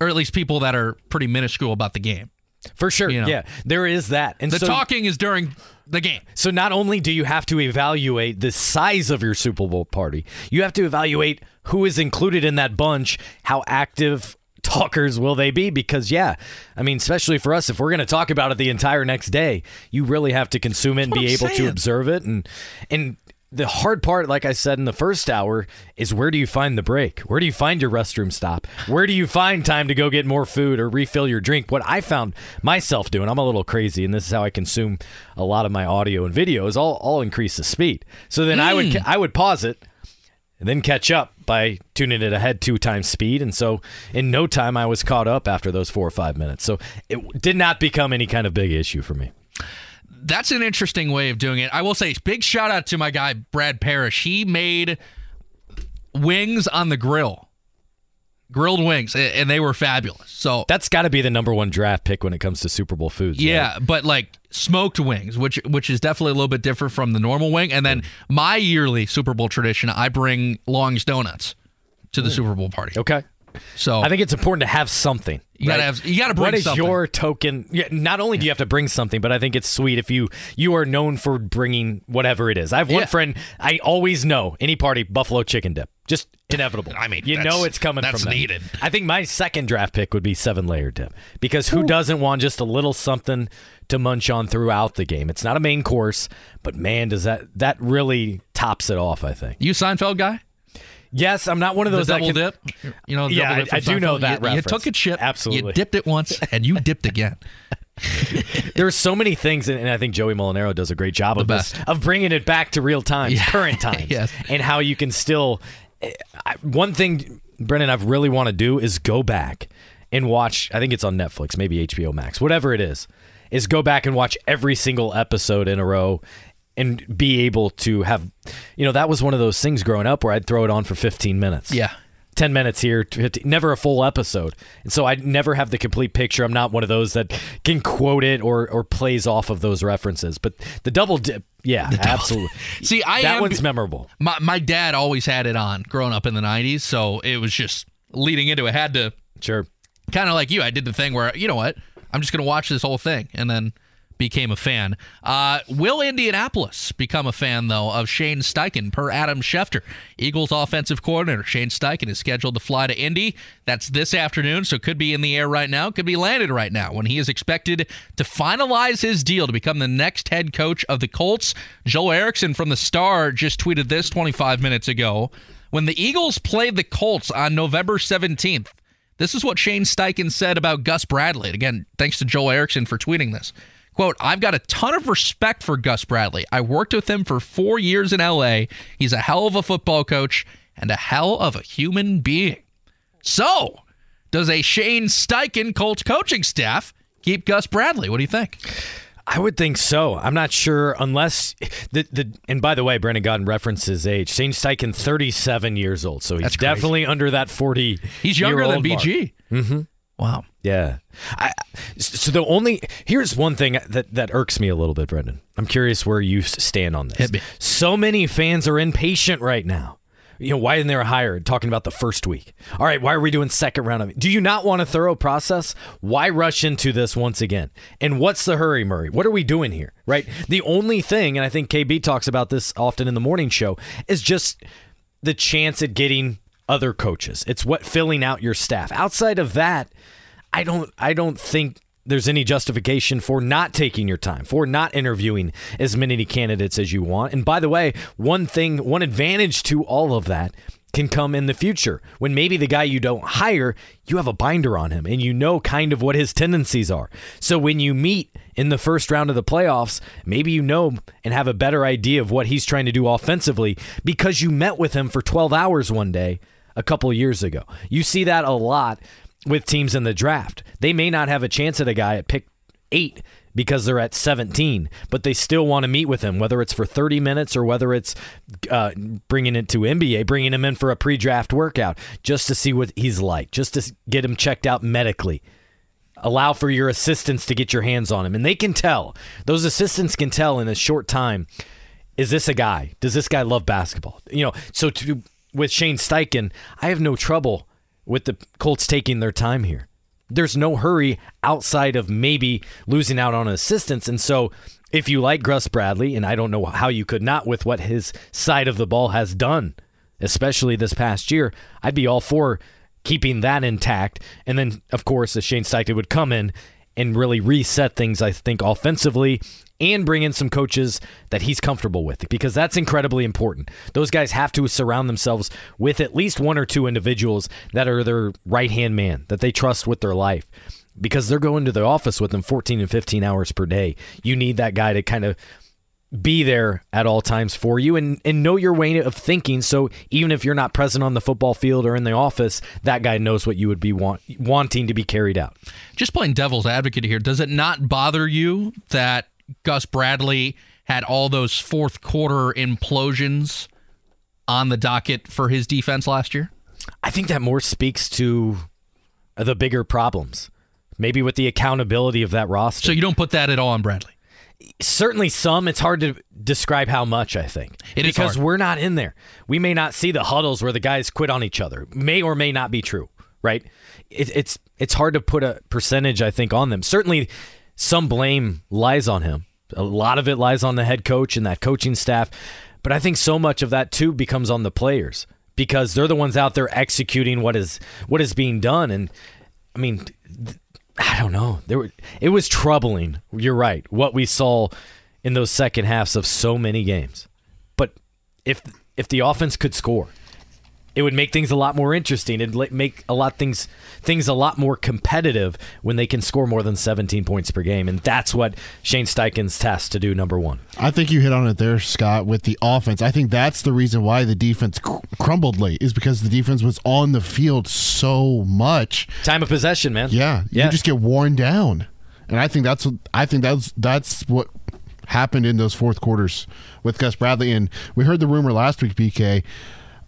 Or at least people that are pretty minuscule about the game. For sure. You know. Yeah, there is that. And The so, talking is during the game. So not only do you have to evaluate the size of your Super Bowl party, you have to evaluate who is included in that bunch, how active talkers will they be because yeah i mean especially for us if we're going to talk about it the entire next day you really have to consume it and be able I'm to saying. observe it and and the hard part like i said in the first hour is where do you find the break where do you find your restroom stop where do you find time to go get more food or refill your drink what i found myself doing i'm a little crazy and this is how i consume a lot of my audio and video is i'll, I'll increase the speed so then i would hmm. i would pause it and then catch up by tuning it ahead two times speed. And so in no time, I was caught up after those four or five minutes. So it did not become any kind of big issue for me. That's an interesting way of doing it. I will say, big shout out to my guy Brad Parrish. He made wings on the grill, grilled wings, and they were fabulous. So That's got to be the number one draft pick when it comes to Super Bowl foods. right? yeah, but like smoked wings, which which is definitely a little bit different from the normal wing. And then my yearly Super Bowl tradition, I bring Long's Donuts to the Super Bowl party. Okay. So I think it's important to have something. You gotta have- you gotta bring What is something. your token? Yeah, not only do you have to bring something, but I think it's sweet if you you are known for bringing whatever it is. I have one Yeah. friend I always know any party buffalo chicken dip, just inevitable. I mean, you know it's coming. that's from them. needed. I think my second draft pick would be seven layer dip because who doesn't want just a little something to munch on throughout the game? It's not a main course, but man, does that that really tops it off? I think. you Seinfeld guy, Yes, I'm not one of the those that double can- dip. You know, the Yeah, double dip I- I do know that You, you took a chip, Absolutely. You dipped it once, and you dipped again. There's so many things, and and I think Joey Molinaro does a great job of this, of bringing it back to real times, Yeah. current times, Yes. and how you can still. Eh, I, one thing, Brennan, I really want to do is go back and watch. I think it's on Netflix, maybe HBO Max, whatever it is. Is go back and watch every single episode in a row. And be able to have, you know, that was one of those things growing up where I'd throw it on for 15 minutes. Yeah. 10 minutes here, 50, never a full episode. And so I never have the complete picture. I'm not one of those that can quote it or, or plays off of those references. But the double dip, yeah, absolutely. See, I that am- one's memorable. My my dad always had it on growing up in the '90s, so it was just leading into it. Had to Sure. kind of like you. I did the thing where you know what, I'm just gonna watch this whole thing, and then became a fan. Uh, will Indianapolis become a fan though of Shane Steichen? Per Adam Schefter, Eagles offensive coordinator Shane Steichen is scheduled to fly to Indy. That's this afternoon, so could be in the air right now, could be landed right now when he is expected to finalize his deal to become the next head coach of the Colts. Joel Erickson from the Star just tweeted this 25 minutes ago. When the Eagles played the Colts on November 17th, this is what Shane Steichen said about Gus Bradley. Again, thanks to Joel Erickson for tweeting this. Quote, I've got a ton of respect for Gus Bradley. I worked with him for four years in LA. He's a hell of a football coach and a hell of a human being. So, does a Shane Steichen Colts coaching staff keep Gus Bradley? What do you think? I would think so. I'm not sure unless the the and by the way, Brandon Gaudin references age. Shane Steichen, 37 years old, so he's definitely under that 40. He's younger than year old mark. BG. Mm-hmm. Wow. Yeah. I, so the only here's one thing that that irks me a little bit, Brendan. I'm curious where you stand on this. So many fans are impatient right now. You know, why isn't they a hire talking about the first week? All right, why are we doing second round of it? Do you not want a thorough process? Why rush into this once again? And what's the hurry, Murray? What are we doing here? Right? The only thing, and I think KB talks about this often in the morning show, is just the chance at getting other coaches. It's what filling out your staff. Outside of that, I don't I don't think there's any justification for not taking your time, for not interviewing as many candidates as you want. And by the way, one thing, one advantage to all of that can come in the future when maybe the guy you don't hire, you have a binder on him and you know kind of what his tendencies are. So when you meet in the first round of the playoffs, maybe you know and have a better idea of what he's trying to do offensively because you met with him for 12 hours one day a couple years ago. You see that a lot with teams in the draft. They may not have a chance at a guy at pick eight because they're at 17, but they still want to meet with him, whether it's for 30 minutes or whether it's uh, bringing it to NBA, bringing him in for a pre draft workout just to see what he's like, just to get him checked out medically. Allow for your assistants to get your hands on him. And they can tell, those assistants can tell in a short time is this a guy? Does this guy love basketball? You know, so to with Shane Steichen, I have no trouble with the Colts taking their time here. There's no hurry outside of maybe losing out on assistance. And so if you like Gus Bradley, and I don't know how you could not with what his side of the ball has done, especially this past year, I'd be all for keeping that intact. And then, of course, as Shane Steichen would come in and really reset things, I think, offensively and bring in some coaches that he's comfortable with because that's incredibly important. Those guys have to surround themselves with at least one or two individuals that are their right hand man, that they trust with their life because they're going to the office with them 14 and 15 hours per day. You need that guy to kind of be there at all times for you and, and know your way of thinking. So even if you're not present on the football field or in the office, that guy knows what you would be want, wanting to be carried out. Just playing devil's advocate here, does it not bother you that Gus Bradley had all those fourth quarter implosions on the docket for his defense last year? I think that more speaks to the bigger problems, maybe with the accountability of that roster. So you don't put that at all on Bradley. Certainly some. It's hard to describe how much, I think. It is because we're not in there. We may not see the huddles where the guys quit on each other. May or may not be true, right? It, it's it's hard to put a percentage, I think, on them. Certainly some blame lies on him. A lot of it lies on the head coach and that coaching staff. But I think so much of that too becomes on the players because they're the ones out there executing what is what is being done. And I mean, I don't know. There were, it was troubling. You're right. What we saw in those second halves of so many games. But if if the offense could score, it would make things a lot more interesting. It'd make a lot things things a lot more competitive when they can score more than 17 points per game, and that's what Shane Steichen's tasked to do. Number one. I think you hit on it there, Scott, with the offense. I think that's the reason why the defense cr- crumbled late is because the defense was on the field so much. Time of possession, man. Yeah, Yeah. you just get worn down, and I think that's what I think that's that's what happened in those fourth quarters with Gus Bradley. And we heard the rumor last week, BK.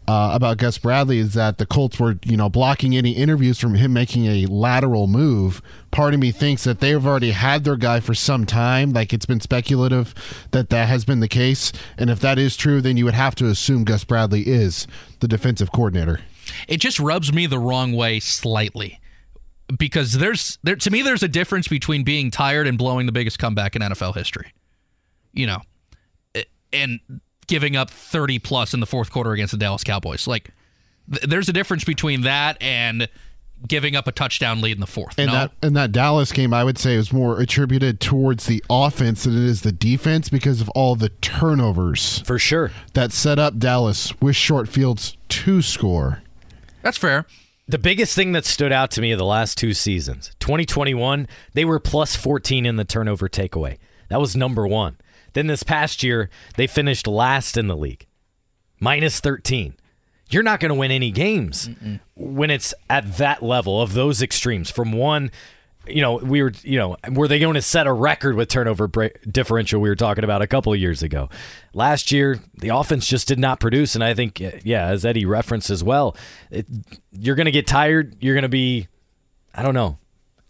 Uh, about Gus Bradley is that the Colts were, you know, blocking any interviews from him making a lateral move. Part of me thinks that they've already had their guy for some time. Like it's been speculative that that has been the case. And if that is true, then you would have to assume Gus Bradley is the defensive coordinator. It just rubs me the wrong way slightly because there's there to me there's a difference between being tired and blowing the biggest comeback in NFL history. You know, and giving up 30 plus in the fourth quarter against the Dallas Cowboys. Like th- there's a difference between that and giving up a touchdown lead in the fourth. And no? that and that Dallas game, I would say, is more attributed towards the offense than it is the defense because of all the turnovers For sure. that set up Dallas with short fields to score. That's fair. The biggest thing that stood out to me of the last two seasons, 2021, they were plus 14 in the turnover takeaway. That was number one. Then this past year, they finished last in the league, minus 13. You're not going to win any games Mm-mm. when it's at that level of those extremes. From one, you know, we were, you know, were they going to set a record with turnover differential we were talking about a couple of years ago? Last year, the offense just did not produce. And I think, yeah, as Eddie referenced as well, it, you're going to get tired. You're going to be, I don't know,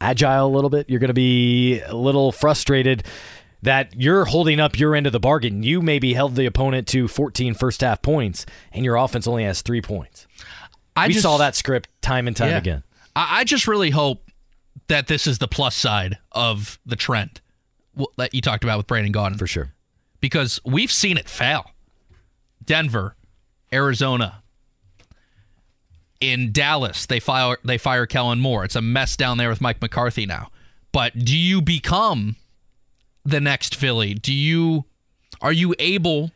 agile a little bit. You're going to be a little frustrated that you're holding up your end of the bargain. You maybe held the opponent to 14 first half points, and your offense only has three points. I we just, saw that script time and time yeah. again. I, I just really hope that this is the plus side of the trend that you talked about with Brandon Gaudin. For sure. Because we've seen it fail. Denver, Arizona, in Dallas, they fire they fire Kellen Moore. It's a mess down there with Mike McCarthy now. But do you become the next Philly? Do you are you able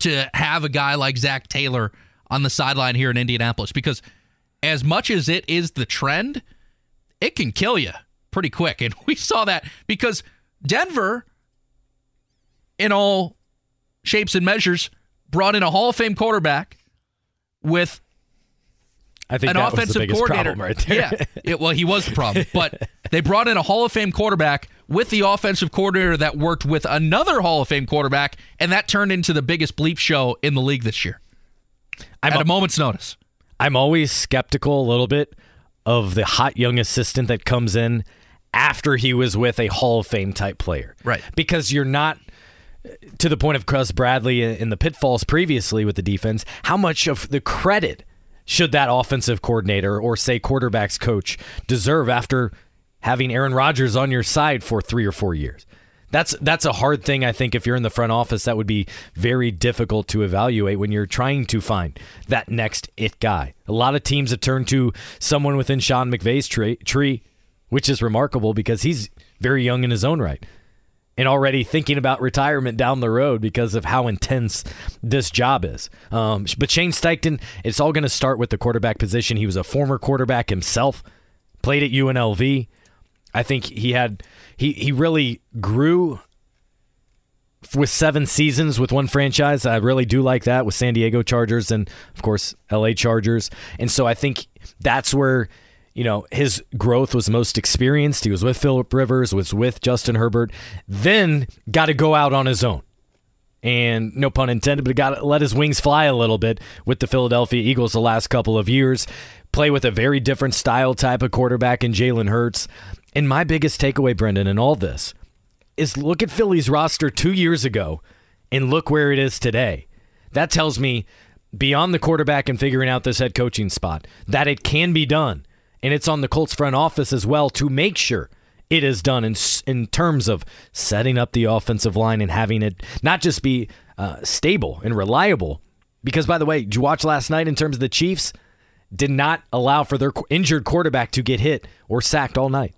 to have a guy like Zac Taylor on the sideline here in Indianapolis? Because as much as it is the trend, it can kill you pretty quick. And we saw that because Denver, in all shapes and measures, brought in a Hall of Fame quarterback with I think an offensive coordinator. right there. yeah, it, well, he was the problem, but they brought in a Hall of Fame quarterback with the offensive coordinator that worked with another Hall of Fame quarterback, and that turned into the biggest bleep show in the league this year. I'm at a, a moment's notice. I'm always skeptical a little bit of the hot young assistant that comes in after he was with a Hall of Fame type player, right? Because you're not to the point of Gus Bradley in the pitfalls previously with the defense. How much of the credit? Should that offensive coordinator or say quarterbacks coach deserve after having Aaron Rodgers on your side for 3 or 4 years. That's that's a hard thing I think if you're in the front office that would be very difficult to evaluate when you're trying to find that next it guy. A lot of teams have turned to someone within Sean McVay's tree, tree which is remarkable because he's very young in his own right and already thinking about retirement down the road because of how intense this job is. Um, but Shane Steichen, it's all going to start with the quarterback position. He was a former quarterback himself, played at UNLV. I think he had he he really grew with seven seasons with one franchise. I really do like that with San Diego Chargers and of course LA Chargers. And so I think that's where you know, his growth was most experienced. He was with Philip Rivers, was with Justin Herbert, then got to go out on his own. And no pun intended, but got to let his wings fly a little bit with the Philadelphia Eagles the last couple of years. Play with a very different style type of quarterback in Jalen Hurts. And my biggest takeaway, Brendan, in all this is look at Philly's roster two years ago and look where it is today. That tells me beyond the quarterback and figuring out this head coaching spot that it can be done and it's on the Colts front office as well to make sure it is done in in terms of setting up the offensive line and having it not just be uh, stable and reliable. Because by the way, did you watch last night in terms of the Chiefs? Did not allow for their injured quarterback to get hit or sacked all night.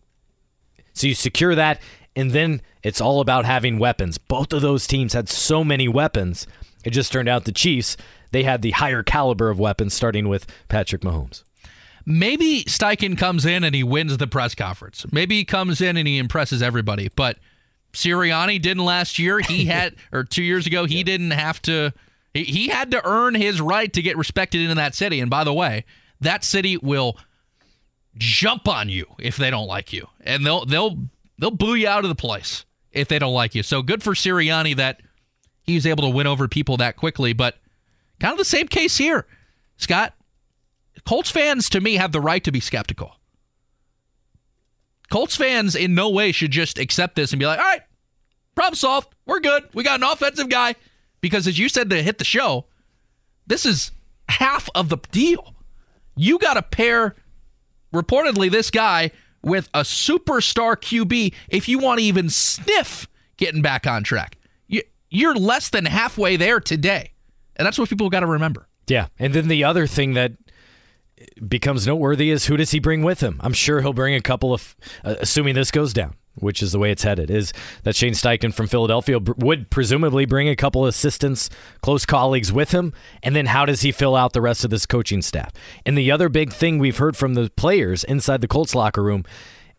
So you secure that, and then it's all about having weapons. Both of those teams had so many weapons. It just turned out the Chiefs they had the higher caliber of weapons, starting with Patrick Mahomes. Maybe Steichen comes in and he wins the press conference. Maybe he comes in and he impresses everybody. But Sirianni didn't last year. He had, or two years ago, he yeah. didn't have to. He, he had to earn his right to get respected in that city. And by the way, that city will jump on you if they don't like you, and they'll they'll they'll boo you out of the place if they don't like you. So good for Sirianni that he was able to win over people that quickly. But Kind of the same case here. Scott, Colts fans to me have the right to be skeptical. Colts fans in no way should just accept this and be like, all right, problem solved. We're good. We got an offensive guy. Because as you said to hit the show, this is half of the deal. You got to pair, reportedly, this guy with a superstar QB if you want to even sniff getting back on track. You're less than halfway there today. And that's what people got to remember. Yeah. And then the other thing that becomes noteworthy is who does he bring with him? I'm sure he'll bring a couple of, uh, assuming this goes down, which is the way it's headed, is that Shane Steichen from Philadelphia would presumably bring a couple of assistants, close colleagues with him. And then how does he fill out the rest of this coaching staff? And the other big thing we've heard from the players inside the Colts locker room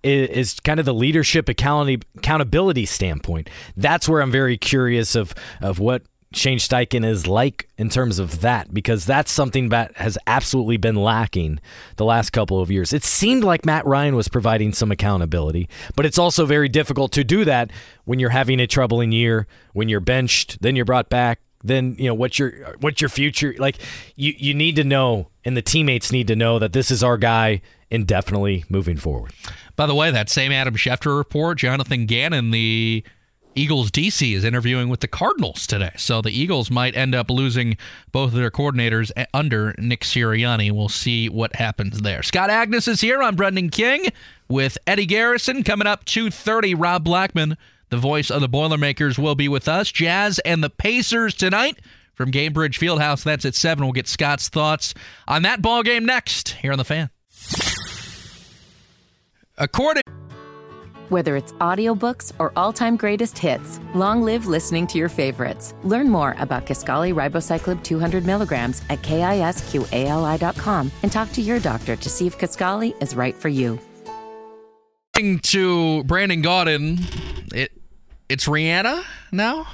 is, is kind of the leadership accountability standpoint. That's where I'm very curious of of what Shane Steichen is like in terms of that because that's something that has absolutely been lacking the last couple of years. It seemed like Matt Ryan was providing some accountability, but it's also very difficult to do that when you're having a troubling year, when you're benched, then you're brought back, then you know what's your what's your future like you you need to know and the teammates need to know that this is our guy indefinitely moving forward. By the way, that same Adam Schefter report, Jonathan Gannon, the Eagles DC is interviewing with the Cardinals today. So the Eagles might end up losing both of their coordinators under Nick Sirianni. We'll see what happens there. Scott Agness is here. I'm Brendan King with Eddie Garrison coming up 2:30. Rob Blackman, the voice of the Boilermakers, will be with us. Jazz and the Pacers tonight from Gainbridge Fieldhouse. That's at seven. We'll get Scott's thoughts on that ball game next here on the Fan. According whether it's audiobooks or all-time greatest hits, long live listening to your favorites. Learn more about Kisqali Ribociclib 200 milligrams at kisqali.com and talk to your doctor to see if Kisqali is right for you. To Brandon Gaudin, it it's Rihanna now.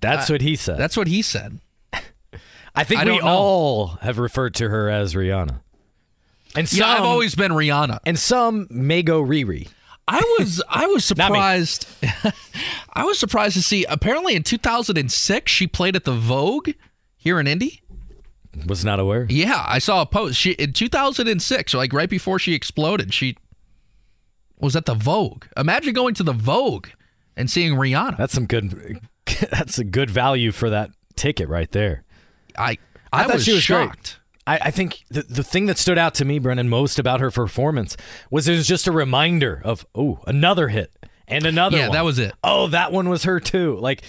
That's uh, what he said. That's what he said. I think I we all have referred to her as Rihanna. And some, yeah, I've always been Rihanna. And some may go Riri. I was I was surprised. I was surprised to see. Apparently, in 2006, she played at the Vogue here in Indy. Was not aware. Yeah, I saw a post. She in 2006, like right before she exploded, she was at the Vogue. Imagine going to the Vogue and seeing Rihanna. That's some good. That's a good value for that ticket right there. I I, I thought was she was shocked. Great. I, I think the, the thing that stood out to me, Brennan, most about her performance was it was just a reminder of, oh, another hit and another yeah, one. that was it. Oh, that one was her too. Like,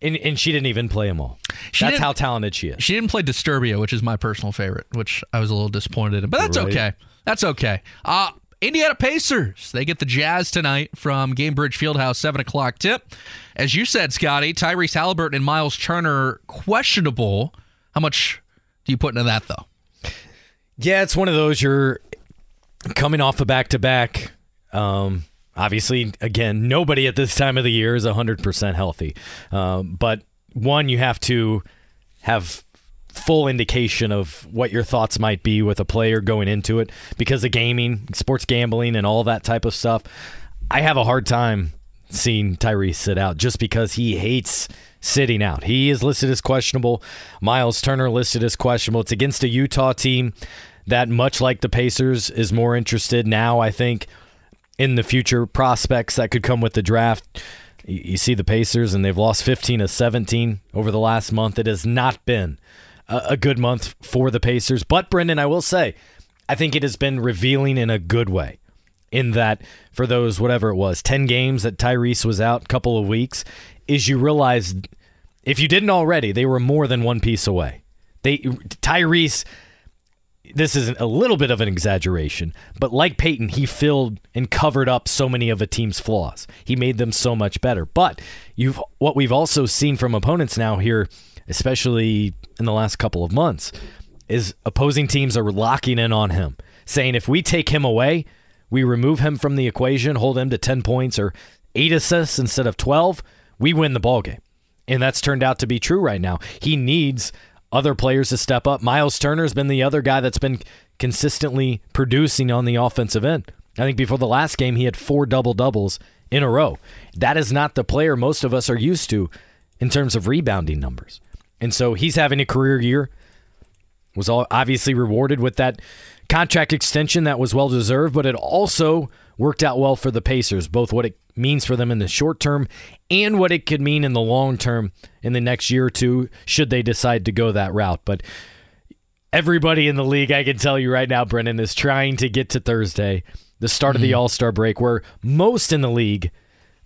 and, and she didn't even play them all. She that's how talented she is. She didn't play Disturbia, which is my personal favorite, which I was a little disappointed in. But that's right. okay. That's okay. Uh, Indiana Pacers. They get the Jazz tonight from Gainbridge Fieldhouse, 7 o'clock tip. As you said, Scotty, Tyrese Haliburton and Miles Turner questionable. How much do you put into that though? Yeah, it's one of those you're coming off a back to back. Obviously, again, nobody at this time of the year is 100% healthy. Um, but one, you have to have full indication of what your thoughts might be with a player going into it because of gaming, sports gambling, and all that type of stuff. I have a hard time seeing Tyrese sit out just because he hates sitting out. He is listed as questionable. Miles Turner listed as questionable. It's against a Utah team that, much like the Pacers, is more interested now, I think, in the future prospects that could come with the draft. You see the Pacers, and they've lost 15 to 17 over the last month. It has not been a good month for the Pacers. But, Brendan, I will say, I think it has been revealing in a good way. In that, for those, whatever it was, 10 games that Tyrese was out, a couple of weeks, is you realize if you didn't already, they were more than one piece away. They Tyrese this is a little bit of an exaggeration, but like Peyton, he filled and covered up so many of a team's flaws. He made them so much better. But you've what we've also seen from opponents now here, especially in the last couple of months, is opposing teams are locking in on him, saying if we take him away, we remove him from the equation, hold him to 10 points or 8 assists instead of 12, we win the ball game. And that's turned out to be true right now. He needs other players to step up. Miles Turner's been the other guy that's been consistently producing on the offensive end. I think before the last game, he had four double doubles in a row. That is not the player most of us are used to in terms of rebounding numbers. And so he's having a career year. Was all obviously rewarded with that contract extension that was well deserved, but it also worked out well for the Pacers, both what it means for them in the short term and what it could mean in the long term in the next year or two, should they decide to go that route. But everybody in the league, I can tell you right now, Brennan, is trying to get to Thursday, the start of the All Star break, where most in the league,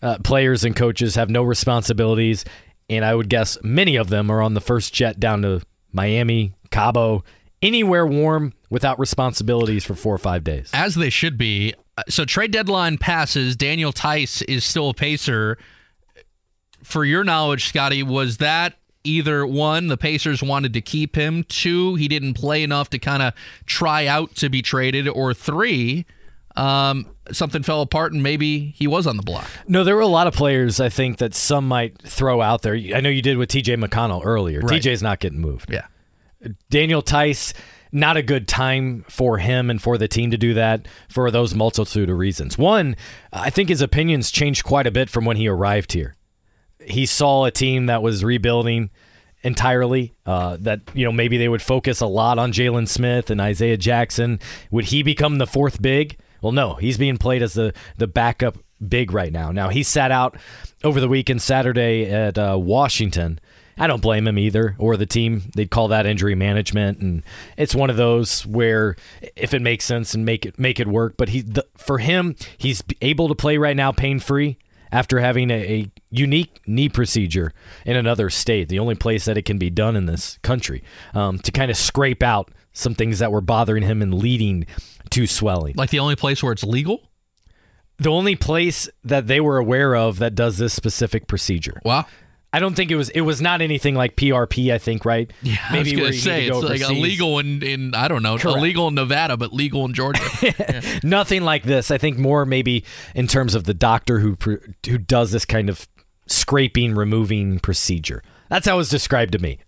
uh, players and coaches have no responsibilities. And I would guess many of them are on the first jet down to Miami, Cabo, anywhere warm without responsibilities for four or five days. As they should be. So trade deadline passes. Daniel Theis is still a pacer. For your knowledge, Scotty, was that either one, the Pacers wanted to keep him, two, he didn't play enough to kind of try out to be traded, or three, um, something fell apart and maybe he was on the block. No, there were a lot of players I think that some might throw out there. I know you did with TJ McConnell earlier. Right. TJ's not getting moved. Yeah. Daniel Theis, not a good time for him and for the team to do that for those multitude of reasons. One, I think his opinions changed quite a bit from when he arrived here. He saw a team that was rebuilding entirely. Uh, that you know maybe they would focus a lot on Jalen Smith and Isaiah Jackson. Would he become the fourth big? Well, no, he's being played as the the backup big right now. Now he sat out over the weekend Saturday at uh, Washington. I don't blame him either, or the team. They'd call that injury management, and it's one of those where if it makes sense and make it make it work. But he, the, for him, he's able to play right now pain free after having a, a unique knee procedure in another state, the only place that it can be done in this country, um, to kind of scrape out some things that were bothering him and leading to swelling. Like the only place where it's legal? The only place that they were aware of that does this specific procedure. Wow. I don't think it was. It was not anything like PRP. I think right. Yeah, I was gonna say go it's like illegal in, in I don't know, Correct. illegal in Nevada, but legal in Georgia. Nothing like this. I think more maybe in terms of the doctor who who does this kind of scraping, removing procedure. That's how it was described to me.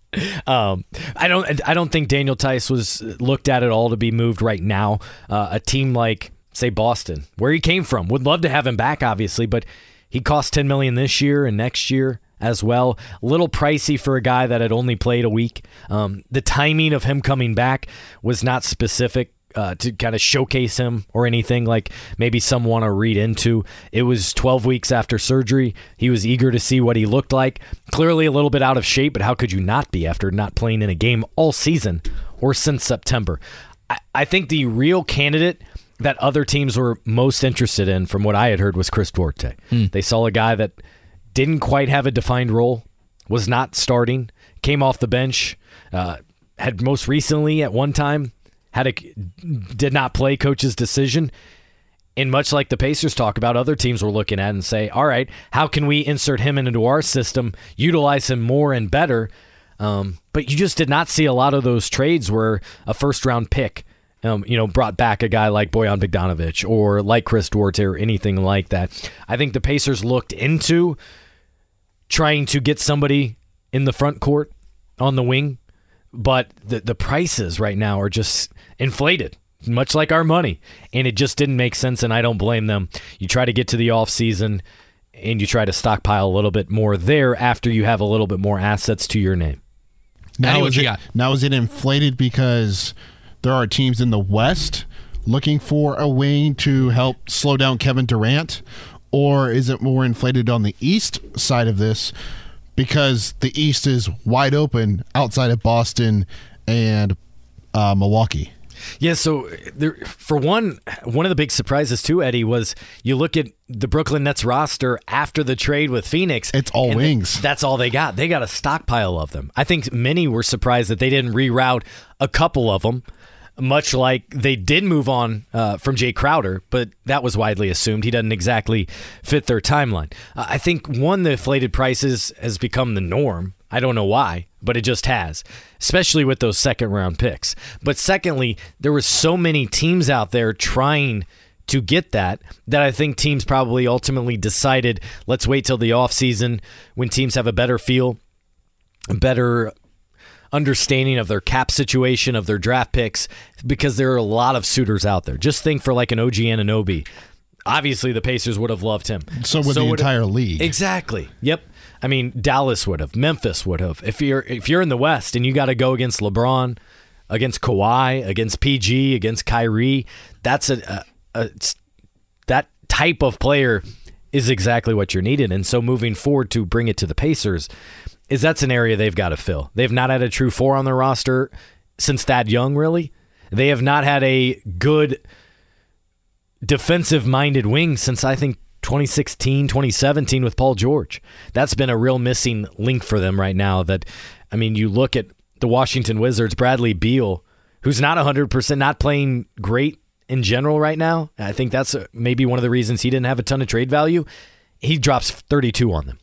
Um, I don't. I don't think Daniel Theis was looked at at all to be moved right now. Uh, a team like say Boston, where he came from, would love to have him back, obviously, but he cost ten million this year and next year as well. A little pricey for a guy that had only played a week. Um, the timing of him coming back was not specific uh, to kind of showcase him or anything like maybe some want to read into. It was 12 weeks after surgery. He was eager to see what he looked like. Clearly a little bit out of shape, but how could you not be after not playing in a game all season or since September? I, I think the real candidate that other teams were most interested in, from what I had heard, was Chris Duarte. They saw a guy that didn't quite have a defined role, was not starting, came off the bench, uh, had most recently at one time had a did not play coach's decision. And much like the Pacers talk about, other teams were looking at and say, all right, how can we insert him into our system, utilize him more and better? Um, but you just did not see a lot of those trades where a first round pick, um, you know, brought back a guy like Bojan Bogdanovic or like Chris Duarte or anything like that. I think the Pacers looked into trying to get somebody in the front court on the wing, but the the prices right now are just inflated, much like our money, and it just didn't make sense. And I don't blame them. You try to get to the off season, and you try to stockpile a little bit more there after you have a little bit more assets to your name. Now what is you it got? now is it inflated because there are teams in the West looking for a wing to help slow down Kevin Durant, or is it more inflated on the East side of this because the East is wide open outside of Boston and uh, Milwaukee? Yeah, so there, for one, one of the big surprises too, Eddie, was you look at the Brooklyn Nets roster after the trade with Phoenix. It's all wings. that's all they got. They got a stockpile of them. I think many were surprised that they didn't reroute a couple of them, much like they did move on uh, from Jae Crowder, but that was widely assumed. He doesn't exactly fit their timeline. Uh, I think one, the inflated prices has become the norm. I don't know why, but it just has, especially with those second round picks. But secondly, there were so many teams out there trying to get that that I think teams probably ultimately decided let's wait till the offseason when teams have a better feel, better understanding of their cap situation, of their draft picks, because there are a lot of suitors out there. Just think for like an OG Anunoby. Obviously, the Pacers would have loved him. So would the would- entire league. Exactly. Yep. I mean, Dallas would have, Memphis would have. If you're if you're in the West and you got to go against LeBron, against Kawhi, against PG, against Kyrie, that's a, a, a that type of player is exactly what you're needed. And so moving forward to bring it to the Pacers is that's an area they've got to fill. They've not had a true four on their roster since that young, really. They have not had a good defensive minded wing since I think 2016, 2017 with Paul George. That's been a real missing link for them right now. That, I mean, you look at the Washington Wizards, Bradley Beal, who's not 100%, not playing great in general right now. I think that's uh, maybe one of the reasons he didn't have a ton of trade value. He drops 32 on them.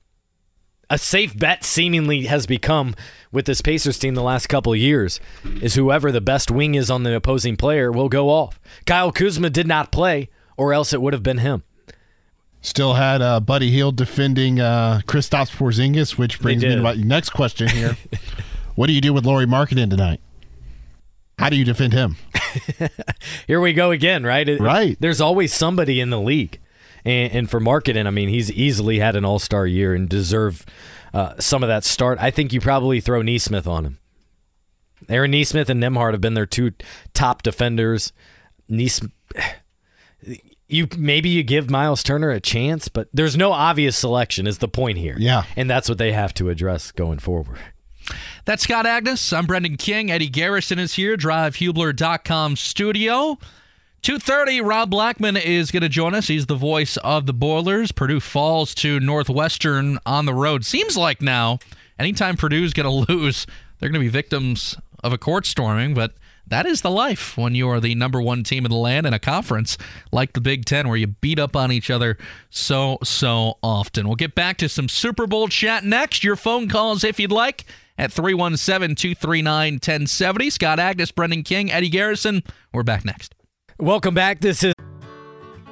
A safe bet seemingly has become with this Pacers team the last couple of years is whoever the best wing is on the opposing player will go off. Kyle Kuzma did not play, or else it would have been him. Still had uh, Buddy Hield defending uh, Kristaps Porzingis, which brings me to my next question here. what do you do with Lauri Markkanen tonight? How do you defend him? Here we go again, right? It, right. There's always somebody in the league. And, and for Markkanen, I mean, he's easily had an all star year and deserve uh, some of that start. I think you probably throw Nesmith on him. Aaron Nesmith and Nembhard have been their two top defenders. Nesmith, you maybe you give Miles Turner a chance, but there's no obvious selection. Is the point here? Yeah, and that's what they have to address going forward. That's Scott Agness. I'm Brendan King. Eddie Garrison is here. DriveHubler.com studio. 2.30, Rob Blackman is going to join us. He's the voice of the Boilers. Purdue falls to Northwestern on the road. Seems like now, anytime Purdue's going to lose, they're going to be victims of a court storming, but that is the life when you are the number one team in the land in a conference like the Big Ten, where you beat up on each other so, so often. We'll get back to some Super Bowl chat next. Your phone calls, if you'd like, at 317 239 1070. Scott Agness, Brendan King, Eddie Garrison. We're back next. Welcome back. This is.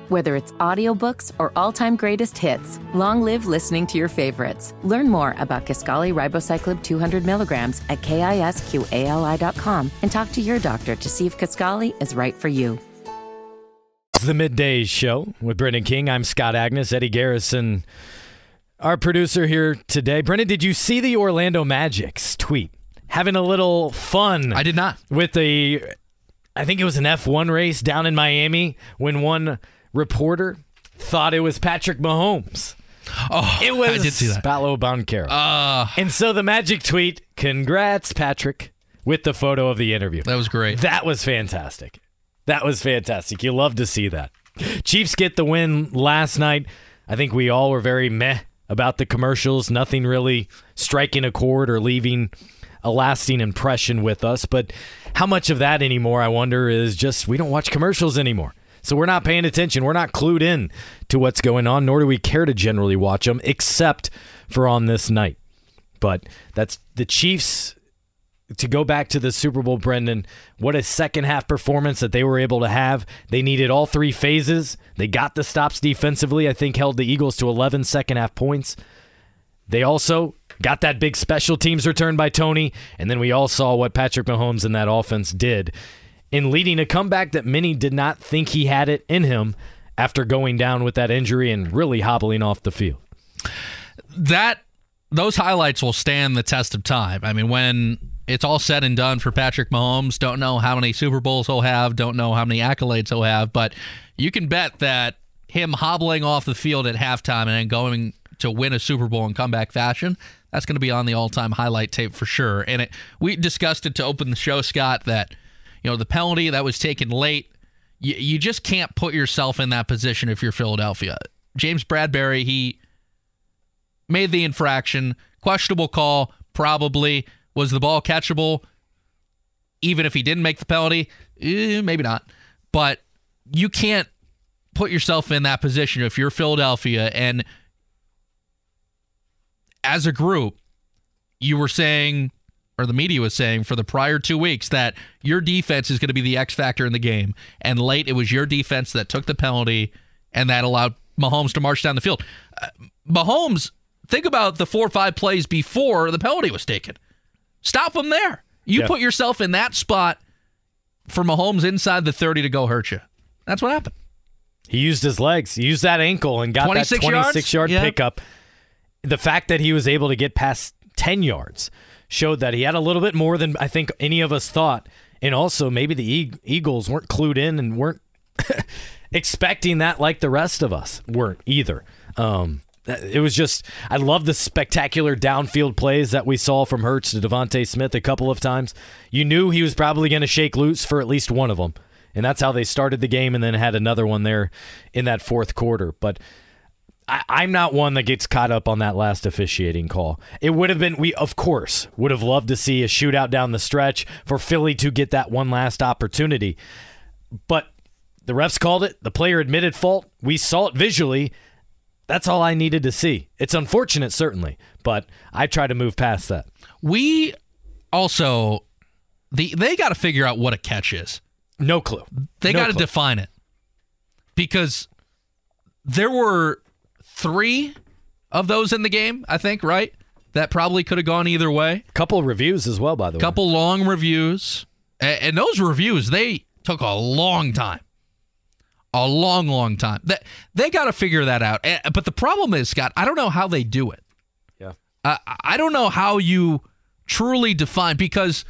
Whether it's audiobooks or all-time greatest hits, long live listening to your favorites. Learn more about Kisqali Ribociclib 200 milligrams at kisqali.com and talk to your doctor to see if Kisqali is right for you. It's the Midday Show with Brendan King. I'm Scott Agness, Eddie Garrison, our producer here today. Brendan, did you see the Orlando Magic's tweet? Having a little fun. I did not. With the I think it was an F1 race down in Miami when one reporter thought it was Patrick Mahomes. Oh, it was I did see that. Paolo Banchero. Uh, and so the Magic tweet, "Congrats, Patrick," with the photo of the interview. That was great. That was fantastic. That was fantastic. You love to see that. Chiefs get the win last night. I think we all were very meh about the commercials. Nothing really striking a chord or leaving a lasting impression with us. But how much of that anymore, I wonder, is just we don't watch commercials anymore. So we're not paying attention. We're not clued in to what's going on, nor do we care to generally watch them, except for on this night. But that's the Chiefs. To go back to the Super Bowl, Brendan, what a second half performance that they were able to have. They needed all three phases. They got the stops defensively, I think held the Eagles to 11 second half points. They also got that big special teams return by Toney, and then we all saw what Patrick Mahomes and that offense did in leading a comeback that many did not think he had it in him after going down with that injury and really hobbling off the field. That those highlights will stand the test of time. I mean, when it's all said and done for Patrick Mahomes, don't know how many Super Bowls he'll have, don't know how many accolades he'll have, but you can bet that him hobbling off the field at halftime and then going to win a Super Bowl in comeback fashion, that's going to be on the all-time highlight tape for sure. And it, we discussed it to open the show, Scott, that you know the penalty that was taken late. You, you just can't put yourself in that position if you're Philadelphia. James Bradberry, he made the infraction, questionable call, probably was the ball catchable. Even if he didn't make the penalty, eh, maybe not. But you can't put yourself in that position if you're Philadelphia and as a group, you were saying, or the media was saying for the prior two weeks, that your defense is going to be the X factor in the game. And late, it was your defense that took the penalty and that allowed Mahomes to march down the field. Uh, Mahomes, think about the four or five plays before the penalty was taken. Stop him there. You yeah. put yourself in that spot for Mahomes inside the 30 to go hurt you. That's what happened. He used his legs. He used that ankle and got that 26 yards? yard yep. pickup the fact that he was able to get past 10 yards showed that he had a little bit more than I think any of us thought. And also, maybe the Eagles weren't clued in and weren't expecting that like the rest of us weren't either. Um, it was just, I love the spectacular downfield plays that we saw from Hurts to DeVonta Smith a couple of times. You knew he was probably going to shake loose for at least one of them. And that's how they started the game and then had another one there in that fourth quarter. But I, am not one that gets caught up on that last officiating call. It would have been, we of course would have loved to see a shootout down the stretch for Philly to get that one last opportunity. But the refs called it. The player admitted fault. We saw it visually. That's all I needed to see. It's unfortunate, certainly, but I try to move past that. We also, the they got to figure out what a catch is. No clue. They no got to define it because there were three of those in the game, I think, right? That probably could have gone either way. Couple reviews as well, by the Couple way. Couple long reviews. And those reviews, they took a long time. A long, long time. They, they got to figure that out. But the problem is, Scott, I don't know how they do it. Yeah. Uh, I don't know how you truly define because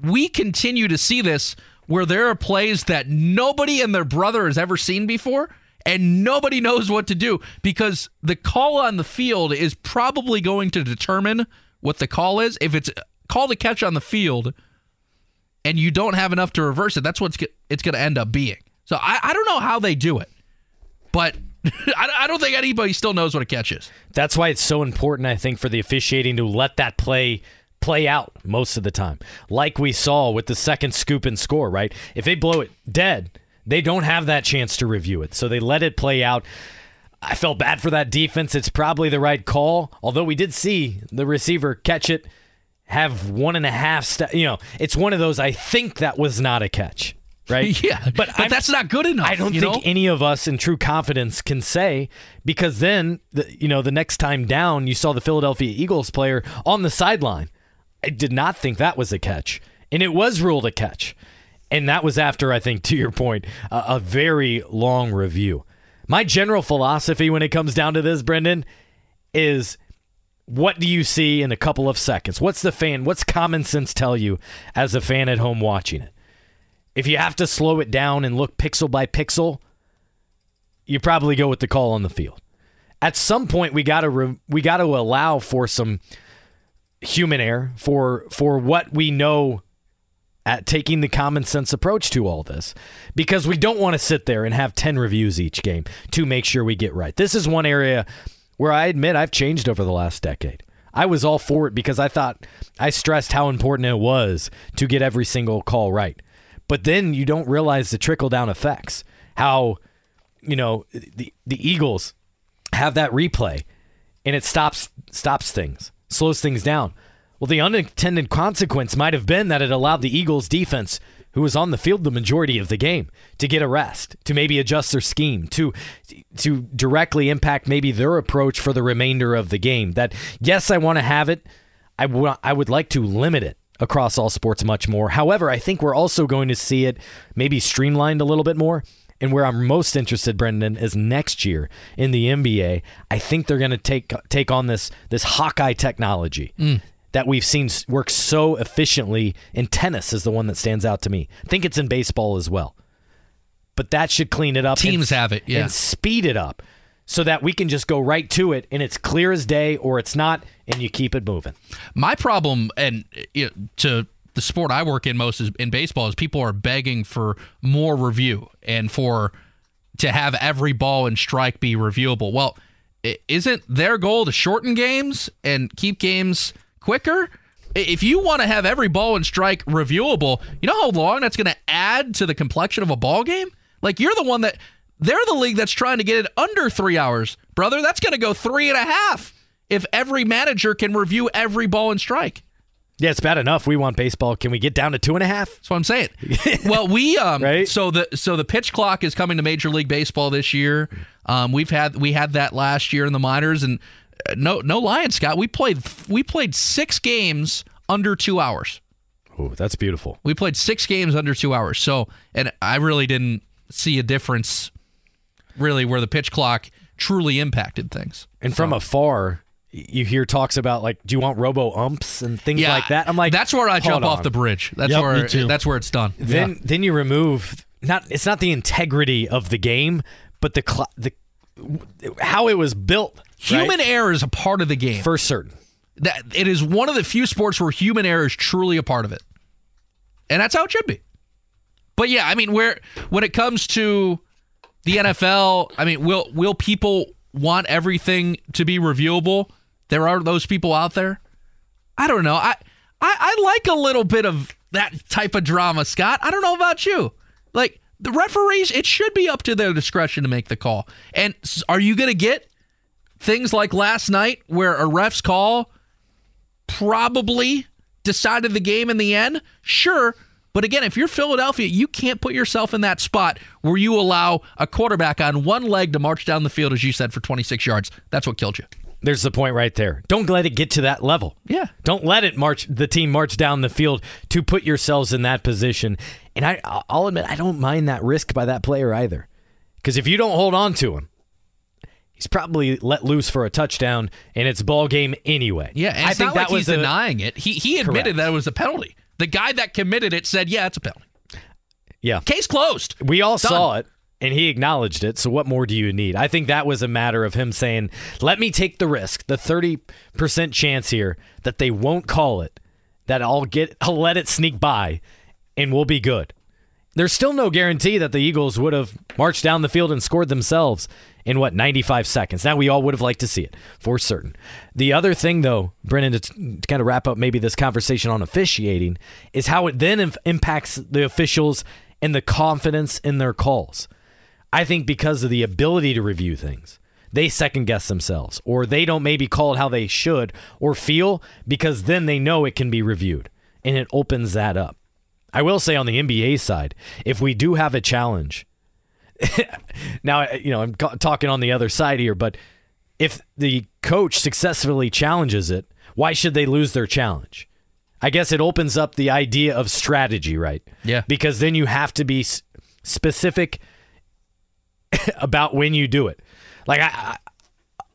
we continue to see this where there are plays that nobody and their brother has ever seen before and nobody knows what to do because the call on the field is probably going to determine what the call is. If it's call the catch on the field and you don't have enough to reverse it, that's what it's going to end up being. So I, I don't know how they do it, but I, don't think anybody still knows what a catch is. That's why it's so important, I think, for the officiating to let that play play out most of the time. Like we saw with the second scoop and score, right? If they blow it dead, they don't have that chance to review it. So they let it play out. I felt bad for that defense. It's probably the right call, although we did see the receiver catch it, have one and a half. St- you know, it's one of those. I think that was not a catch, right? yeah, but, but that's not good enough. I don't think know? any of us in true confidence can say because then, the, you know, the next time down, you saw the Philadelphia Eagles player on the sideline. I did not think that was a catch, and it was ruled a catch. And that was after, I think, to your point, a, a very long review. My general philosophy when it comes down to this, Brendan, is what do you see in a couple of seconds? What's the fan, what's common sense tell you as a fan at home watching it? If you have to slow it down and look pixel by pixel, you probably go with the call on the field. At some point, we got to re- we got to allow for some human error for for what we know at taking the common sense approach to all this because we don't want to sit there and have 10 reviews each game to make sure we get right. This is one area where I admit I've changed over the last decade. I was all for it because I thought I stressed how important it was to get every single call right. But then you don't realize the trickle down effects. How, you know, the the Eagles have that replay and it stops stops things, slows things down. Well, the unintended consequence might have been that it allowed the Eagles defense, who was on the field the majority of the game, to get a rest, to maybe adjust their scheme, to to directly impact maybe their approach for the remainder of the game. That yes, I want to have it. I, w- I would like to limit it across all sports much more. However, I think we're also going to see it maybe streamlined a little bit more. And where I'm most interested, Brendan, is next year in the NBA. I think they're going to take take on this this Hawkeye technology. Mm that we've seen work so efficiently in tennis is the one that stands out to me. I think it's in baseball as well. But that should clean it up. Teams and, have it, yeah. And speed it up so that we can just go right to it and it's clear as day or it's not and you keep it moving. My problem and you know, to the sport I work in most is in baseball is people are begging for more review and for to have every ball and strike be reviewable. Well, isn't their goal to shorten games and keep games quicker. If you want to have every ball and strike reviewable, you know how long that's going to add to the complexion of a ball game? Like you're the one that they're the league that's trying to get it under three hours, brother. That's going to go three and a half if every manager can review every ball and strike. Yeah, it's bad enough. We want baseball. Can we get down to two and a half? That's what I'm saying. well, we um right? so the so the pitch clock is coming to Major League Baseball this year. Um, we've had we had that last year in the minors, and no no Lions, Scott. We played we played six games under two hours. Oh, that's beautiful. We played six games under two hours. So, and I really didn't see a difference, really, where the pitch clock truly impacted things. And from afar, you hear talks about like, do you want robo umps and things Yeah, like that? I'm like, that's where I jump hold off the bridge. That's Yep, where that's where it's done. Then then you remove not it's not the integrity of the game, but the cl- the how it was built. Right? Human error is a part of the game. for certain. that it is one of the few sports where human error is truly a part of it, and that's how it should be. But yeah, I mean, where when it comes to the NFL, I mean, will will people want everything to be reviewable? There are those people out there. I don't know. I I, I like a little bit of that type of drama, Scott. I don't know about you. Like the referees, it should be up to their discretion to make the call. And are you going to get things like last night where a ref's call probably decided the game in the end? Sure. But again, if you're Philadelphia, you can't put yourself in that spot where you allow a quarterback on one leg to march down the field, as you said, for 26 yards. That's what killed you. There's the point right there. Don't let it get to that level. Yeah. Don't let it march the team march down the field to put yourselves in that position. And I I'll admit I don't mind that risk by that player either. Cuz if you don't hold on to him, he's probably let loose for a touchdown and it's ball game anyway. Yeah, and I think that like was he's a- denying it. He he admitted Correct. that it was a penalty. The guy that committed it said, "Yeah, it's a penalty." Yeah. Case closed. We all Done. saw it and he acknowledged it. So what more do you need? I think that was a matter of him saying, "Let me take the risk, the 30% chance here that they won't call it, that I'll get I'll let it sneak by and we'll be good." There's still no guarantee that the Eagles would have marched down the field and scored themselves in what 95 seconds. Now we all would have liked to see it for certain. The other thing though, Brennan to, to kind of wrap up maybe this conversation on officiating is how it then im- impacts the officials and the confidence in their calls. I think because of the ability to review things, they second guess themselves, or they don't maybe call it how they should or feel because then they know it can be reviewed and it opens that up. I will say on the NBA side, if we do have a challenge, now you know I'm talking on the other side here, but if the coach successfully challenges it, why should they lose their challenge? I guess it opens up the idea of strategy, right? Yeah. Because then you have to be specific about when you do it. Like I,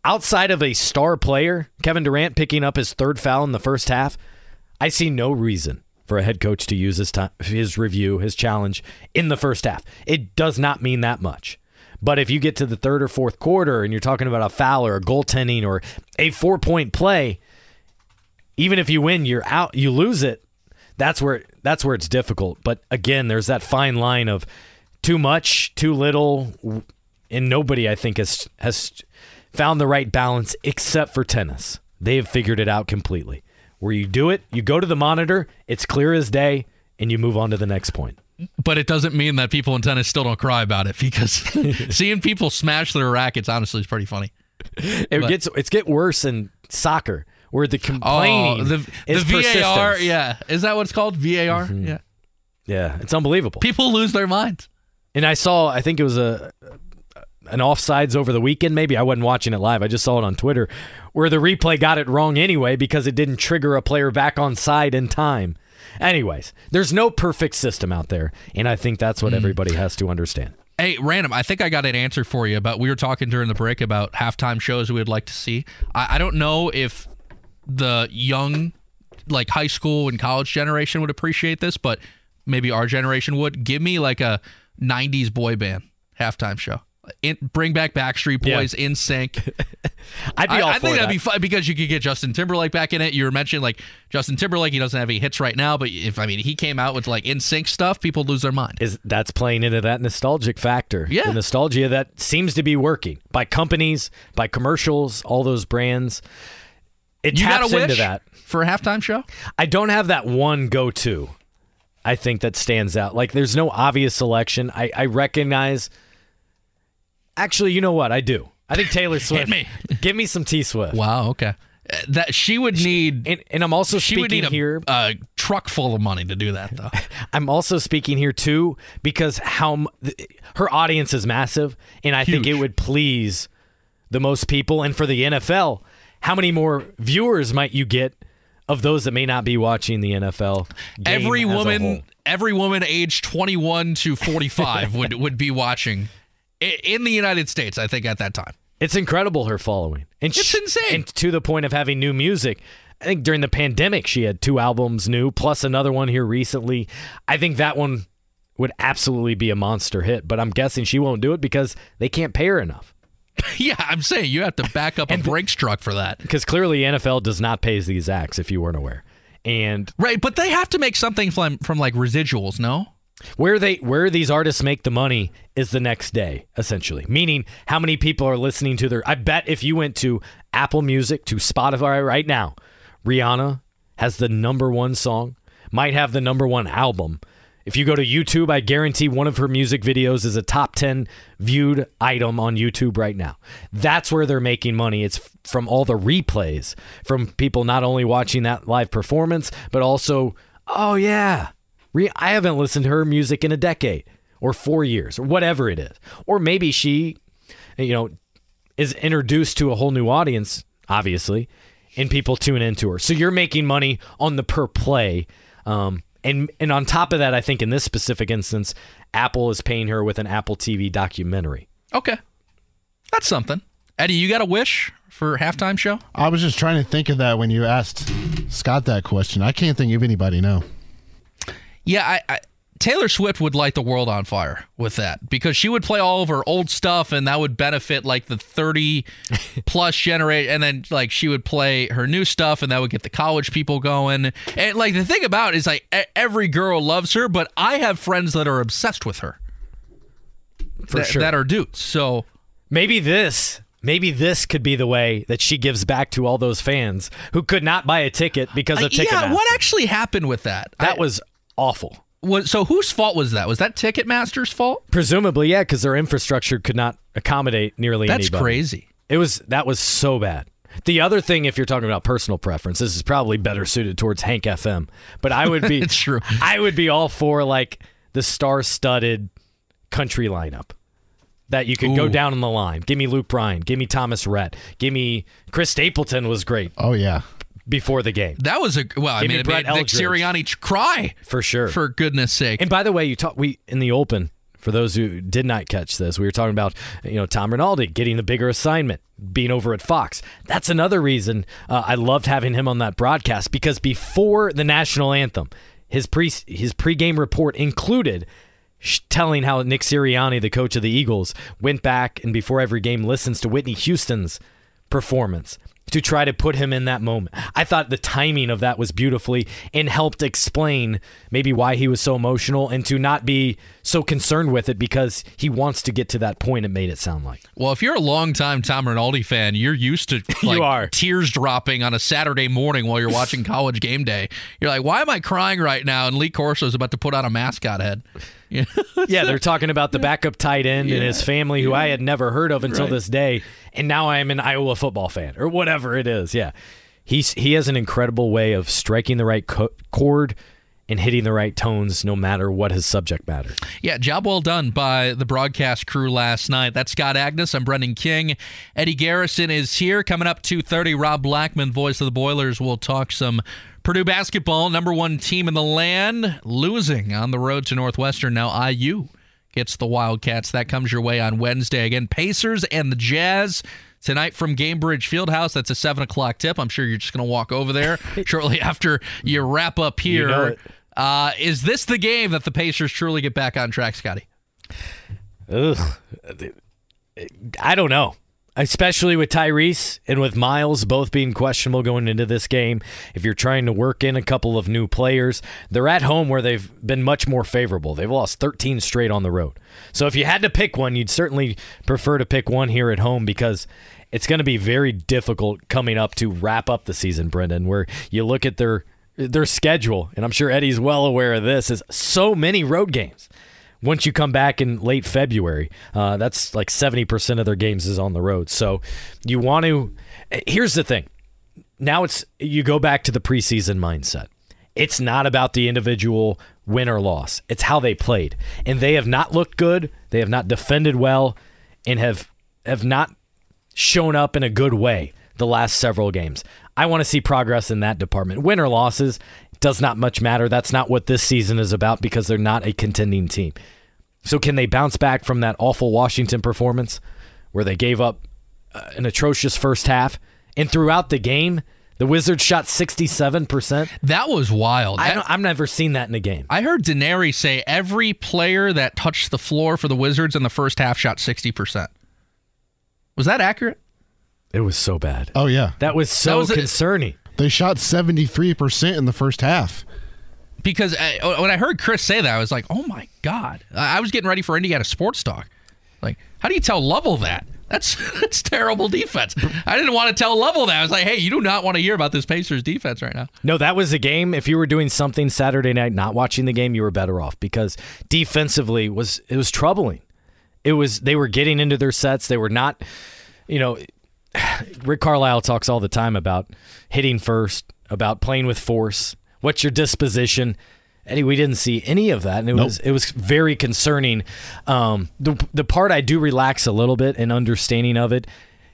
outside of a star player, Kevin Durant picking up his third foul in the first half, I see no reason for a head coach to use his time, his review, his challenge in the first half. It does not mean that much. But if you get to the third or fourth quarter and you're talking about a foul or a goaltending or a four point play, even if you win, you're out, you lose it. That's where that's where it's difficult. But again, there's that fine line of too much, too little, and nobody I think has has found the right balance except for tennis. They have figured it out completely. Where you do it, you go to the monitor, it's clear as day, and you move on to the next point. But it doesn't mean that people in tennis still don't cry about it because seeing people smash their rackets honestly is pretty funny. It But- gets it's get worse in soccer where the oh, complaining Oh, the the VAR, yeah, is that what it's called? VAR, mm-hmm. yeah. yeah, it's unbelievable. People lose their minds. And I saw, I think it was a an offsides over the weekend. Maybe I wasn't watching it live. I just saw it on Twitter, where the replay got it wrong anyway because it didn't trigger a player back on side in time. Anyways, there's no perfect system out there, and I think that's what hmm. everybody has to understand. Hey, random. I think I got an answer for you. But we were talking during the break about halftime shows we would like to see. I, I don't know if the young, like high school and college generation would appreciate this, but maybe our generation would. Give me like a '90s boy band halftime show. In, bring back Backstreet Yeah. Boys NSYNC. I'd be I, all I think that. that'd be fun because you could get Justin Timberlake back in it. You were mentioning like Justin Timberlake, he doesn't have any hits right now, but if I mean he came out with like NSYNC stuff, people lose their mind. is that's playing into that nostalgic factor. Yeah. The nostalgia that seems to be working by companies, by commercials, all those brands. It You taps into that. for a halftime show? I don't have that one go to. I think that stands out. Like there's no obvious selection. I, I recognize Actually, you know what? I do. I think Taylor Swift. me. Give me some T Swift. Wow. Okay. Uh, That she would need. And, and I'm also she would speaking need a, here. a truck full of money to do that, though. I'm also speaking here too because how m- th- her audience is massive, and I think it Huge. would please the most people. And for the NFL, how many more viewers might you get of those that may not be watching the NFL? game every as a whole? woman, every woman aged 21 to 45 would would be watching in the United States. I think at that time. It's incredible her following. And It's she- insane. And to the point of having new music. I think during the pandemic she had two albums new plus another one here recently. I think that one would absolutely be a monster hit, but I'm guessing she won't do it because they can't pay her enough. Yeah, I'm saying you have to back up a Brinks truck for that. Because clearly NFL does not pay these acts if you weren't aware. And Right, but they have to make something from from like residuals, no? Where they where these artists make the money is the next day essentially. Meaning how many people are listening to their i bet if you went to apple music to spotify right now rihanna has the number one song might have the number one album. If you go to youtube i guarantee one of her music videos is a top 10 viewed item on youtube right now. That's where they're making money. It's from all the replays from people not only watching that live performance but also oh yeah Re- I haven't listened to her music in a decade or four years or whatever it is. Or maybe she, you know, is introduced to a whole new audience, obviously, and people tune into her. So you're making money on the per play. Um, and, and on top of that, I think in this specific instance, Apple is paying her with an Apple TV documentary. Okay. That's something. Eddie, you got a wish for halftime show? I was just trying to think of that when you asked Scott that question. I can't think of anybody. No. Yeah, I, I Taylor Swift would light the world on fire with that because she would play all of her old stuff and that would benefit like the 30 plus generate and then like she would play her new stuff and that would get the college people going. And like the thing about it is like every girl loves her, but I have friends that are obsessed with her. For that, sure. that are dudes. So Maybe this, maybe this could be the way that she gives back to all those fans who could not buy a ticket because of Ticketmaster. yeah, what actually happened with that? that I- was awful. was so whose fault was that? Was that Ticketmaster's fault? Presumably, yeah, because their infrastructure could not accommodate nearly That's anybody. crazy. It was that was so bad. The other thing, if you're talking about personal preference, this is probably better suited towards Hank FM. But I would be, It's true. I would be all for like the star-studded country lineup that you could go down on the line. Give me Luke Bryan. Give me Thomas Rhett. Give me Chris Stapleton was great Oh yeah. Before the game That was a well. I mean, me it Brett made Nick. Sirianni cry for sure. for goodness sake. And by the way, you talk we in the open for those who did not catch this, we were talking about you know Tom Rinaldi getting the bigger assignment, being over at Fox. That's another reason uh, I loved having him on that broadcast because before the national anthem, his pre his pregame report included sh- telling how Nick Sirianni, the coach of the Eagles, went back and before every game listens to Whitney Houston's performance to try to put him in that moment. I thought the timing of that was beautifully and helped explain maybe why he was so emotional and to not be so concerned with it because he wants to get to that point it made it sound like. well, if you're a longtime Tom Rinaldi fan, you're used to like you are. tears dropping on a Saturday morning while you're watching College Game Day. You're like, why am I crying right now? And Lee Corso is about to put on a mascot head. Yeah. Yeah, they're talking about the backup tight end and his family who I had never heard of until this day and now I am an Iowa football fan or whatever it is. Yeah. He's he has an incredible way of striking the right co- chord and hitting the right tones no matter what his subject matter. Yeah, job well done by the broadcast crew last night. That's Scott Agness. I'm Brendan King. Eddie Garrison is here. Coming up 2.30, Rob Blackman, voice of the Boilers, will talk some Purdue basketball, number one team in the land, losing on the road to Northwestern. Now IU gets the Wildcats. That comes your way on Wednesday. Again, Pacers and the Jazz. Tonight from Gainbridge Fieldhouse, that's a 7 o'clock tip. I'm sure you're just going to walk over there shortly after you wrap up here. know. Uh, is this the game that the Pacers truly get back on track, Scotty? Ugh. I don't know. Especially with Tyrese and with Miles both being questionable going into this game. If you're trying to work in a couple of new players, they're at home where they've been much more favorable. They've lost 13 straight on the road. So if you had to pick one, you'd certainly prefer to pick one here at home because it's going to be very difficult coming up to wrap up the season, Brendan, where you look at their their schedule, and I'm sure Eddie's well aware of this, is so many road games once you come back in late February. Uh, that's like 70% of their games is on the road. So you want to. Here's the thing. Now it's you go back to the preseason mindset. It's not about the individual win or loss. It's how they played, and they have not looked good. They have not defended well, and have have not shown up in a good way the last several games. I want to see progress in that department. Win or losses does not much matter. That's not what this season is about because they're not a contending team. So can they bounce back from that awful Washington performance where they gave up uh, an atrocious first half, and throughout the game, the Wizards shot 67%. That was wild. I That- don't, I've never seen that in a game. I heard Denari say every player that touched the floor for the Wizards in the first half shot 60%. Was that accurate? It was so bad. Oh yeah, That was so That was a- concerning. They shot seventy three percent in the first half. Because I, when I heard Chris say that, I was like, oh my God. I I was getting ready for Indiana Sports Talk. Like, how do you tell Lovell that? That's that's terrible defense. I didn't want to tell Lovell that. I was like, hey, you do not want to hear about this Pacers defense right now. No, that was a game. If you were doing something Saturday night, not watching the game, you were better off because defensively was it was troubling. It was they were getting into their sets. They were not, you know. Rick Carlisle talks all the time about hitting first, about playing with force. What's your disposition? Eddie, we didn't see any of that, and it was it was very concerning. Um, the the part I do relax a little bit in understanding of it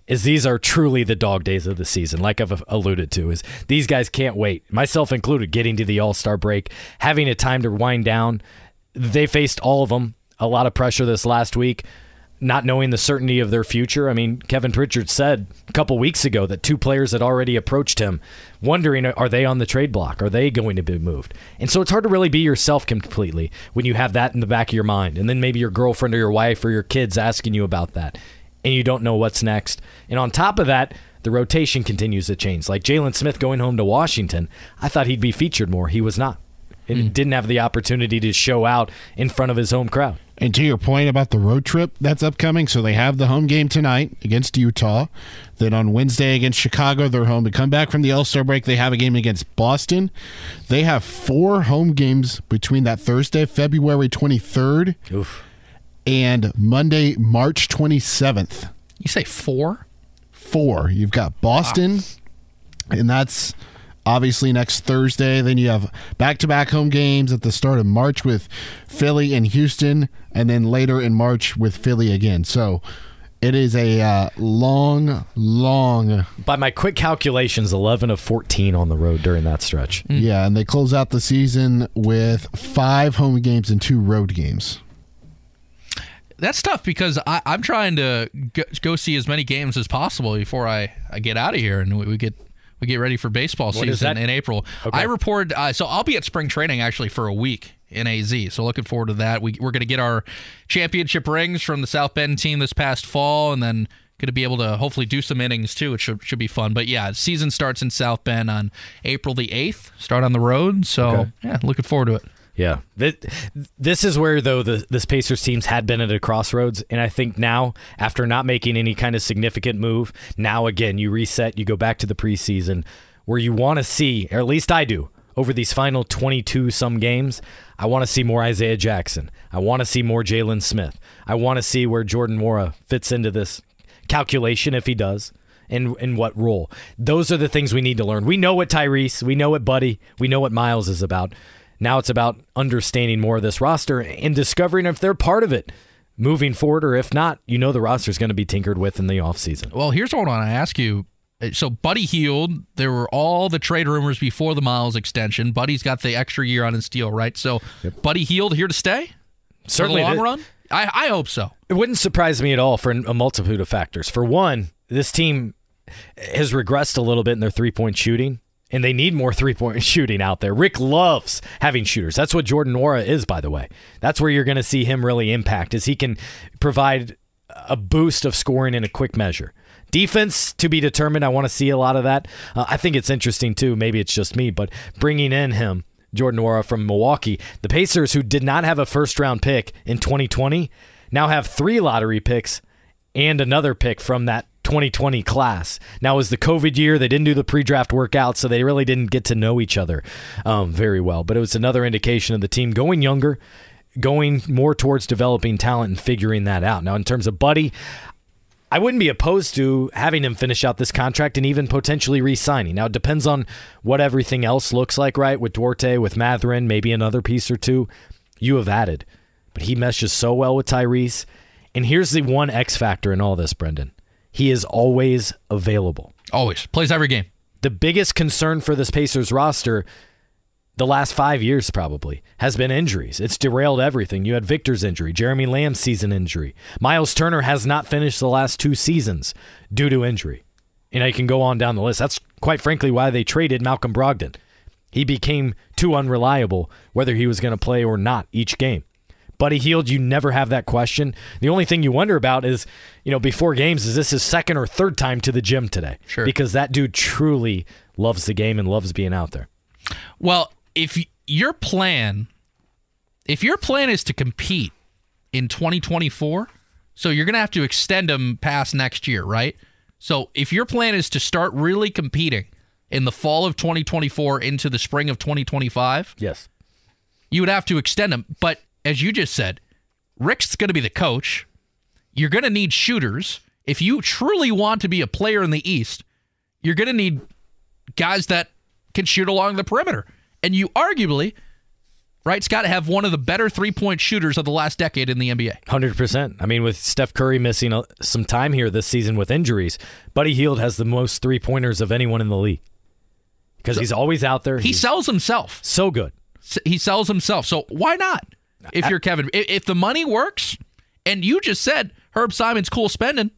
is these are truly the dog days of the season, like I've alluded to. Is these guys can't wait, myself included, getting to the All Star break, having a time to wind down. They faced all of them, a lot of pressure this last week, not knowing the certainty of their future. I mean, Kevin Pritchard said a couple weeks ago that two players had already approached him, wondering are they on the trade block? Are they going to be moved? And so it's hard to really be yourself completely when you have that in the back of your mind, and then maybe your girlfriend or your wife or your kids asking you about that and you don't know what's next. And on top of that, the rotation continues to change. Like Jalen Smith going home to Washington, I thought he'd be featured more. He was not. And hmm. didn't have the opportunity to show out in front of his home crowd. And to your point about the road trip that's upcoming, so they have the home game tonight against Utah. Then on Wednesday against Chicago, they're home. To come back from the All Star break, they have a game against Boston. They have four home games between that Thursday, February 23rd, Oof. and Monday, March 27th. You say four? Four. You've got Boston, and that's obviously next Thursday. Then you have back to back home games at the start of March with Philly and Houston, and then later in March with Philly again. So it is a uh, long, long, By my quick calculations, 11 of 14 on the road during that stretch. yeah, and they close out the season with five home games and two road games. That's tough because I, I'm trying to go, go see as many games as possible before I, I get out of here and we, we get we get ready for baseball season in April. Okay. I report uh, so I'll be at spring training actually for a week in AZ. So looking forward to that. We, we're going to get our championship rings from the South Bend team this past fall, and then going to be able to hopefully do some innings too. It should should be fun. But yeah, season starts in South Bend on April the eighth. Start on the road. So Okay. yeah, looking forward to it. Yeah. This, is where, though, the, this Pacers teams had been at a crossroads. And I think now, after not making any kind of significant move, now again, you reset, you go back to the preseason where you want to see, or at least I do, over these final 22 some games, I want to see more Isaiah Jackson. I want to see more Jalen Smith. I want to see where Jordan Nwora fits into this calculation if he does. And in what role? Those are the things we need to learn. We know what Tyrese, we know what Buddy, we know what Miles is about. Now it's about understanding more of this roster and discovering if they're part of it moving forward, or if not, you know the roster is going to be tinkered with in the offseason. Well, here's what I want to ask you. So Buddy Hield. There were all the trade rumors before the Miles extension. Buddy's got the extra year on his deal, right? So Buddy Hield here to stay Certainly, long run. I, I hope so. It wouldn't surprise me at all for a multitude of factors. For one, this team has regressed a little bit in their three point shooting, and they need more three point shooting out there. Rick loves having shooters. That's what Jordan Nwora is, by the way. That's where you're going to see him really impact, is he can provide a boost of scoring in a quick measure. Defense to be determined. I want to see a lot of that. Uh, I think it's interesting too. Maybe it's just me, but bringing in him, Jordan Nwora from Milwaukee, the Pacers, who did not have a first round pick in 2020, now have three lottery picks and another pick from that 2020 class. Now, it was the COVID year. They didn't do the pre draft workout, so they really didn't get to know each other um, very well. But it was another indication of the team going younger, going more towards developing talent and figuring that out. Now, in terms of Buddy, I wouldn't be opposed to having him finish out this contract and even potentially re signing. Now, it depends on what everything else looks like, right? With Duarte, with Mathurin, maybe another piece or two you have added. But he meshes so well with Tyrese. And here's the one X factor in all this, Brendan. He is always available. Always plays every game. The biggest concern for this Pacers roster, the last five years probably has been injuries. It's derailed everything. You had Victor's injury, Jeremy Lamb's season injury. Miles Turner has not finished the last two seasons due to injury. And I can go on down the list. That's quite frankly why they traded Malcolm Brogdon. He became too unreliable whether he was going to play or not each game. Buddy Hield, you never have that question. The only thing you wonder about is, you know, before games, is this his second or third time to the gym today? Sure. Because that dude truly loves the game and loves being out there. Well, if your plan, if your plan is to compete in 2024, so you're going to have to extend them past next year, right? So if your plan is to start really competing in the fall of 2024 into the spring of 2025, Yes. you would have to extend them. But as you just said, Rick's going to be the coach. You're going to need shooters. If you truly want to be a player in the East, you're going to need guys that can shoot along the perimeter. And you arguably, right, Scott, have one of the better three point shooters of the last decade in the NBA. Hundred percent. I mean, with Steph Curry missing some time here this season with injuries, Buddy Hield has the most three pointers of anyone in the league because he's always out there. He sells himself. so good. He sells himself. So why not? If you're Kevin, if the money works, and you just said Herb Simon's cool spending,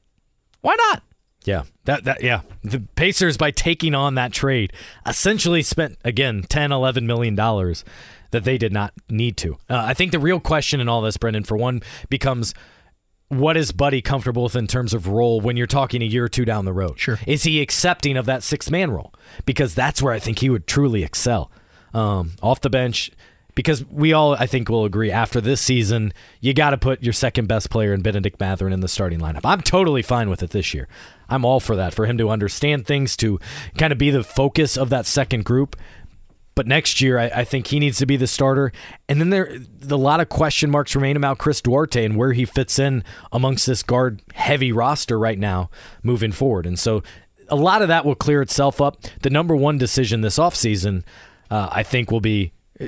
why not? Yeah, that that yeah. The Pacers by taking on that trade essentially spent again 10 11 million dollars that they did not need to. Uh, I think the real question in all this Brendan for one becomes what is Buddy comfortable with in terms of role when you're talking a year or two down the road? Sure. Is he accepting of that six man role? Because that's where I think he would truly excel. Um, off the bench, because we all, I think, will agree after this season, you got to put your second best player in Bennedict Mathurin in the starting lineup. I'm totally fine with it this year. I'm all for that, for him to understand things, to kind of be the focus of that second group. But next year, I, I think he needs to be the starter. And then there, a lot of question marks remain about Chris Duarte and where he fits in amongst this guard heavy roster right now moving forward. And so a lot of that will clear itself up. The number one decision this offseason, uh, I think, will be uh,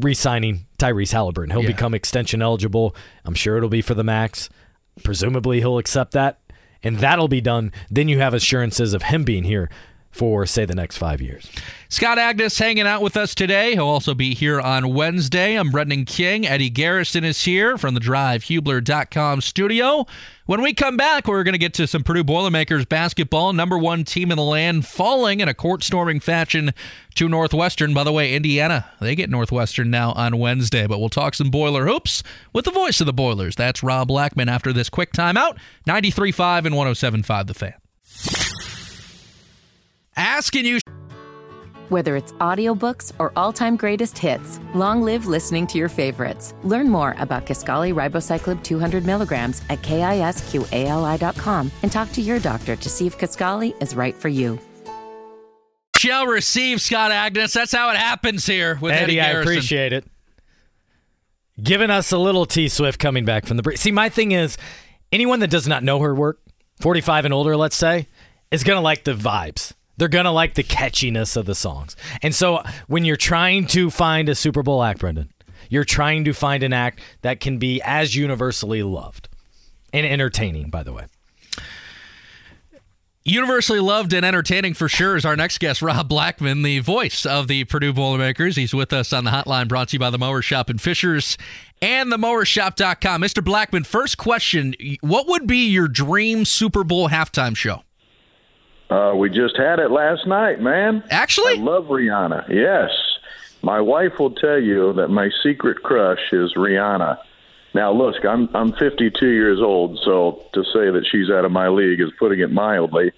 re-signing Tyrese Haliburton. He'll Yeah. become extension eligible. I'm sure it'll be for the max. Presumably, he'll accept that, and that'll be done. Then you have assurances of him being here for, say, the next five years. Scott Agness hanging out with us today. He'll also be here on Wednesday. I'm Brendan King. Eddie Garrison is here from the DriveHubler.com studio. When we come back, we're going to get to some Purdue Boilermakers basketball. Number one team in the land falling in a court storming fashion to Northwestern. By the way, Indiana, they get Northwestern now on Wednesday. But we'll talk some Boiler hoops with the voice of the Boilers. That's Rob Blackman after this quick timeout. 93.5 and 107.5 The Fan. Asking you. Whether it's audiobooks or all-time greatest hits, long live listening to your favorites. Learn more about Kisqali Ribociclib 200 milligrams at kisqali.com and talk to your doctor to see if Kisqali is right for you. shall receive Scott Agness. That's how it happens here with Eddie, Eddie, I appreciate it. Giving us a little T Swift coming back from the break. See, my thing is, anyone that does not know her work, 45 and older, let's say, is going to like the vibes. They're going to like the catchiness of the songs. And so when you're trying to find a Super Bowl act, Brendan, you're trying to find an act that can be as universally loved and entertaining, by the way. Universally loved and entertaining for sure is our next guest, Rob Blackman, the voice of the Purdue Boilermakers. He's with us on the hotline brought to you by the Mower Shop in Fishers and the mowershop.com. Mr. Blackman, first question What would be your dream Super Bowl halftime show? Uh, we just had it last night, man. Actually? I love Rihanna. Yes. My wife will tell you that my secret crush is Rihanna. Now, look, I'm I'm 52 years old, so to say that she's out of my league is putting it mildly.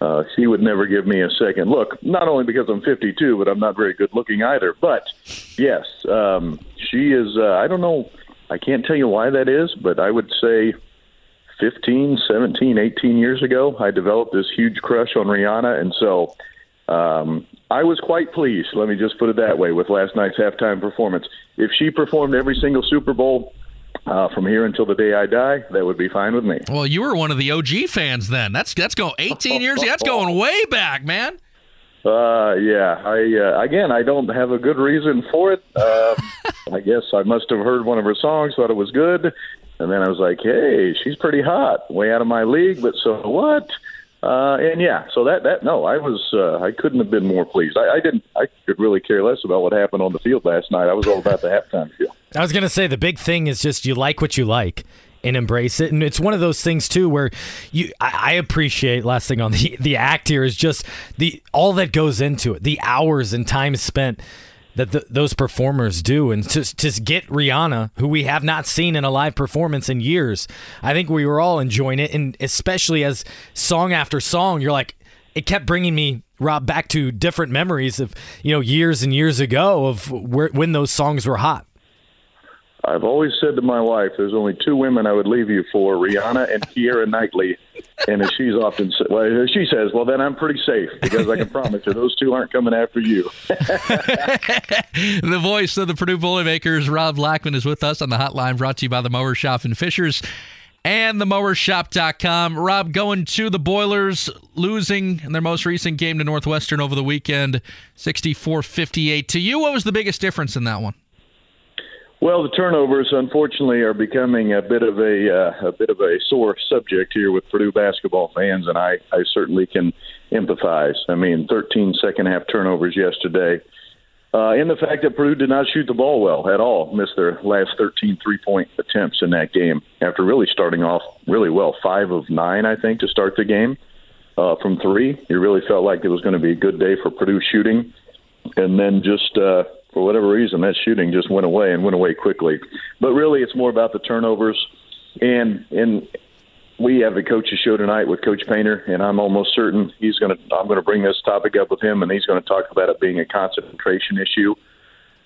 Uh, she would never give me a second look. Not only because I'm 52, but I'm not very good looking either. But yes, um, she is. Uh, I don't know. I can't tell you why that is, but I would say 15, 17, 18 years ago, I developed this huge crush on Rihanna, and so um, I was quite pleased. Let me just put it that way with last night's halftime performance. If she performed every single Super Bowl uh, from here until the day I die, that would be fine with me. Well, you were one of the OG fans then. That's that's going 18 years. That's going way back, man. Uh, yeah, I uh, again, I don't have a good reason for it. Um, I guess I must have heard one of her songs, thought it was good, and then I was like, "Hey, she's pretty hot, way out of my league." But so what? Uh, and yeah, so that that no, I was uh, I couldn't have been more pleased. I, I didn't I could really care less about what happened on the field last night. I was all about the halftime show. I was gonna say the big thing is just you like what you like and embrace it. And it's one of those things too where you I, I, appreciate last thing on the the act here is just the all that goes into it, the hours and time spent that those performers do, and to to get Rihanna, who we have not seen in a live performance in years. I think we were all enjoying it, and especially as song after song, you're like, it kept bringing me Rob back to different memories of you know years and years ago of where, when those songs were hot. I've always said to my wife, "There's only two women I would leave you for: Rihanna and Keira Knightley." And as she's often well, she says, "Well, then I'm pretty safe because I can promise you those two aren't coming after you." the voice of the Purdue Boilermakers, Rob Blackman, is with us on the hotline, brought to you by the Mower Shop in Fishers and themowershop.com. Rob, going to the Boilers, losing in their most recent game to Northwestern over the weekend, 64-58. To you, what was the biggest difference in that one? Well, the turnovers, unfortunately, are becoming a bit of a uh, a bit of a sore subject here with Purdue basketball fans, and I, I certainly can empathize. I mean, 13 second half turnovers yesterday, uh, and the fact that Purdue did not shoot the ball well at all, missed their last 13 three point attempts in that game after really starting off really well, five of nine, I think, to start the game uh, from three. It really felt like it was going to be a good day for Purdue shooting, and then just. Uh, for whatever reason, that shooting just went away and went away quickly. But really, it's more about the turnovers. And and we have the coaches show tonight with Coach Painter, and I'm almost certain he's going to. I'm going to bring this topic up with him, and he's going to talk about it being a concentration issue.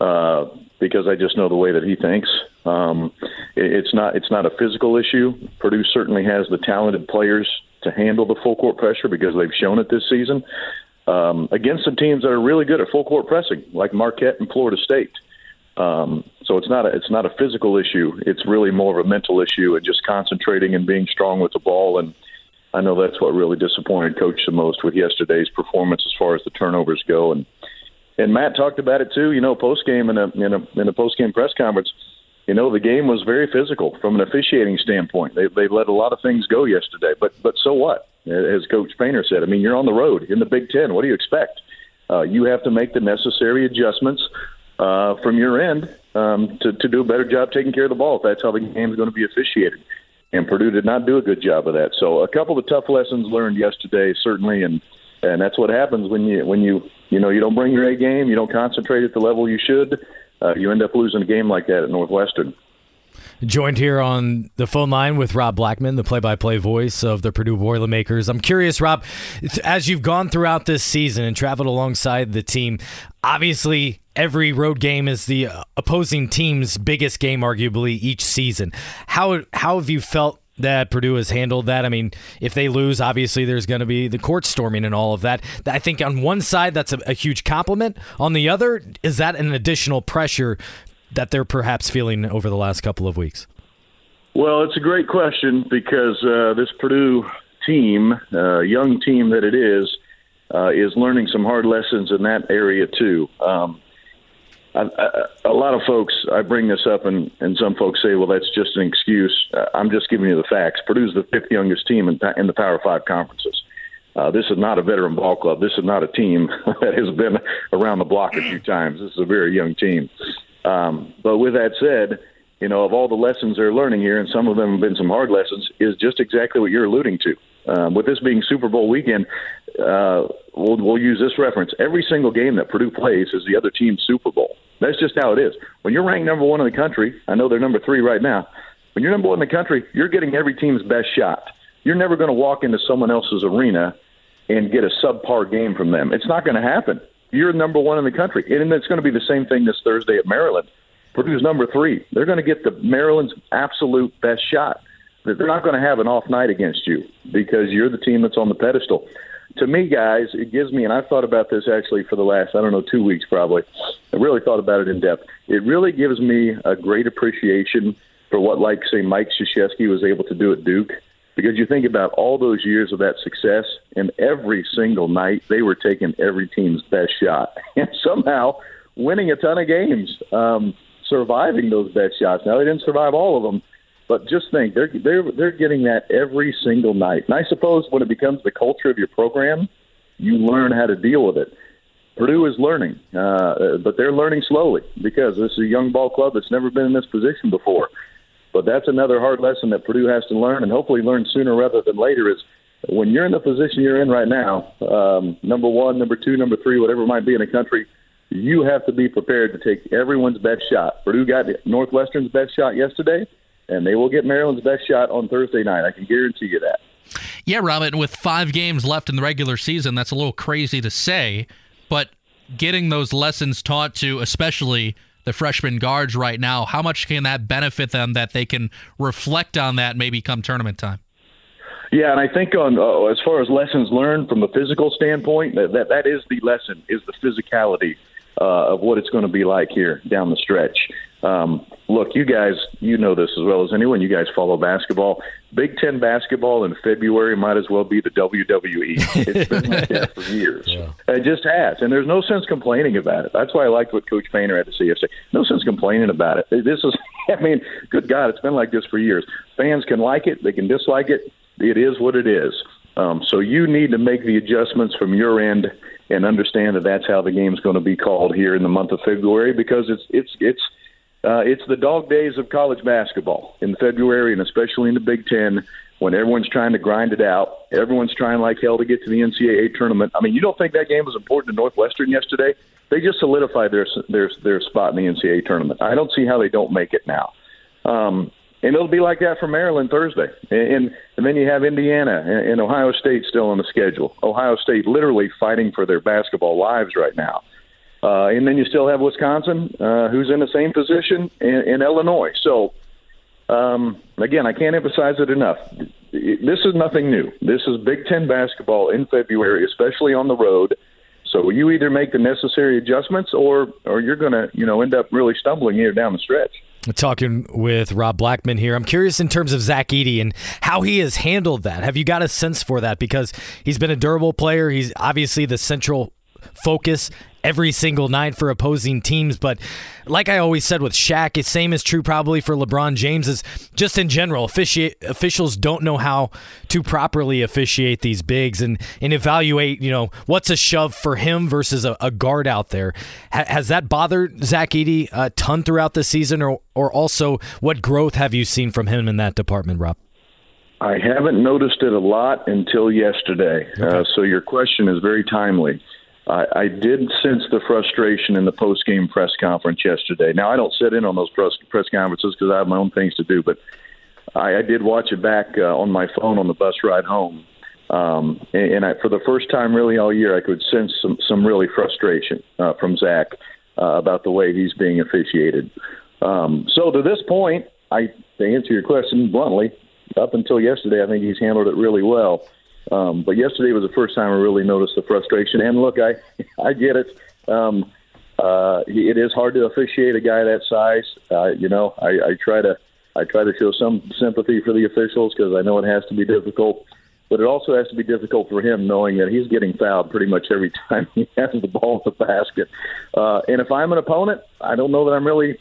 Uh, because I just know the way that he thinks. Um, it, it's not it's not a physical issue. Purdue certainly has the talented players to handle the full court pressure because they've shown it this season um, against some teams that are really good at full court pressing, like Marquette and Florida State. Um, so it's not a it's not a physical issue. It's really more of a mental issue and just concentrating and being strong with the ball. And I know that's what really disappointed Coach the most with yesterday's performance as far as the turnovers go. And and Matt talked about it too. You know, post game in a in a in a post game press conference. You know, the game was very physical from an officiating standpoint. They they let a lot of things go yesterday, but but so what? As Coach Painter said. I mean, you're on the road in the Big Ten. What do you expect? Uh, you have to make the necessary adjustments uh, from your end um, to, to do a better job taking care of the ball if that's how the game is going to be officiated. And Purdue did not do a good job of that. So a couple of tough lessons learned yesterday, certainly, and and that's what happens when you when you you know you don't bring your A game, you don't concentrate at the level you should, uh, you end up losing a game like that at Northwestern. Joined here on the phone line with Rob Blackman, the play by play voice of the Purdue Boilermakers. I'm curious, Rob, as you've gone throughout this season and traveled alongside the team, obviously every road game is the uh, opposing team's biggest game, arguably, each season. How, how have you felt that Purdue has handled that. I mean, if they lose, obviously there's going to be the court storming and all of that. I think on one side that's a, a, huge compliment. On the other, is that an additional pressure that they're perhaps feeling over the last couple of weeks? Well, it's a great question because uh, this Purdue team, uh, young team that it is, uh, is learning some hard lessons in that area too. Um, I, I, a lot of folks, I bring this up, and, and some folks say, "Well, that's just an excuse." Uh, I'm just giving you the facts. Purdue's the fifth youngest team in, in the Power Five conferences. Uh, this is not a veteran ball club. This is not a team that has been around the block a few times. This is a very young team. Um, but with that said, you know, of all the lessons they're learning here, and some of them have been some hard lessons, is just exactly what you're alluding to. Um, with this being Super Bowl weekend, uh, we'll, we'll use this reference. Every single game that Purdue plays is the other team's Super Bowl. That's just how it is. When you're ranked number one in the country, I know they're number three right now. When you're number one in the country, you're getting every team's best shot. You're never going to walk into someone else's arena and get a subpar game from them. It's not going to happen you're number one in the country. And it's going to be the same thing this Thursday at Maryland. Purdue's number three. They're going to get the Maryland's absolute best shot. They're not going to have an off night against you because you're the team that's on the pedestal. To me, guys, it gives me, and I've thought about this actually for the last, I don't know, two weeks probably. I really thought about it in depth. It really gives me a great appreciation for what, like, say, Mike Krzyzewski was able to do at Duke because you think about all those years of that success, and every single night they were taking every team's best shot and somehow winning a ton of games, um, surviving those best shots. Now they didn't survive all of them, But just think, they're they're they're getting that every single night. And I suppose when it becomes the culture of your program, you learn how to deal with it. Purdue is learning, uh, but they're learning slowly because this is a young ball club that's never been in this position before. But that's another hard lesson that Purdue has to learn, and hopefully learn sooner rather than later. Is when you're in the position you're in right now, um, number one, number two, number three, whatever it might be in a country, you have to be prepared to take everyone's best shot. Purdue got Northwestern's best shot yesterday, and they will get Maryland's best shot on Thursday night. I can guarantee you that. Yeah, Robin, with five games left in the regular season, that's a little crazy to say, but getting those lessons taught to, especially the freshman guards right now, how much can that benefit them that they can reflect on that maybe come tournament time? Yeah, and I think on uh, as far as lessons learned from a physical standpoint, that that, that is the lesson is the physicality uh, of what it's going to be like here down the stretch. Um, look, you guys, you know this as well as anyone. You guys follow basketball. Big Ten basketball in February might as well be the WWE. It's been like that for years. Yeah. It just has, and there's no sense complaining about it. That's why I liked what Coach Painter had to say yesterday. No sense complaining about it. This is, I mean, good God, it's been like this for years. Fans can like it, they can dislike it. It is what it is. Um, so you need to make the adjustments from your end and understand that that's how the game's going to be called here in the month of February because it's it's it's uh, it's the dog days of college basketball in February and especially in the Big Ten when everyone's trying to grind it out. Everyone's trying like hell to get to the NCAA tournament. I mean, you don't think that game was important to Northwestern yesterday? They just solidified their their their spot in the NCAA tournament. I don't see how they don't make it now. Um, and it'll be like that for Maryland Thursday, and and then you have Indiana and Ohio State still on the schedule. Ohio State literally fighting for their basketball lives right now, uh, and then you still have Wisconsin, uh, who's in the same position, in Illinois. So um, again, I can't emphasize it enough. This is nothing new. This is Big Ten basketball in February, especially on the road. So you either make the necessary adjustments, or or you're going to you know end up really stumbling here down the stretch. Talking with Rob Blackman here. I'm curious in terms of Zach Edey and how he has handled that. Have you got a sense for that? Because he's been a durable player. He's obviously the central focus every single night for opposing teams. But like I always said with Shaq, the same is true probably for LeBron James. Is just in general, officiate, officials don't know how to properly officiate these bigs and and evaluate. You know what's a shove for him versus a, a guard out there. Ha, has that bothered Zach Edey a ton throughout the season, or or also what growth have you seen from him in that department, Rob? I haven't noticed it a lot until yesterday. Okay. Uh, so your question is very timely. I, I did sense the frustration in the post game press conference yesterday. Now I don't sit in on those press press conferences because I have my own things to do, but I, I did watch it back uh, on my phone on the bus ride home. Um, and, and I, for the first time, really all year, I could sense some some really frustration uh, from Zach uh, about the way he's being officiated. Um, so to this point, I to answer your question bluntly, up until yesterday, I think he's handled it really well. Um, but yesterday was the first time I really noticed the frustration. And look, I I get it. Um, uh, it is hard to officiate a guy that size. Uh, you know, I, I try to I try to show some sympathy for the officials because I know it has to be difficult. But it also has to be difficult for him knowing that he's getting fouled pretty much every time he has the ball in the basket. Uh, and if I'm an opponent, I don't know that I'm really,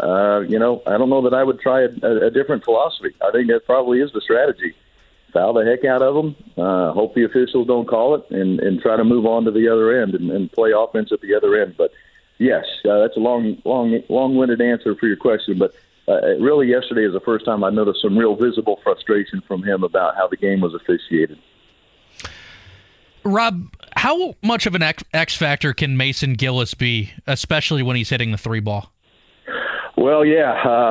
uh, you know, I don't know that I would try a, a, a different philosophy. I think that probably is the strategy foul the heck out of them. Uh, hope the officials don't call it, and and try to move on to the other end and, and play offense at the other end. But yes, uh, that's a long, long, long-winded answer for your question, but. Uh, really, yesterday is the first time I noticed some real visible frustration from him about how the game was officiated. Rob, how much of an X factor can Mason Gillis be, especially when he's hitting the three ball? Well, yeah. Uh,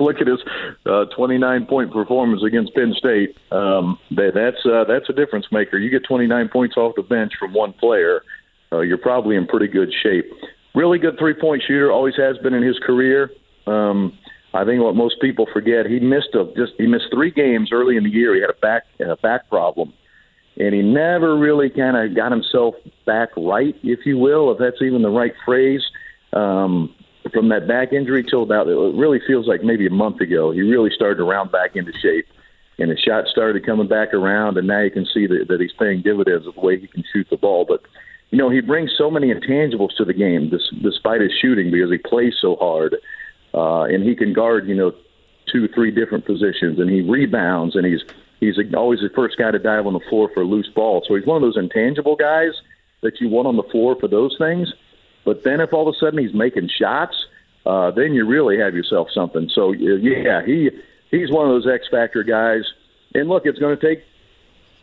look at his uh, 29 point performance against Penn State. Um, that, that's uh, that's a difference maker. You get 29 points off the bench from one player, uh, you're probably in pretty good shape. Really good three point shooter. Always has been in his career. Um, I think what most people forget, he missed a just he missed three games early in the year. He had a back a back problem, and he never really kind of got himself back right, if you will, if that's even the right phrase. Um, from that back injury till about it really feels like maybe a month ago, he really started to round back into shape, and his shot started coming back around, and now you can see that, that he's paying dividends of the way he can shoot the ball. But you know, he brings so many intangibles to the game, despite his shooting, because he plays so hard, uh, and he can guard you know two, three different positions, and he rebounds, and he's he's always the first guy to dive on the floor for a loose ball. So he's one of those intangible guys that you want on the floor for those things. But then if all of a sudden he's making shots, uh, then you really have yourself something. So yeah, he he's one of those X factor guys. And look, it's going to take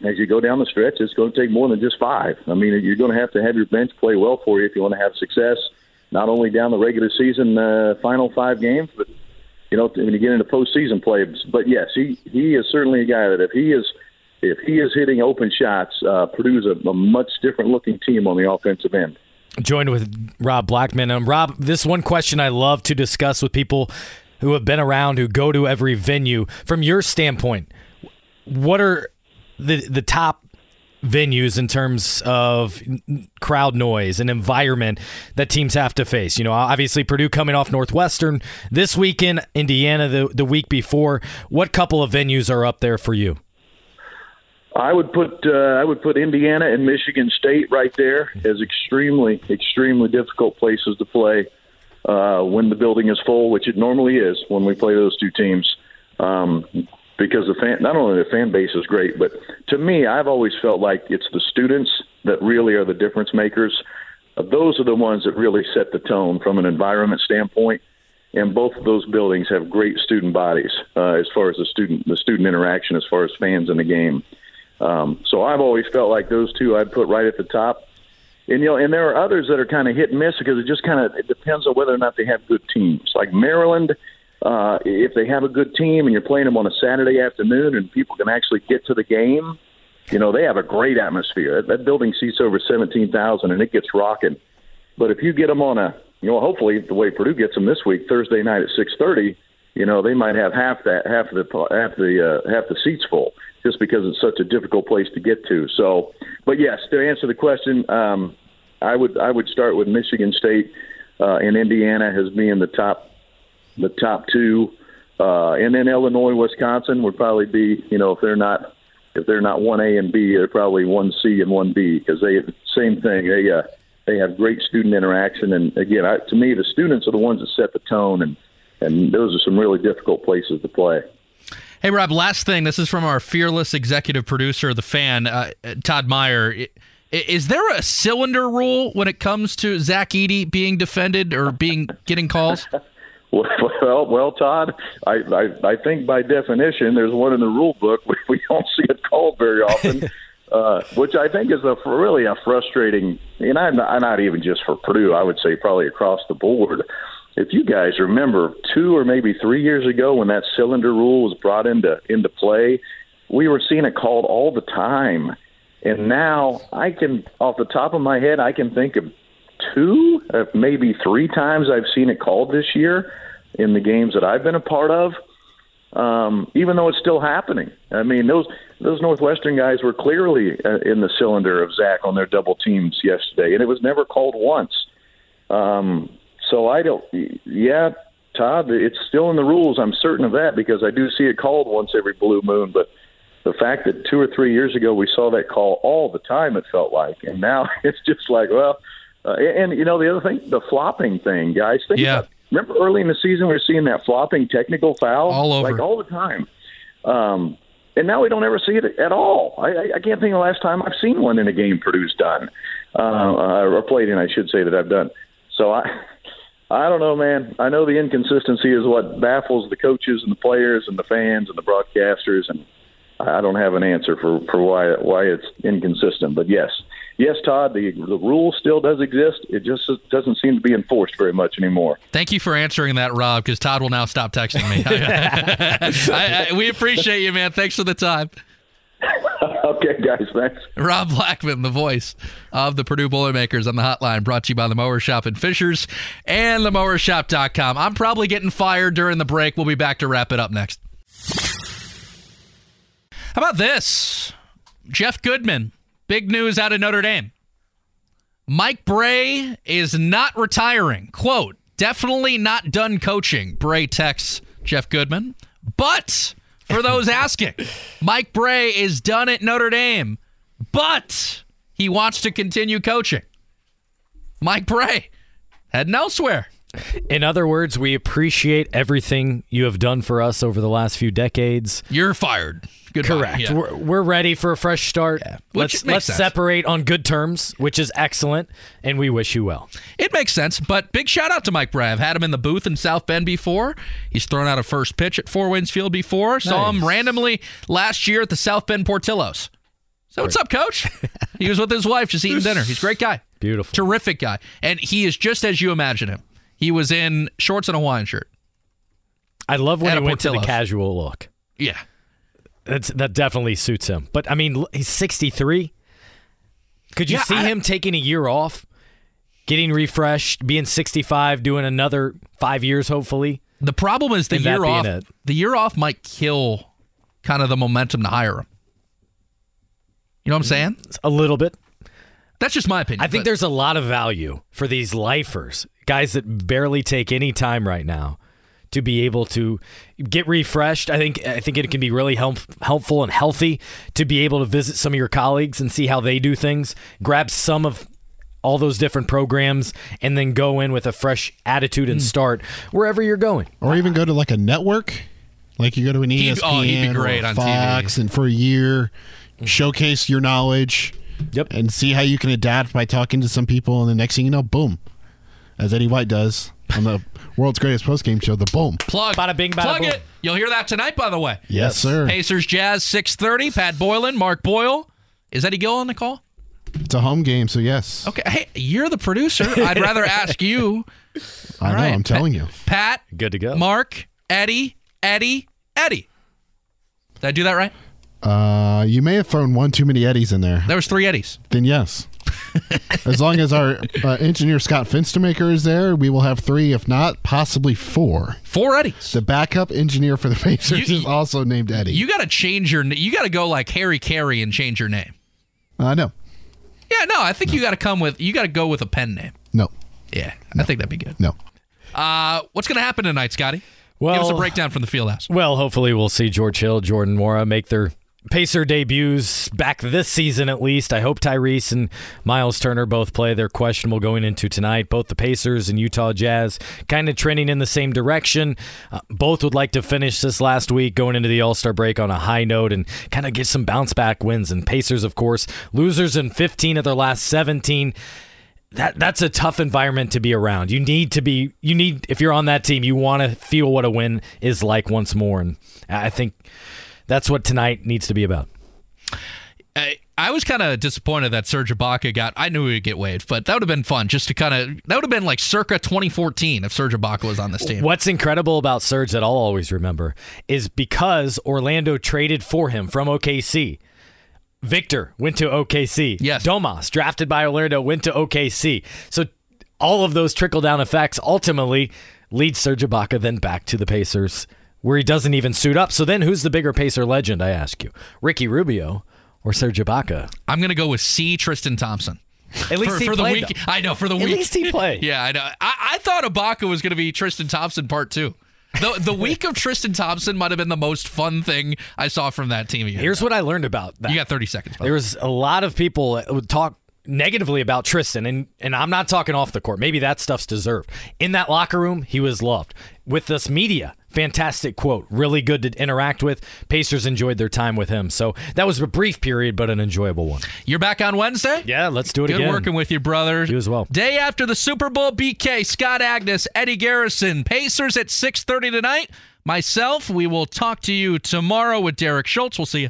as you go down the stretch, it's going to take more than just five. I mean, you're going to have to have your bench play well for you if you want to have success, not only down the regular season uh, final five games, but you know when you get into postseason play. But yes, he he is certainly a guy that if he is if he is hitting open shots, uh, Purdue's a, a much different looking team on the offensive end. Joined with Rob Blackman. Um, Rob, this one question I love to discuss with people who have been around, who go to every venue. From your standpoint, what are the the top venues in terms of crowd noise and environment that teams have to face. You know, obviously Purdue coming off Northwestern this weekend, Indiana the the week before. What couple of venues are up there for you? I would put uh, I would put Indiana and Michigan State right there as extremely extremely difficult places to play uh, when the building is full, which it normally is when we play those two teams. Um, because the fan, not only the fan base is great, but to me, I've always felt like it's the students that really are the difference makers. Uh, those are the ones that really set the tone from an environment standpoint. And both of those buildings have great student bodies uh, as far as the student the student interaction, as far as fans in the game. Um, so I've always felt like those two I'd put right at the top. And you know, and there are others that are kind of hit and miss because it just kind of it depends on whether or not they have good teams. Like Maryland, uh, if they have a good team and you're playing them on a Saturday afternoon and people can actually get to the game, you know they have a great atmosphere. That, building seats over seventeen thousand and it gets rocking. But if you get them on a, you know, hopefully the way Purdue gets them this week, Thursday night at six thirty, you know they might have half that half the half the uh, half the seats full just because it's such a difficult place to get to. So, but yes, to answer the question, um, I would I would start with Michigan State. Uh, and Indiana as being the top the top two, uh, and then Illinois, Wisconsin would probably be you know if they're not if they're not one A and B, they're probably one C and one B because they same thing. They uh, they have great student interaction. And again I, to me the students are the ones that set the tone. And and those are some really difficult places to play. Hey, Rob, last thing. This is from our fearless executive producer, the fan, uh, Todd Meyer. Is there a cylinder rule when it comes to Zach Edey being defended or being getting calls? Well, well, Todd, I, I, I think by definition, there's one in the rule book. We, we don't see it called very often, uh, which I think is a really a frustrating. And I'm not, I'm not even just for Purdue. I would say probably across the board if you guys remember two or maybe three years ago when that cylinder rule was brought into into play, we were seeing it called all the time. And now I can, off the top of my head, I can think of two, uh, maybe three times I've seen it called this year in the games that I've been a part of. Um, even though it's still happening, I mean those those Northwestern guys were clearly uh, in the cylinder of Zach on their double teams yesterday, and it was never called once. Um, so I don't. Yeah, Todd, it's still in the rules. I'm certain of that because I do see it called once every blue moon. But the fact that two or three years ago we saw that call all the time, it felt like, and now it's just like, well, uh, and you know the other thing, the flopping thing, guys. Think yeah. About, remember early in the season we were seeing that flopping technical foul all over, like all the time. Um, and now we don't ever see it at all. I, I can't think of the last time I've seen one in a game Purdue's done, uh, uh, or played in, I should say that I've done. So I, I don't know, man. I know the inconsistency is what baffles the coaches and the players and the fans and the broadcasters, and I don't have an answer for for why why it's inconsistent. But yes, yes, Todd, the the rule still does exist. It just doesn't seem to be enforced very much anymore. Thank you for answering that, Rob, because Todd will now stop texting me. I, I, we appreciate you, man. Thanks for the time. okay, guys, thanks. Rob Blackman, the voice of the Purdue Boilermakers on the hotline, brought to you by the Mower Shop in Fishers and themowershop.com. I'm probably getting fired during the break. We'll be back to wrap it up next. How about this? Jeff Goodman, big news out of Notre Dame. Mike Brey is not retiring. Quote, definitely not done coaching, Brey texts Jeff Goodman. But for those asking. Mike Brey is done at Notre Dame, but he wants to continue coaching. Mike Brey heading elsewhere. In other words, we appreciate everything you have done for us over the last few decades. You're fired. Goodbye. Correct. Yeah. We're, we're ready for a fresh start. Which Let's let's sense. separate on good terms, which is excellent, and we wish you well. It makes sense, but big shout out to Mike Brey. I've had him in the booth in South Bend before. He's thrown out a first pitch at Four Winds Field before. Saw him randomly last year at the South Bend Portillos. So what's up, Coach? he was with his wife just eating dinner. He's a great guy, Beautiful. terrific guy, and he is just as you imagine him. He was in shorts and a Hawaiian shirt. I love when he went to the casual look. Yeah, That's that definitely suits him. But I mean, he's 63. Could you Yeah, see I- him taking a year off, getting refreshed, being 65, doing another five years, hopefully? the problem is the And year off. it. The year off might kill kind of the momentum to hire him. You know what I'm saying? A little bit. That's just my opinion. I think there's a lot of value for these lifers, guys that barely take any time right now to be able to get refreshed. I think I think it can be really help, helpful and healthy to be able to visit some of your colleagues and see how they do things. Grab some of all those different programs and then go in with a fresh attitude Hmm. and start wherever you're going. Or even go to like a network, like you go to an He'd- ESPN oh, he'd be or great a on Fox, TV. and for a year, showcase your knowledge. Yep. And see how you can adapt by talking to some people, and the next thing you know, boom, as Eddie White does on the world's greatest post game show, the boom. plug. Bada bing, bada plug boom. it. You'll hear that tonight, by the way. Yes, sir. Pacers Jazz 6:30. Pat Boylen, Mark Boyle. Is Eddie Gill on the call? It's a home game, so yes. Okay. Hey, you're the producer. I'd rather ask you. I know. right. I'm telling you. Pat, Good to go. Mark, Eddie, Eddie, Eddie. Did I do that right? Uh, you may have thrown one too many Eddies in there. There was three Eddies. Then yes. As long as our uh, engineer Scott Finstermaker is there, we will have three, if not possibly four. Four Eddies. The backup engineer for the Pacers You- is also named Eddie. You got to change your. You got to go like Harry Caray and change your name. I know. Yeah, no, I think you got to come with. You got to go with a pen name. No. Yeah, I think that'd be good. No. Uh, what's going to happen tonight, Scotty? Well, Give us a breakdown from the field house. Well, hopefully we'll see George Hill, Jordan Nwora make their Pacer debuts back this season at least. I hope Tyrese and Miles Turner both play. They're questionable going into tonight. Both the Pacers and Utah Jazz kind of trending in the same direction. Uh, both would like to finish this last week going into the All Star break on a high note and kind of get some bounce back wins. And Pacers, of course, losers in 15 of their last 17 that that's a tough environment to be around. You need to be you need if you're on that team, you want to feel what a win is like once more and I think that's what tonight needs to be about. I, I was kind of disappointed that Serge Ibaka got. I knew he would get waived, but that would have been fun just to kind of. That would have been like circa 2014 if Serge Ibaka was on this team. What's incredible about Serge that I'll always remember is because Orlando traded for him from OKC. Victor went to OKC. Yes. Domas, drafted by Orlando, went to OKC. So all of those trickle down effects ultimately lead Serge Ibaka then back to the Pacers, where he doesn't even suit up. So then who's the bigger Pacer legend, I ask you? Ricky Rubio or Serge Ibaka? I'm gonna go with C. Tristan Thompson. At least for, he for the played, week. though. I know for the At week. At least he played. yeah, I know. I, I thought Ibaka was gonna be Tristan Thompson part two. The the week of Tristan Thompson might have been the most fun thing I saw from that team. Here's what I learned about that. you got 30 seconds. There was a lot of people that would talk negatively about Tristan, and, and I'm not talking off the court. Maybe that stuff's deserved. In that locker room, he was loved. With this media, fantastic quote, really good to interact with. Pacers enjoyed their time with him. So that was a brief period, but an enjoyable one. You're back on Wednesday. Yeah, let's do it Good again. working with you, brother. You as well. Day after the Super Bowl, BK, Scott Agness, Eddie Garrison, Pacers at 6:30 tonight. Myself, we will talk to you tomorrow with Derek Schultz. We'll see you.